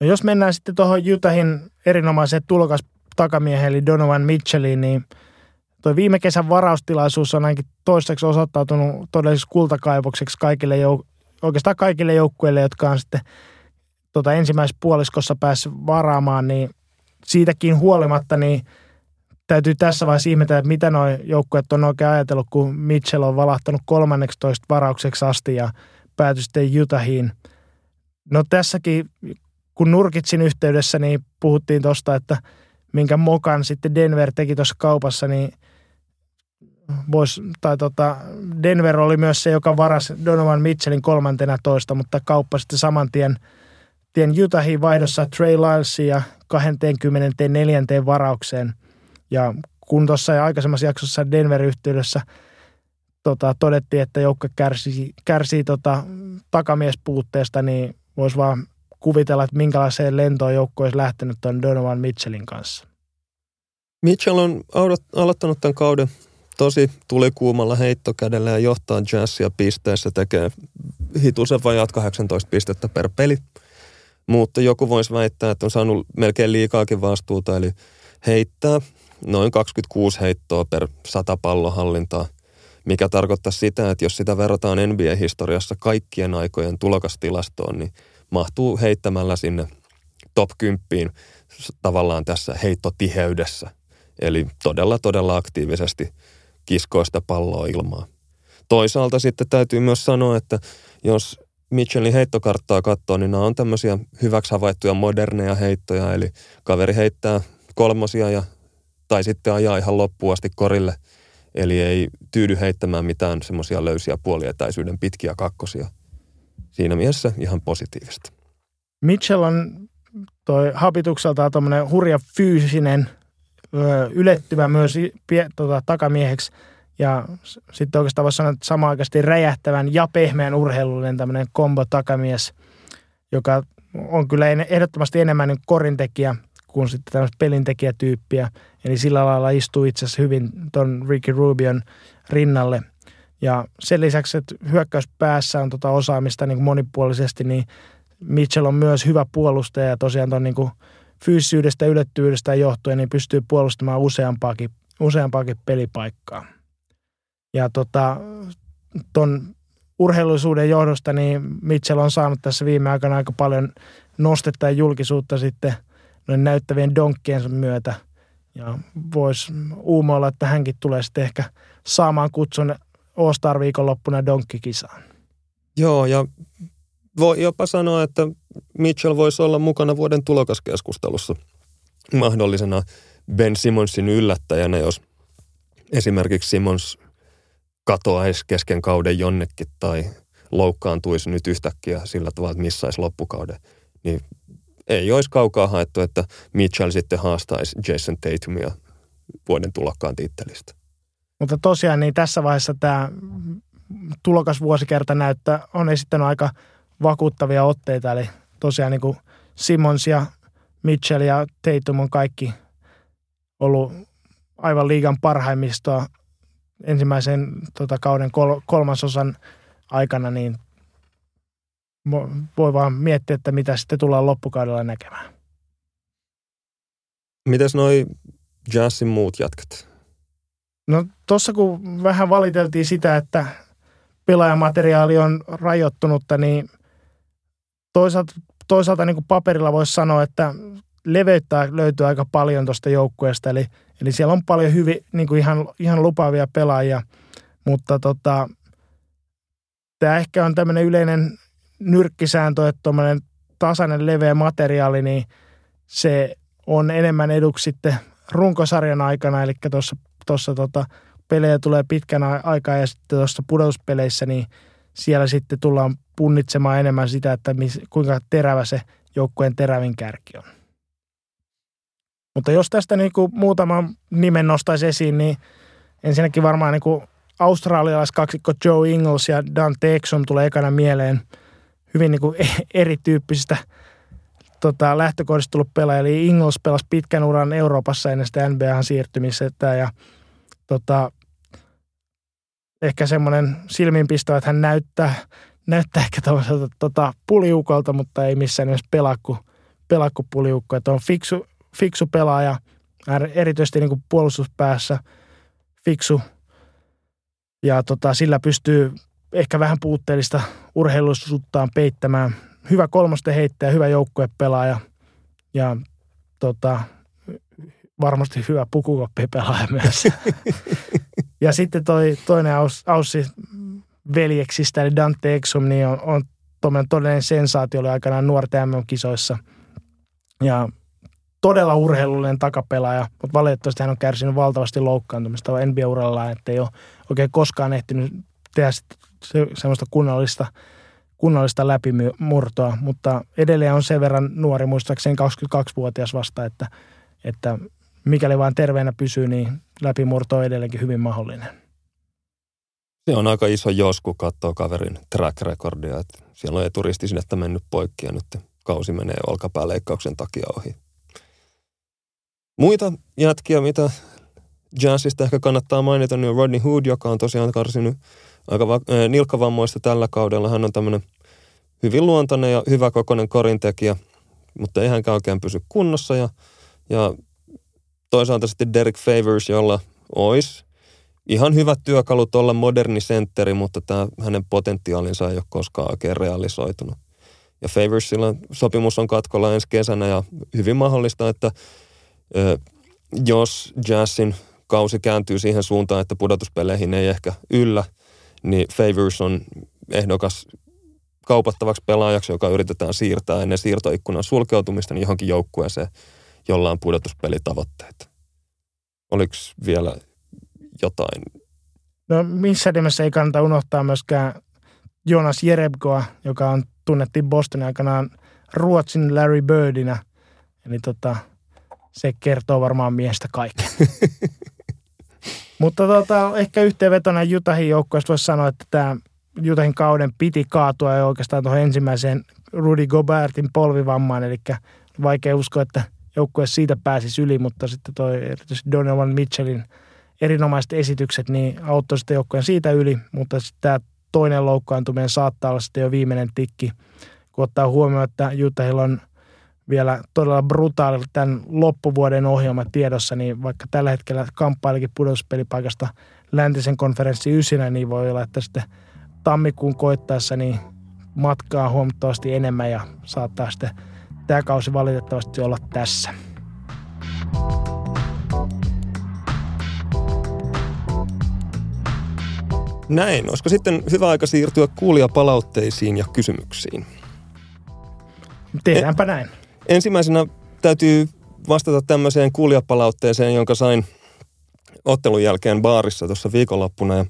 No jos mennään sitten tuohon Jutahin erinomaiseen tulokas takamiehen eli Donovan Mitchelliin, niin – Tuo viime kesän varaustilaisuus on ainakin toistaiseksi osoittautunut todelliseksi kultakaivokseksi kaikille jouk- oikeastaan kaikille joukkueille, jotka on sitten tota ensimmäisessä puoliskossa päässyt varaamaan, niin siitäkin huolimatta niin täytyy tässä vaiheessa ihmetellä, että mitä nuo joukkueet on oikein ajatellut, kun Mitchell on valahtanut 13 varaukseksi asti ja päätyi sitten Utahiin. No tässäkin, kun Nurkitsin yhteydessä, niin puhuttiin tuosta, että minkä mokan sitten Denver teki tuossa kaupassa, niin – vois, tai tota, Denver oli myös se, joka varasi Donovan Mitchellin kolmantena toista, mutta kauppa sitten saman tien, tien Utahiin vaihdossa Trey Lylesin ja 24. varaukseen. Ja kun tuossa aikaisemmassa jaksossa Denver-yhteydessä tota, todettiin, että joukko kärsii, kärsii tota, takamiespuutteesta, niin voisi vaan kuvitella, että minkälaiseen lentoon joukko olisi lähtenyt tuon Donovan Mitchellin kanssa. Mitchell on aloittanut tämän kauden tosi tulikuumalla heittokädellä ja johtaa jazzia pisteissä, tekee hitusen vajaat 18 pistettä per peli. Mutta joku voisi väittää, että on saanut melkein liikaakin vastuuta, eli heittää noin 26 heittoa per 100 pallohallintaa, mikä tarkoittaa sitä, että jos sitä verrataan NBA-historiassa kaikkien aikojen tulokastilastoon, niin mahtuu heittämällä sinne top 10 tavallaan tässä heittotiheydessä. Eli todella, todella aktiivisesti kiskoa sitä palloa ilmaa. Toisaalta sitten täytyy myös sanoa, että jos Mitchellin heittokarttaa katsoo, niin nämä on tämmöisiä hyväksi havaittuja moderneja heittoja, eli kaveri heittää kolmosia ja, tai sitten ajaa ihan loppuun asti korille, eli ei tyydy heittämään mitään semmoisia löysiä puolietäisyyden pitkiä kakkosia. Siinä mielessä ihan positiivista. Mitchell on toi habitukseltaan tuommoinen hurja fyysinen ylettyvä myös pie, tota, takamieheksi. Ja sitten oikeastaan voisi sanoa, että samaan aikaisesti räjähtävän ja pehmeän urheilullinen tämmöinen kombo-takamies, joka on kyllä ehdottomasti enemmän niin korintekijä kuin sitten tämmöistä pelintekijätyyppiä. Eli sillä lailla istuu itse asiassa hyvin ton Ricky Rubion rinnalle. Ja sen lisäksi, että hyökkäyspäässä on tota osaamista niin monipuolisesti, niin Mitchell on myös hyvä puolustaja ja tosiaan ton niin kuin fyysisyydestä ja johtuen niin pystyy puolustamaan useampaakin, useampaakin pelipaikkaa. Ja tota, ton urheilullisuuden johdosta, niin Mitchell on saanut tässä viime aikana aika paljon nostetta ja julkisuutta sitten noin näyttävien donkkien myötä. Ja voisi uumoilla, että hänkin tulee sitten ehkä saamaan kutsun All-Star viikonloppuna donkkikisaan. Joo, ja voi jopa sanoa, että Mitchell voisi olla mukana vuoden tulokaskeskustelussa mahdollisena Ben Simonsin yllättäjänä, jos esimerkiksi Simons katoaisi kesken kauden jonnekin tai loukkaantuisi nyt yhtäkkiä sillä tavalla, että missaisi loppukauden, niin ei olisi kaukaa haettu, että Mitchell sitten haastaisi Jason Tatumia vuoden tulokkaan tittelistä. Mutta tosiaan niin tässä vaiheessa tämä tulokas vuosikerta näyttää, on esittänyt aika vakuuttavia otteita. Eli tosiaan niin kuin Simmons ja Mitchell ja Tatum on kaikki ollut aivan liigan parhaimmistoa ensimmäisen tota, kauden kol- kolmasosan aikana, niin voi vaan miettiä, että mitä sitten tullaan loppukaudella näkemään. Mites noi Jazzin muut jatkat? No tuossa kun vähän valiteltiin sitä, että pelaajamateriaali on rajoittunutta, niin toisaalta, toisaalta niin kuin paperilla voisi sanoa, että leveyttä löytyy aika paljon tuosta joukkueesta, eli, eli siellä on paljon hyvin, niin kuin ihan, ihan lupaavia pelaajia, mutta tota, tämä ehkä on tämmöinen yleinen nyrkkisääntö, että tuommoinen tasainen leveä materiaali, niin se on enemmän eduksi sitten runkosarjan aikana, eli tuossa, tuossa tota, pelejä tulee pitkän aikaa ja sitten tuossa pudotuspeleissä, niin siellä sitten tullaan punnitsemaan enemmän sitä, että mis, kuinka terävä se joukkueen terävin kärki on. Mutta jos tästä niin kuin muutaman nimen nostaisi esiin, niin ensinnäkin varmaan niin kuin australialaiskaksikko Joe Ingles ja Dante Exum tulee ekana mieleen hyvin niin kuin erityyppisistä tota, lähtökohdista tullut pelaaja. Eli Ingles pelasi pitkän uran Euroopassa ennen sitä NBAhan siirtymistä ja tota, ehkä semmoinen silmiinpisto, että hän näyttää, näyttää ehkä tämmöiseltä tota, puliukolta, mutta ei missään nimessä pelakku, pelakku puliukko. Että on fiksu, fiksu pelaaja, erityisesti niin kuin puolustuspäässä fiksu. Ja tota, sillä pystyy ehkä vähän puutteellista urheilullisuuttaan peittämään. Hyvä kolmosten heittäjä, hyvä joukkuepelaaja ja tota, varmasti hyvä pukukoppipelaaja myös. ja sitten toi toinen aus, Aussi veljeksistä, eli Dante Exum, niin on, on todellinen sensaatio, oli aikanaan nuorten MM-kisoissa. Ja todella urheilullinen takapelaaja, mutta valitettavasti hän on kärsinyt valtavasti loukkaantumista NBA-uralla, että ei ole oikein koskaan ehtinyt tehdä semmoista kunnollista, kunnollista läpimurtoa, mutta edelleen on sen verran nuori, muistaakseni 22-vuotias vasta, että, että mikäli vain terveenä pysyy, niin läpimurto on edelleenkin hyvin mahdollinen. Se on aika iso jos, kun katsoo kaverin track recordia, että siellä on eturistisinettä mennyt poikki ja nyt kausi menee olkapääleikkauksen takia ohi. Muita jätkiä, mitä jazzista ehkä kannattaa mainita, niin on Rodney Hood, joka on tosiaan karsinut aika va- äh, nilkkavammoista tällä kaudella. Hän on tämmöinen hyvin luontainen ja hyvä kokoinen korintekijä, mutta ei hänkään oikein pysy kunnossa. Ja, ja toisaalta sitten Derek Favors, jolla olisi ihan hyvät työkalut olla moderni sentteri, mutta tämä hänen potentiaalinsa ei ole koskaan oikein realisoitunut. Ja Favorsilla sopimus on katkolla ensi kesänä ja hyvin mahdollista, että jos Jazzin kausi kääntyy siihen suuntaan, että pudotuspeleihin ei ehkä yllä, niin Favors on ehdokas kaupattavaksi pelaajaksi, joka yritetään siirtää ennen siirtoikkunan sulkeutumista niin johonkin joukkueeseen, jolla on pudotuspelitavoitteet. Oliko vielä jotain? No missä nimessä ei kannata unohtaa myöskään Jonas Jerebkoa, joka on tunnettiin Bostonin aikanaan Ruotsin Larry Birdinä. Eli tota, se kertoo varmaan miestä kaiken. Mutta tota, ehkä yhteenvetona Jutahin joukkueesta voisi sanoa, että tämä Jutahin kauden piti kaatua jo oikeastaan tuohon ensimmäiseen Rudy Gobertin polvivammaan, eli vaikea uskoa, että joukkue siitä pääsisi yli, mutta sitten toi erityisesti Donovan Mitchellin erinomaiset esitykset niin auttoi sitten joukkueen siitä yli, mutta sitten tämä toinen loukkaantuminen saattaa olla sitten jo viimeinen tikki, kun ottaa huomioon, että Utahilla on vielä todella brutaali tämän loppuvuoden ohjelma tiedossa, niin vaikka tällä hetkellä kamppailikin pudotuspelipaikasta läntisen konferenssi ysinä, niin voi olla, että sitten tammikuun koittaessa niin matkaa huomattavasti enemmän ja saattaa sitten tämä kausi valitettavasti olla tässä. Näin. Olisiko sitten hyvä aika siirtyä kuulijapalautteisiin ja kysymyksiin? Tehdäänpä näin. Ensimmäisenä täytyy vastata tämmöiseen kuulijapalautteeseen, jonka sain ottelun jälkeen baarissa tuossa viikonloppuna. Ja,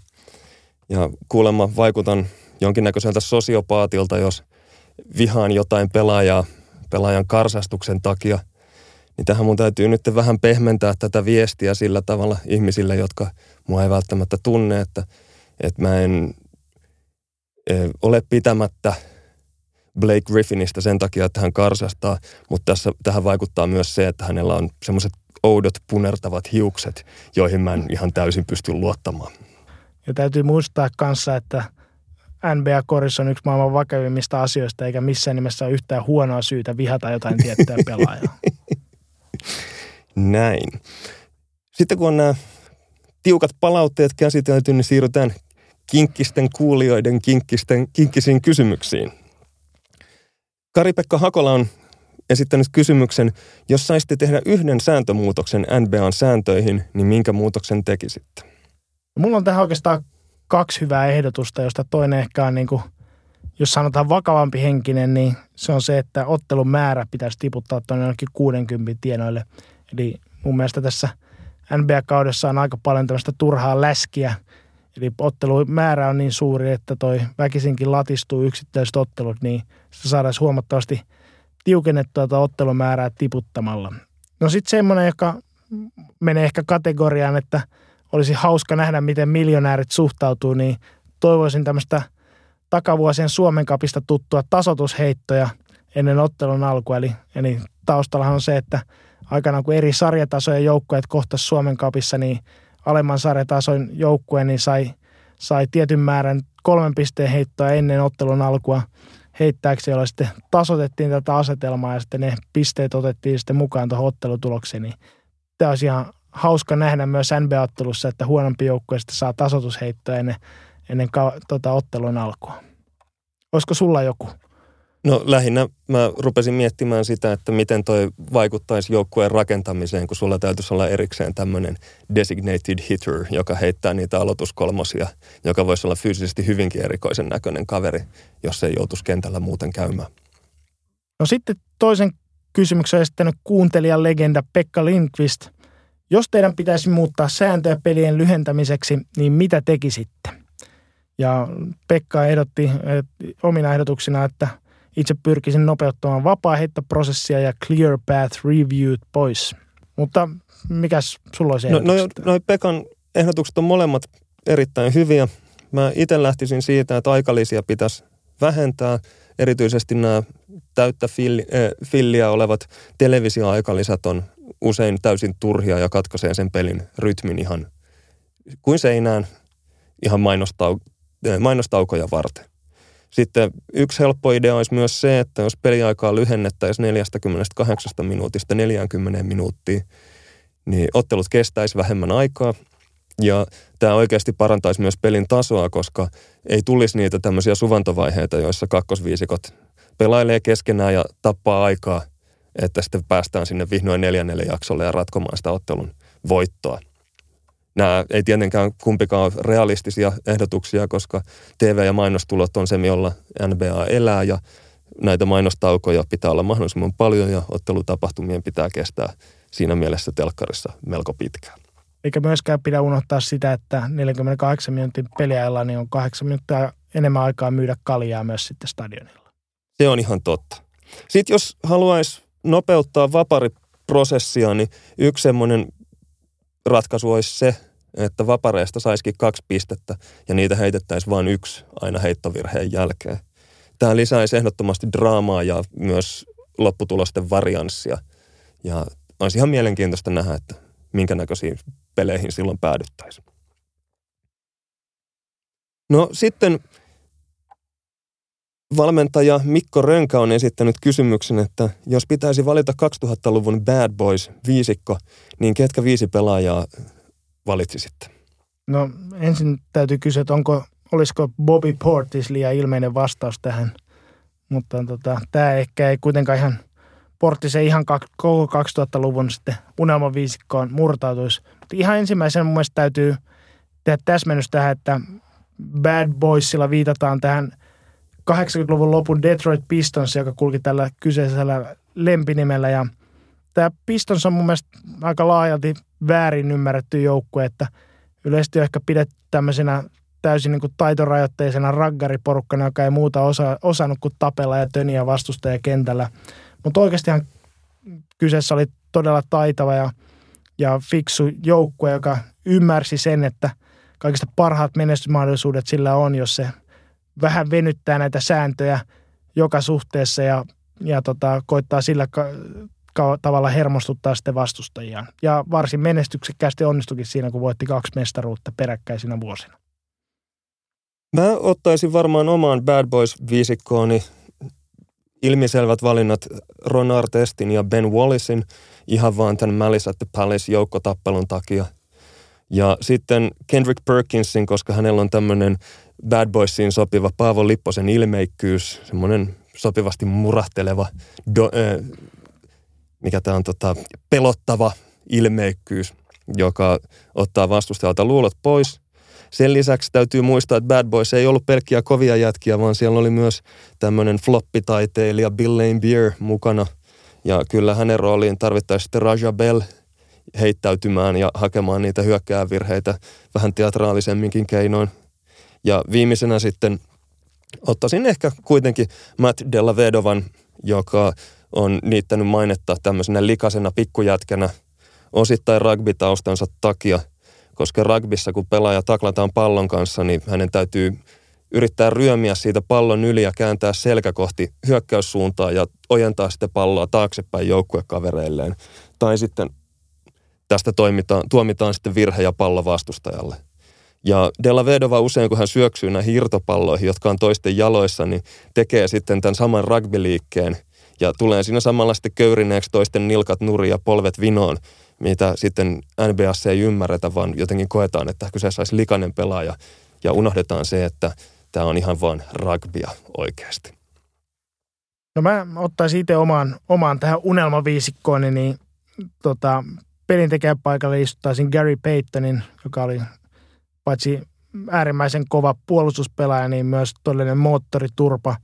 ja kuulemma vaikutan jonkinnäköiseltä sosiopaatilta, jos vihaan jotain pelaajaa pelaajan karsastuksen takia. Niin tähän mun täytyy nyt vähän pehmentää tätä viestiä sillä tavalla ihmisille, jotka mua ei välttämättä tunne, että, että mä en e, ole pitämättä – Blake Griffinistä sen takia, että hän karsastaa, mutta tässä, tähän vaikuttaa myös se, että hänellä on semmoiset oudot punertavat hiukset, joihin mä en ihan täysin pysty luottamaan. Ja täytyy muistaa kanssa, että NBA-korissa on yksi maailman vakavimmista asioista, eikä missään nimessä ole yhtään huonoa syytä vihata jotain tiettyä pelaajaa. Näin. Sitten kun on nämä tiukat palautteet käsitelty, niin siirrytään kinkkisten kuulijoiden kinkkisten, kinkkisiin kysymyksiin. Kari-Pekka Hakola on esittänyt kysymyksen, jos saisitte tehdä yhden sääntömuutoksen NBAn sääntöihin, niin minkä muutoksen tekisitte? Mulla on tähän oikeastaan kaksi hyvää ehdotusta, josta toinen ehkä on niin kuin, jos sanotaan vakavampi henkinen, niin se on se, että ottelun määrä pitäisi tiputtaa tuonne jonnekin 60 tienoille. Eli mun mielestä tässä NBA-kaudessa on aika paljon tämmöistä turhaa läskiä – Eli ottelumäärä on niin suuri, että toi väkisinkin latistuu yksittäiset ottelut, niin se saadaan huomattavasti tiukennettua tuota ottelumäärää tiputtamalla. No sitten semmoinen, joka menee ehkä kategoriaan, että olisi hauska nähdä, miten miljonäärit suhtautuu, niin toivoisin tämmöistä takavuosien Suomen kapista tuttua tasotusheittoja ennen ottelun alkua. Eli, eli taustallahan on se, että aikanaan kun eri sarjatasojen joukkueet kohtas Suomen kapissa, niin – alemman sarjatason joukkue niin sai, sai tietyn määrän kolmen pisteen heittoa ennen ottelun alkua heittääksi, jolla sitten tasotettiin tätä asetelmaa ja sitten ne pisteet otettiin sitten mukaan tuohon ottelutulokseen. Niin tämä olisi ihan hauska nähdä myös NBA-ottelussa, että huonompi joukkue sitten saa tasotusheittoa ennen, ennen ka, tota, ottelun alkua. Olisiko sulla joku? No lähinnä mä rupesin miettimään sitä, että miten toi vaikuttaisi joukkueen rakentamiseen, kun sulla täytyisi olla erikseen tämmöinen designated hitter, joka heittää niitä aloituskolmosia, joka voisi olla fyysisesti hyvinkin erikoisen näköinen kaveri, jos ei joutuisi kentällä muuten käymään. No sitten toisen kysymyksen esittänyt kuuntelijan legenda Pekka Lindqvist. Jos teidän pitäisi muuttaa sääntöjä pelien lyhentämiseksi, niin mitä tekisitte? Ja Pekka ehdotti omina ehdotuksina, että – itse pyrkisin nopeuttamaan vapaa-heittoprosessia ja clear path reviewt pois. Mutta mikäs sulla olisi no, no, no Pekan ehdotukset on molemmat erittäin hyviä. Mä itse lähtisin siitä, että aikalisia pitäisi vähentää. Erityisesti nämä täyttä filli, äh, filliä olevat televisioaikalisät on usein täysin turhia ja katkaisee sen pelin rytmin ihan kuin seinään ihan mainostau, mainostaukoja varten. Sitten yksi helppo idea olisi myös se, että jos peliaikaa lyhennettäisiin 48 minuutista 40 minuuttia, niin ottelut kestäisi vähemmän aikaa. Ja tämä oikeasti parantaisi myös pelin tasoa, koska ei tulisi niitä tämmöisiä suvantovaiheita, joissa kakkosviisikot pelailee keskenään ja tappaa aikaa, että sitten päästään sinne vihdoin neljännelle jaksolle ja ratkomaan sitä ottelun voittoa. Nämä ei tietenkään kumpikaan ole realistisia ehdotuksia, koska TV- ja mainostulot on se, jolla NBA elää ja näitä mainostaukoja pitää olla mahdollisimman paljon ja ottelutapahtumien pitää kestää siinä mielessä telkkarissa melko pitkään. Eikä myöskään pidä unohtaa sitä, että 48 minuutin peliajalla niin on 8 minuuttia enemmän aikaa myydä kaljaa myös sitten stadionilla. Se on ihan totta. Sitten jos haluaisi nopeuttaa vapariprosessia, niin yksi semmoinen ratkaisu olisi se, että vapareista saisikin kaksi pistettä ja niitä heitettäisiin vain yksi aina heittovirheen jälkeen. Tämä lisäisi ehdottomasti draamaa ja myös lopputulosten varianssia. Ja olisi ihan mielenkiintoista nähdä, että minkä näköisiin peleihin silloin päädyttäisiin. No sitten valmentaja Mikko Rönkä on esittänyt kysymyksen, että jos pitäisi valita 2000-luvun Bad Boys viisikko, niin ketkä viisi pelaajaa valitsisitte? No ensin täytyy kysyä, että onko, olisiko Bobby Portis liian ilmeinen vastaus tähän. Mutta tota, tämä ehkä ei kuitenkaan ihan, Portis ei ihan koko 2000-luvun sitten unelmaviisikkoon murtautuisi. Mutta ihan ensimmäisenä mun mielestä täytyy tehdä täsmennys tähän, että Bad Boysilla viitataan tähän 80-luvun lopun Detroit Pistons, joka kulki tällä kyseisellä lempinimellä. Ja tämä Pistons on mun mielestä aika laajalti väärin ymmärretty joukkue, että yleisesti on ehkä pidetty tämmöisenä täysin niin kuin taitorajoitteisena raggariporukkana, joka ei muuta osa, osannut kuin tapella ja töniä vastustaja kentällä. Mutta oikeastihan kyseessä oli todella taitava ja, ja fiksu joukkue, joka ymmärsi sen, että kaikista parhaat menestysmahdollisuudet sillä on, jos se vähän venyttää näitä sääntöjä joka suhteessa ja, ja tota, koittaa sillä ka- ka- tavalla hermostuttaa sitten vastustajiaan. Ja varsin menestyksekkäästi onnistukin siinä, kun voitti kaksi mestaruutta peräkkäisinä vuosina. Mä ottaisin varmaan omaan Bad Boys-viisikkooni ilmiselvät valinnat Ron Artestin ja Ben Wallisin ihan vaan tämän Malice at the Palace joukkotappelun takia. Ja sitten Kendrick Perkinsin, koska hänellä on tämmöinen Bad Boysiin sopiva Paavo Lipposen ilmeikkyys, semmoinen sopivasti murahteleva, do, äh, mikä tämä on, tota, pelottava ilmeikkyys, joka ottaa vastustajalta luulot pois – sen lisäksi täytyy muistaa, että Bad Boys ei ollut pelkkiä kovia jätkiä, vaan siellä oli myös tämmöinen floppitaiteilija Bill Lane Beer mukana. Ja kyllä hänen rooliin tarvittaisiin sitten Raja Bell heittäytymään ja hakemaan niitä hyökkäävirheitä vähän teatraalisemminkin keinoin. Ja viimeisenä sitten ottaisin ehkä kuitenkin Matt Della Vedovan, joka on niittänyt mainetta tämmöisenä likasena pikkujätkänä osittain rugby-taustansa takia – koska rugbyssa kun pelaaja taklataan pallon kanssa, niin hänen täytyy yrittää ryömiä siitä pallon yli ja kääntää selkä kohti hyökkäyssuuntaa ja ojentaa sitten palloa taaksepäin joukkuekavereilleen. Tai sitten tästä toimitaan, tuomitaan sitten virhe ja pallo vastustajalle. Ja Della Vedova usein, kun hän syöksyy näihin irtopalloihin, jotka on toisten jaloissa, niin tekee sitten tämän saman rugbyliikkeen ja tulee siinä samalla sitten köyrineeksi toisten nilkat nurin ja polvet vinoon mitä sitten NBAssa ei ymmärretä, vaan jotenkin koetaan, että kyseessä olisi likainen pelaaja ja unohdetaan se, että tämä on ihan vain rugbya oikeasti. No mä ottaisin itse omaan, omaan tähän unelmaviisikkoon, niin tota, pelintekijän paikalle istuttaisin Gary Paytonin, joka oli paitsi äärimmäisen kova puolustuspelaaja, niin myös todellinen moottoriturpa,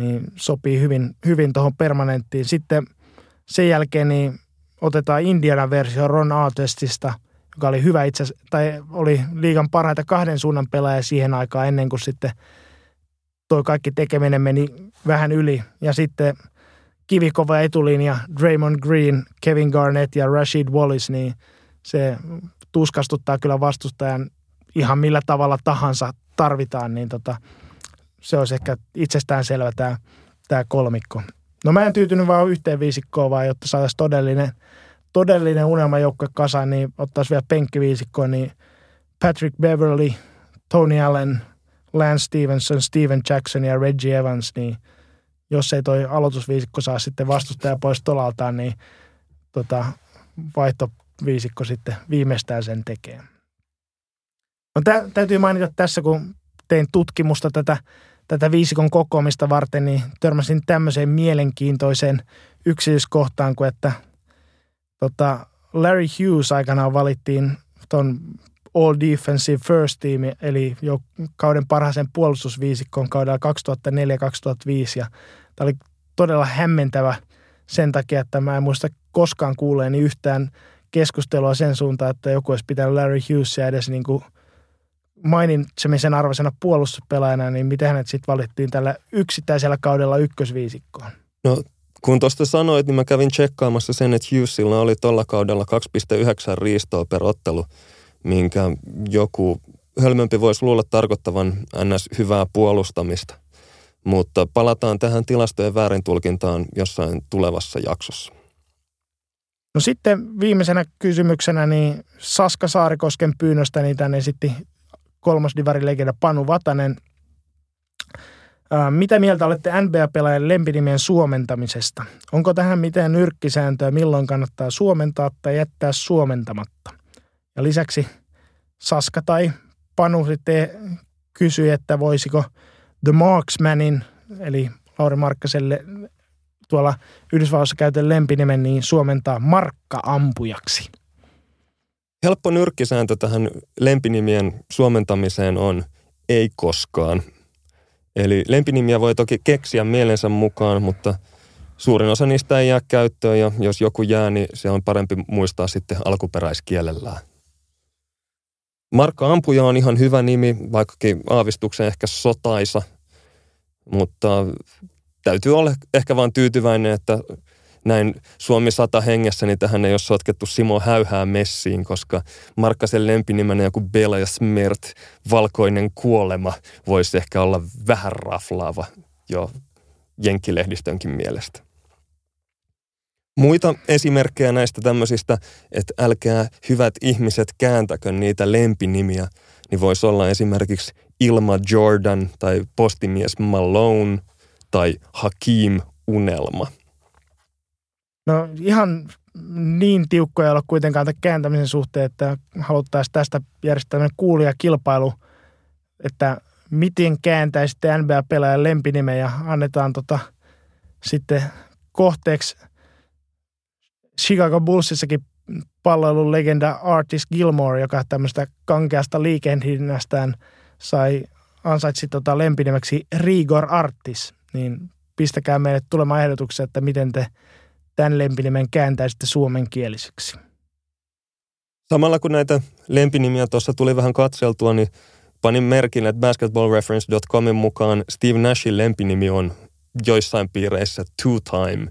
niin sopii hyvin, hyvin tuohon permanenttiin. Sitten sen jälkeen niin otetaan Indiana versio Ron Artestista, joka oli hyvä itse tai oli liigan parhaita kahden suunnan pelaaja siihen aikaan ennen kuin sitten toi kaikki tekeminen meni vähän yli. Ja sitten kivikova etulinja, Draymond Green, Kevin Garnett ja Rashid Wallace, niin se tuskastuttaa kyllä vastustajan ihan millä tavalla tahansa tarvitaan, niin tota, se olisi ehkä itsestään selvä tämä, tämä kolmikko. No mä en tyytynyt vaan yhteen viisikkoon, vaan jotta saataisiin todellinen, todellinen unelmajoukkue kasaan, niin ottaisi vielä penkkiviisikkoon, niin Patrick Beverly, Tony Allen, Lance Stevenson, Steven Jackson ja Reggie Evans, niin jos ei toi aloitusviisikko saa sitten vastustaja pois tolaltaan, niin tota, vaihtoviisikko sitten viimeistään sen tekee. No, tä, täytyy mainita tässä, kun tein tutkimusta tätä tätä viisikon kokoamista varten, niin törmäsin tämmöiseen mielenkiintoiseen yksityiskohtaan, kuin että tota, Larry Hughes aikanaan valittiin tuon All Defensive First Team, eli jo kauden parhaisen puolustusviisikon kaudella 2004-2005. Ja tämä oli todella hämmentävä sen takia, että mä en muista koskaan kuuleeni yhtään keskustelua sen suuntaan, että joku olisi pitänyt Larry Hughesia edes niin kuin – mainitsemisen arvoisena puolustuspelaajana, niin miten hänet sitten valittiin tällä yksittäisellä kaudella ykkösviisikkoon? No kun tuosta sanoit, niin mä kävin tsekkaamassa sen, että Hughesilla oli tuolla kaudella 2,9 riistoa per ottelu, minkä joku hölmömpi voisi luulla tarkoittavan ns. hyvää puolustamista. Mutta palataan tähän tilastojen väärintulkintaan jossain tulevassa jaksossa. No sitten viimeisenä kysymyksenä, niin Saska Saarikosken pyynnöstä niin tänne esitti kolmas divarilegenda Panu Vatanen. Mitä mieltä olette NBA-pelaajan lempinimien suomentamisesta? Onko tähän mitään nyrkkisääntöä, milloin kannattaa suomentaa tai jättää suomentamatta? Ja lisäksi Saska tai Panu sitten kysyi, että voisiko The Marksmanin, eli Lauri Markkaselle tuolla Yhdysvalloissa käytön lempinimen, niin suomentaa markka-ampujaksi. Helppo nyrkkisääntö tähän lempinimien suomentamiseen on ei koskaan. Eli lempinimiä voi toki keksiä mielensä mukaan, mutta suurin osa niistä ei jää käyttöön ja jos joku jää, niin se on parempi muistaa sitten alkuperäiskielellään. Markka Ampuja on ihan hyvä nimi, vaikkakin aavistuksen ehkä sotaisa, mutta täytyy olla ehkä vain tyytyväinen, että näin Suomi sata hengessä, niin tähän ei ole sotkettu Simo Häyhää messiin, koska Markkasen lempinimenä joku Bela ja Smert, valkoinen kuolema, voisi ehkä olla vähän raflaava jo jenkkilehdistönkin mielestä. Muita esimerkkejä näistä tämmöisistä, että älkää hyvät ihmiset kääntäkö niitä lempinimiä, niin voisi olla esimerkiksi Ilma Jordan tai postimies Malone tai Hakim Unelma. No ihan niin tiukkoja olla kuitenkaan kääntämisen suhteen, että haluttaisiin tästä järjestää kuulijakilpailu, että miten kääntäisitte NBA-pelaajan lempinimen ja annetaan tota, sitten kohteeksi Chicago Bullsissakin palloilun legenda Artis Gilmore, joka tämmöistä kankeasta liikehdinnästään sai ansaitsi tota lempinimeksi Rigor Artis, niin pistäkää meille tulemaan ehdotuksia, että miten te tämän lempinimen kääntäisitte suomenkieliseksi. Samalla kun näitä lempinimiä tuossa tuli vähän katseltua, niin panin merkin, että basketballreference.comin mukaan Steve Nashin lempinimi on joissain piireissä two time,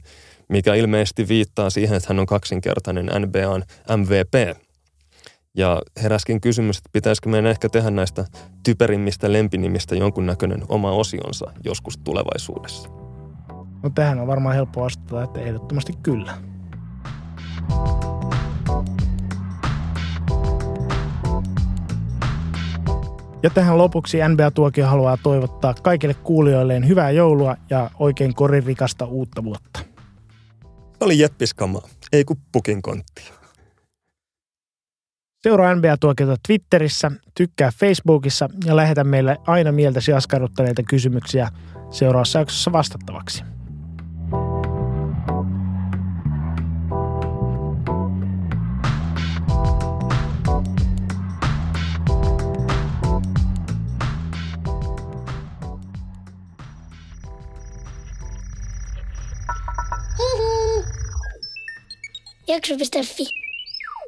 mikä ilmeisesti viittaa siihen, että hän on kaksinkertainen NBAn MVP. Ja heräskin kysymys, että pitäisikö meidän ehkä tehdä näistä typerimmistä lempinimistä jonkunnäköinen oma osionsa joskus tulevaisuudessa. No tähän on varmaan helppo vastata, että ehdottomasti kyllä. Ja tähän lopuksi NBA-tuokio haluaa toivottaa kaikille kuulijoilleen hyvää joulua ja oikein koririkasta uutta vuotta. Oli jeppiskamaa, ei kun pukin kontti. Seuraa NBA-tuokiota Twitterissä, tykkää Facebookissa ja lähetä meille aina mieltäsi askarruttaneita kysymyksiä seuraavassa jaksossa vastattavaksi. Jakso.fi